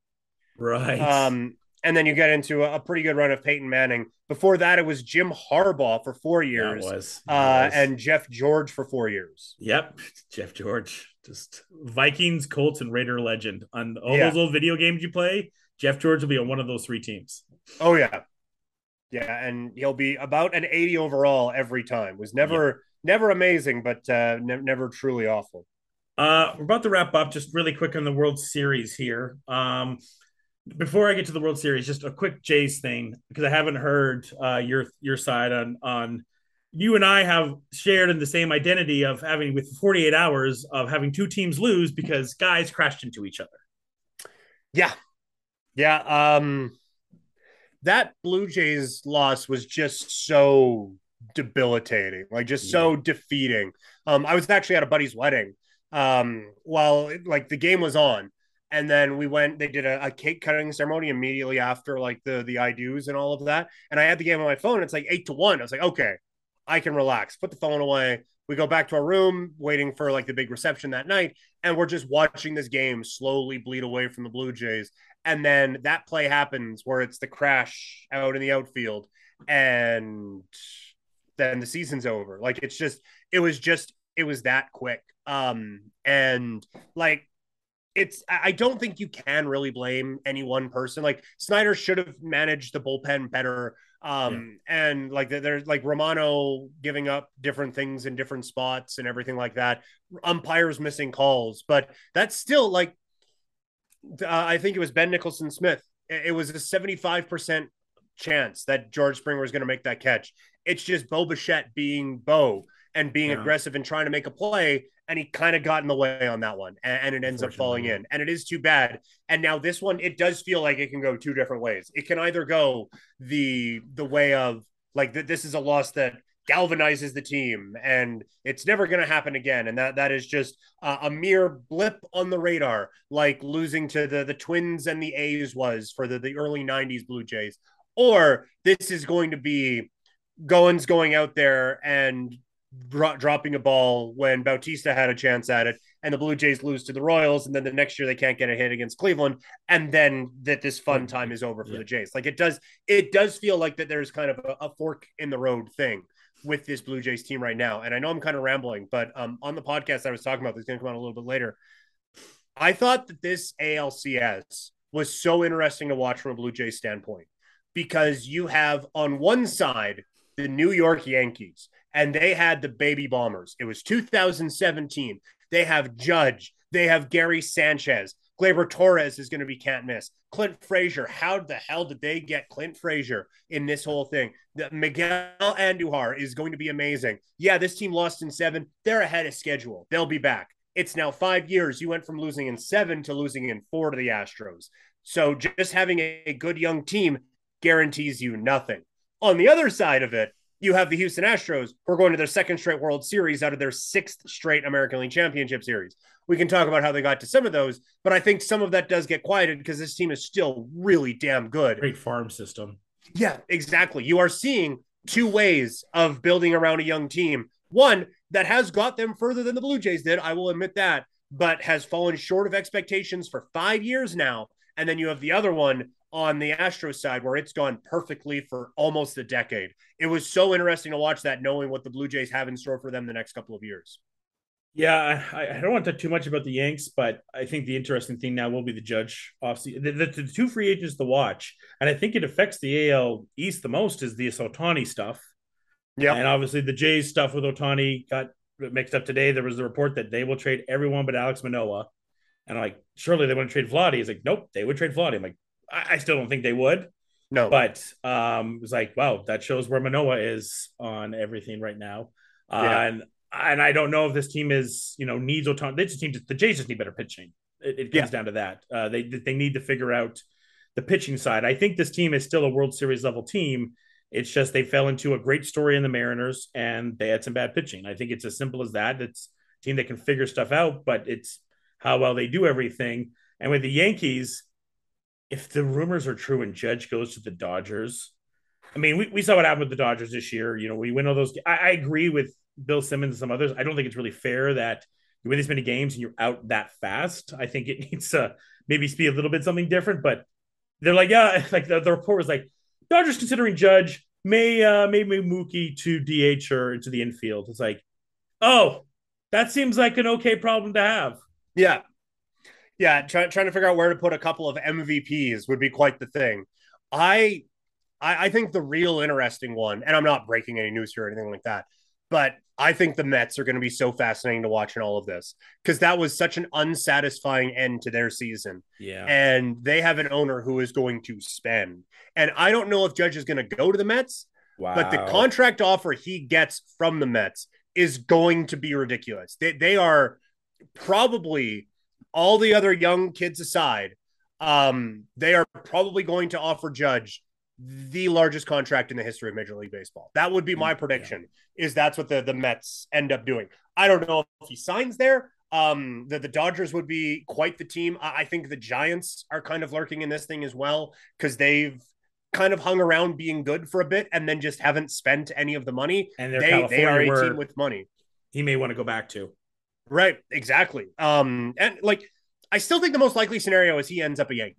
Right. Um, and then you get into a, a, pretty good run of Peyton Manning. Before that, it was Jim Harbaugh for four years. That was, that uh, was. and Jeff George for four years. Yep. Jeff George. Just Vikings, Colts, and Raider legend. On all yeah. those old video games you play, Jeff George will be on one of those three teams. Oh, yeah. Yeah, and he'll be about an 80 overall every time. Was never yeah. never amazing, but uh, ne- never truly awful. Uh, we're about to wrap up. Just really quick on the World Series here. Um, before I get to the World Series, just a quick Jays thing because I haven't heard uh, your your side on on. You and I have shared in the same identity of having with 48 hours of having two teams lose because guys crashed into each other. Yeah, yeah. Um, that Blue Jays loss was just so debilitating, like just so defeating. Um, I was actually at a buddy's wedding um, while like the game was on, and then we went. They did a, a cake cutting ceremony immediately after like the the I do's and all of that. And I had the game on my phone. It's like eight to one. I was like, okay, I can relax. Put the phone away. We go back to our room, waiting for like the big reception that night, and we're just watching this game slowly bleed away from the Blue Jays. and then that play happens where it's the crash out in the outfield, and then the season's over. Like it's just, it was just, it was that quick. Um, and like it's I don't think you can really blame any one person. Like Schneider should have managed the bullpen better. Um, yeah. and like there's like Romano giving up different things in different spots and everything like that. Umpires missing calls, but that's still like uh, I think it was Ben Nicholson Smith. It was a 75% chance that George Springer was going to make that catch. It's just Bo Bichette being Bo and being yeah. aggressive and trying to make a play. And he kind of got in the way on that one, and, and it ends up falling in. And it is too bad. And now this one, it does feel like it can go two different ways. It can either go the the way of like that. This is a loss that galvanizes the team, and it's never going to happen again. And that that is just uh, a mere blip on the radar, like losing to the the Twins and the A's was for the the early '90s Blue Jays. Or this is going to be Goins going out there and dro- dropping a ball when Bautista had a chance at it, and the Blue Jays lose to the Royals, and then the next year they can't get a hit against Cleveland, and then that this fun time is over for yeah. the Jays. Like it does, it does feel like that there's kind of a, a, fork in the road thing with this Blue Jays team right now. And I know I'm kind of rambling, but um, on the podcast I was talking about, that's going to come out a little bit later. I thought that this ALCS was so interesting to watch from a Blue Jays standpoint because you have on one side the New York Yankees and they had the baby bombers. It was 2017. They have Judge, they have Gary Sanchez. Gleyber Torres is going to be can't miss. Clint Frazier, how the hell did they get Clint Frazier in this whole thing? The Miguel Andujar is going to be amazing. Yeah, this team lost in seven. They're ahead of schedule. They'll be back. It's now five years. You went from losing in seven to losing in four to the Astros. So just having a good young team guarantees you nothing. On the other side of it, you have the Houston Astros who are going to their second straight World Series out of their sixth straight American League Championship Series. We can talk about how they got to some of those, but I think some of that does get quieted because this team is still really damn good. Great farm system. Yeah, exactly. You are seeing two ways of building around a young team. One that has got them further than the Blue Jays did, I will admit that, but has fallen short of expectations for five years now. And then you have the other one on the Astros side where it's gone perfectly for almost a decade. It was so interesting to watch that, knowing what the Blue Jays have in store for them the next couple of years. Yeah, I, I don't want to talk too much about the Yanks, but I think the interesting thing now will be the Judge off the, the, the, two free agents to watch, and I think it affects the AL East the most is the Ohtani stuff. Yeah, and obviously the Jays stuff with Ohtani got mixed up today. There was a report that they will trade everyone but Alek Manoah, and I'm like, surely they want to trade Vladdy. He's like, nope, they would trade Vladdy. I'm like, I, I still don't think they would. No, but um, it was like, wow, that shows where Manoah is on everything right now. Uh, yeah. And and I don't know if this team is, you know, needs just need to, the Jays just need better pitching. It, it comes yeah. down to that. Uh, they they need to figure out the pitching side. I think this team is still a World Series level team. It's just they fell into a great story in the Mariners and they had some bad pitching. I think it's as simple as that. It's a team that can figure stuff out, but it's how well they do everything. And with the Yankees, if the rumors are true and Judge goes to the Dodgers, I mean, we, we saw what happened with the Dodgers this year. You know, we win all those. I, I agree with Bill Simmons and some others. I don't think it's really fair that you win this many games and you're out that fast. I think it needs to maybe be a little bit something different. But they're like, yeah, like the, the report was like, Dodgers considering Judge may uh maybe Mookie to DH or into the infield. It's like, oh, that seems like an okay problem to have. Yeah, yeah, try, trying to figure out where to put a couple of MVPs would be quite the thing. I, I, I think the real interesting one, and I'm not breaking any news here or anything like that, but I think the Mets are going to be so fascinating to watch in all of this because that was such an unsatisfying end to their season. Yeah. And they have an owner who is going to spend. And I don't know if Judge is going to go to the Mets, wow. but the contract offer he gets from the Mets is going to be ridiculous. They, they are probably all the other young kids aside, um, they are probably going to offer Judge the largest contract in the history of Major League Baseball. That would be my mm, prediction. Yeah. Is that's what the the Mets end up doing? I don't know if he signs there. Um, the the Dodgers would be quite the team. I, I think the Giants are kind of lurking in this thing as well because they've kind of hung around being good for a bit and then just haven't spent any of the money. And they they are a team with money. He may want to go back to. Right, exactly. Um, and like I still think the most likely scenario is he ends up a Yankee.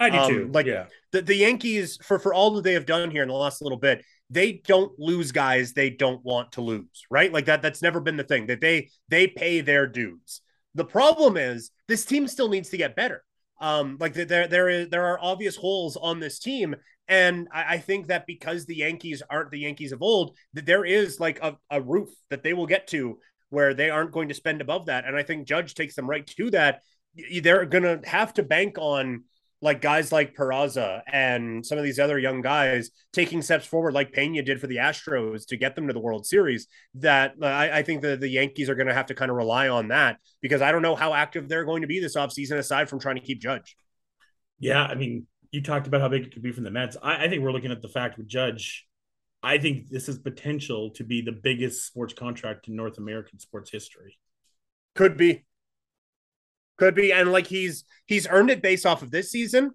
I do um, too. Like yeah. the, the Yankees, for for all that they have done here in the last little bit, they don't lose guys they don't want to lose, right? Like that. That's never been the thing that they they pay their dues. The problem is this team still needs to get better. Um, like there there is there are obvious holes on this team, and I, I, think that because the Yankees aren't the Yankees of old, that there is like a, a roof that they will get to where they aren't going to spend above that. And I think Judge takes them right to that. They're going to have to bank on like guys like Peraza and some of these other young guys taking steps forward, like Pena did for the Astros to get them to the World Series. That uh, I, I think that the Yankees are going to have to kind of rely on that because I don't know how active they're going to be this offseason aside from trying to keep Judge. Yeah, I mean, you talked about how big it could be from the Mets. I, I think we're looking at the fact with Judge. I think this has potential to be the biggest sports contract in North American sports history. Could be. Could be, and like he's he's earned it based off of this season,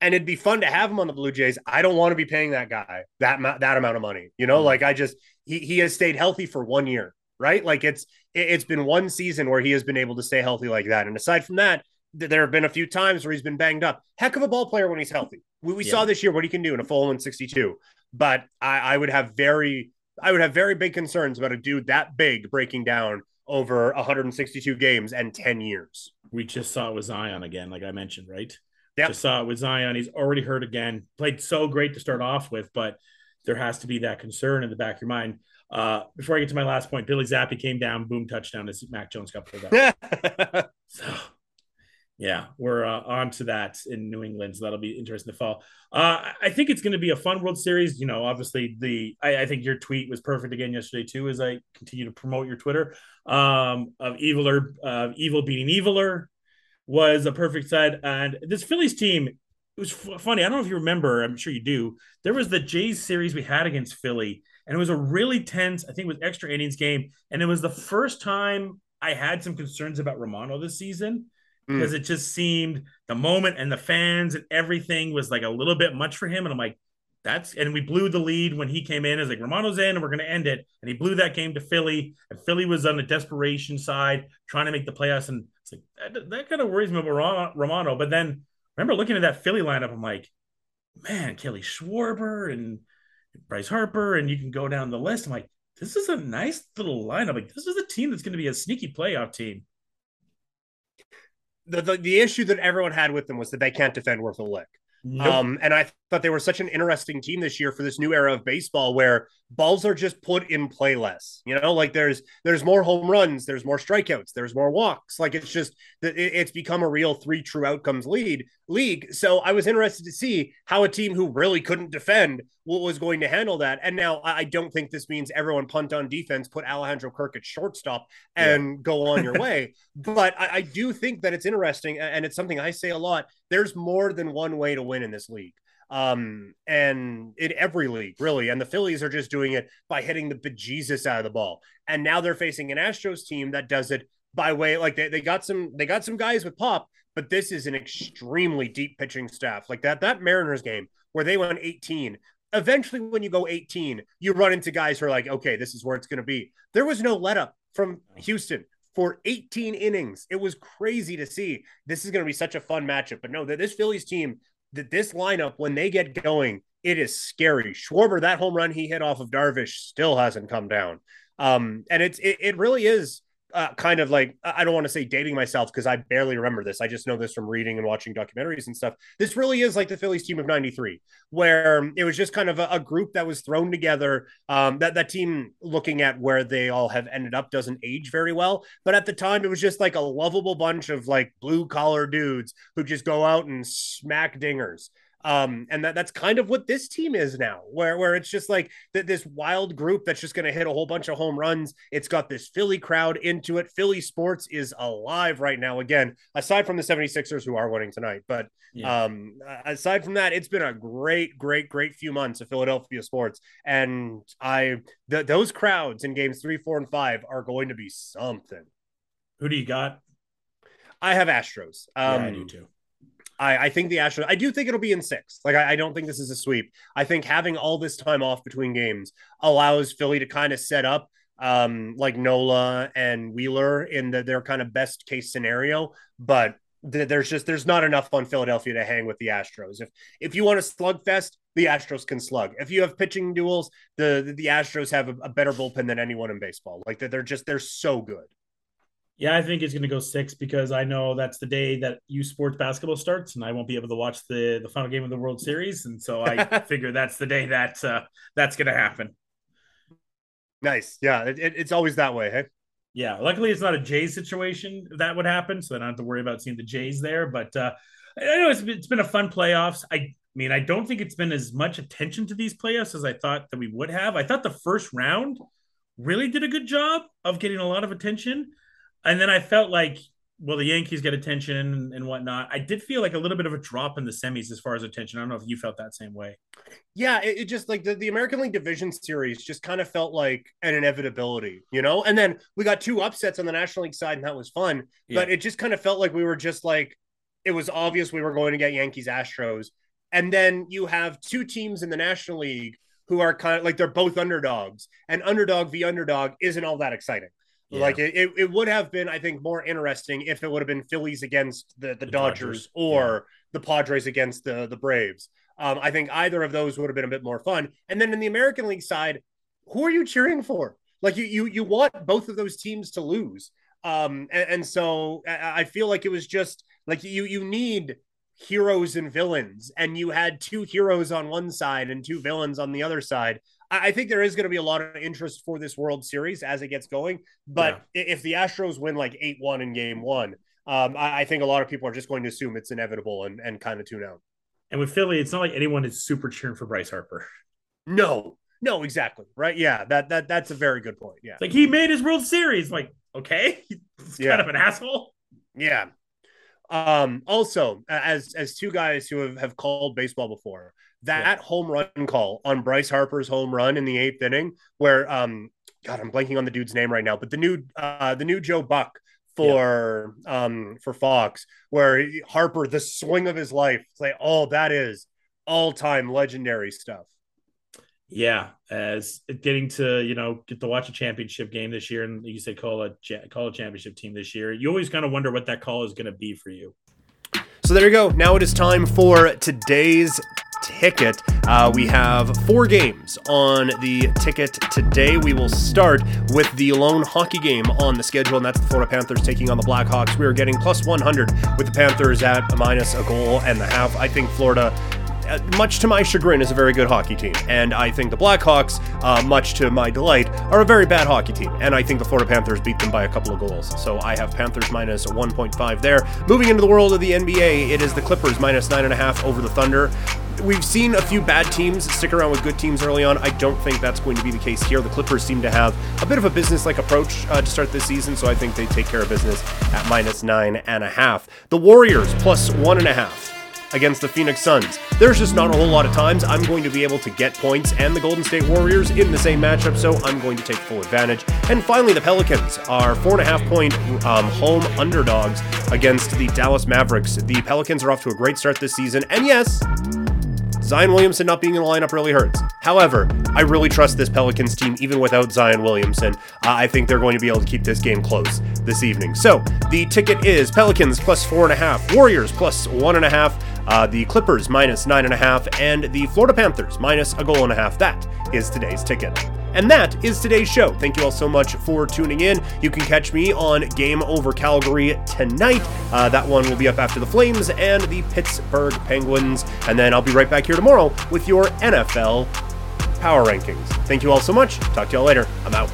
and it'd be fun to have him on the Blue Jays. I don't want to be paying that guy that that amount of money. You know, mm-hmm. like I just he he has stayed healthy for one year, right? Like it's it, it's been one season where he has been able to stay healthy like that, and aside from that, there have been a few times where he's been banged up. Heck of a ball player when he's healthy. We, we yeah. saw this year what he can do in a full in 62. But I, I would have very I would have very big concerns about a dude that big breaking down over 162 games and 10 years. We just saw it with Zion again, like I mentioned, right? Yeah. Just saw it with Zion. He's already hurt again. Played so great to start off with, but there has to be that concern in the back of your mind. Uh, before I get to my last point, Bailey Zappe came down, boom, touchdown as Mac Jones got pulled out. so yeah, we're uh, on to that in New England, so that'll be interesting to follow. Uh, I think it's going to be a fun World Series. You know, obviously the I, I, think your tweet was perfect again yesterday too, as I continue to promote your Twitter um, of eviler, uh, evil beating eviler was a perfect side, and this Phillies team. It was f- funny. I don't know if you remember. I'm sure you do. There was the Jays series we had against Philly, and it was a really tense. I think it was extra innings game, and it was the first time I had some concerns about Romano this season because mm. it just seemed the moment and the fans and everything was like a little bit much for him. And I'm like, that's and we blew the lead when he came in. As like Romano's in, and we're going to end it. And he blew that game to Philly, and Philly was on the desperation side, trying to make the playoffs. And it's like that, that kind of worries me about Romano. But then remember looking at that Philly lineup, I'm like, man, Kyle Schwarber and Bryce Harper, and you can go down the list. I'm like, this is a nice little lineup. Like this is a team that's going to be a sneaky playoff team the, the, the issue that everyone had with them was that they can't defend worth a lick. Nope. Um, and I thought they were such an interesting team this year for this new era of baseball where balls are just put in play less. You know, like there's there's more home runs, there's more strikeouts, there's more walks. Like it's just that it's become a real three true outcomes lead league. So I was interested to see how a team who really couldn't defend what was going to handle that. And now I don't think this means everyone punt on defense, put Alejandro Kirk at shortstop, and yeah. go on your way. But I, I do think that it's interesting, and it's something I say a lot. There's more than one way to win in this league um, and in every league, really. And the Phillies are just doing it by hitting the bejesus out of the ball. And now they're facing an Astros team that does it by way like they, they got some they got some guys with pop, but this is an extremely deep pitching staff. Like that that Mariners game where they went 18. Eventually, when you go 18, you run into guys who are like, okay, this is where it's going to be. There was no let up from Houston for 18 innings. It was crazy to see. This is going to be such a fun matchup. But no, this Phillies team, that this lineup, when they get going, it is scary. Schwarber, that home run he hit off of Darvish still hasn't come down. Um, and it's it, it really is uh, kind of like I don't want to say dating myself because I barely remember this. I just know this from reading and watching documentaries and stuff. This really is like the Phillies team of '93, where it was just kind of a, a group that was thrown together. Um, that that team, looking at where they all have ended up, doesn't age very well. But at the time, it was just like a lovable bunch of like blue collar dudes who just go out and smack dingers. Um, and that, that's kind of what this team is now, where, where it's just like th- this wild group that's just going to hit a whole bunch of home runs. It's got this Philly crowd into it. Philly sports is alive right now. Again, aside from the 76ers who are winning tonight, but yeah. um, aside from that, it's been a great, great, great few months of Philadelphia sports. And I, th- those crowds in games three, four, and five are going to be something. Who do you got? I have Astros. Um, yeah, I do too. I, I think the Astros, I do think it'll be in six. Like, I, I, don't think this is a sweep. I think having all this time off between games allows Philly to kind of set up um, like Nola and Wheeler in the, their kind of best case scenario. But there's just there's not enough on Philadelphia to hang with the Astros. If if you want a slugfest, the Astros can slug. If you have pitching duels, the the Astros have a, a better bullpen than anyone in baseball. Like they're just they're so good. Yeah, I think it's going to go six because I know that's the day that U Sports basketball starts, and I won't be able to watch the the final game of the World Series, and so I figure that's the day that uh, that's going to happen. Nice, yeah, it, it, it's always that way, hey. Yeah, luckily it's not a Jays situation that would happen, so I don't have to worry about seeing the Jays there. But uh, I know it's been, it's been a fun playoffs. I mean, I don't think it's been as much attention to these playoffs as I thought that we would have. I thought the first round really did a good job of getting a lot of attention. And then I felt like, well, the Yankees get attention and, and whatnot. I did feel like a little bit of a drop in the semis as far as attention. I don't know if you felt that same way. Yeah, it, it just like the, the American League Division Series just kind of felt like an inevitability, you know? And then we got two upsets on the National League side, and that was fun. Yeah. But it just kind of felt like we were just like, it was obvious we were going to get Yankees Astros. And then you have two teams in the National League who are kind of like they're both underdogs, and underdog v underdog isn't all that exciting. Yeah. Like it, it would have been, I think, more interesting if it would have been Phillies against the, the, the Dodgers, Dodgers, or yeah. the Padres against the, the Braves. Um, I think either of those would have been a bit more fun. And then in the American League side, who are you cheering for? Like you you you want both of those teams to lose. Um, and, and so I feel like it was just like you you need heroes and villains, and you had two heroes on one side and two villains on the other side. I think there is going to be a lot of interest for this World Series as it gets going. But yeah. if the Astros win like 8 1 in game one, um, I, I, think a lot of people are just going to assume it's inevitable and, and kind of tune out. And with Philly, it's not like anyone is super cheering for Bryce Harper. No, no, exactly. Right. Yeah. That, that, that's a very good point. Yeah. It's like he made his World Series. Like, okay. He's yeah. kind of an asshole. Yeah. Um, also, as as two guys who have, have called baseball before, that yeah. home run call on Bryce Harper's home run in the eighth inning, where um, God, I'm blanking on the dude's name right now, but the new uh the new Joe Buck for yeah. um for Fox, where Harper, the swing of his life, it's like, oh, that is all time legendary stuff. Yeah, as getting to you know get to watch a championship game this year, and you say call a call a championship team this year, you always kind of wonder what that call is going to be for you. So there you go. Now it is time for today's ticket. Uh, we have four games on the ticket today. We will start with the lone hockey game on the schedule, and that's the Florida Panthers taking on the Blackhawks. We are getting plus 100 with the Panthers at minus a goal and a half. I think Florida uh, much to my chagrin, is a very good hockey team. And I think the Blackhawks, uh, much to my delight, are a very bad hockey team. And I think the Florida Panthers beat them by a couple of goals. So I have Panthers minus 1.5 there. Moving into the world of the NBA, it is the Clippers minus 9.5 over the Thunder. We've seen a few bad teams stick around with good teams early on. I don't think that's going to be the case here. The Clippers seem to have a bit of a business like approach uh, to start this season, so I think they take care of business at minus nine and a half. The Warriors plus one and a half against the Phoenix Suns. There's just not a whole lot of times I'm going to be able to get points and the Golden State Warriors in the same matchup, so I'm going to take full advantage. And finally, the Pelicans are four and a half point um, home underdogs against the Dallas Mavericks. The Pelicans are off to a great start this season, and yes, Zion Williamson not being in the lineup really hurts. However, I really trust this Pelicans team even without Zion Williamson. Uh, I think they're going to be able to keep this game close this evening. So the ticket is Pelicans plus four and a half, Warriors plus one and a half, uh, the Clippers minus nine and a half, and the Florida Panthers minus a goal and a half. That is today's ticket. And that is today's show. Thank you all so much for tuning in. You can catch me on Game Over Calgary tonight. Uh, that one will be up after the Flames and the Pittsburgh Penguins. And then I'll be right back here tomorrow with your NFL Power Rankings. Thank you all so much. Talk to y'all later. I'm out.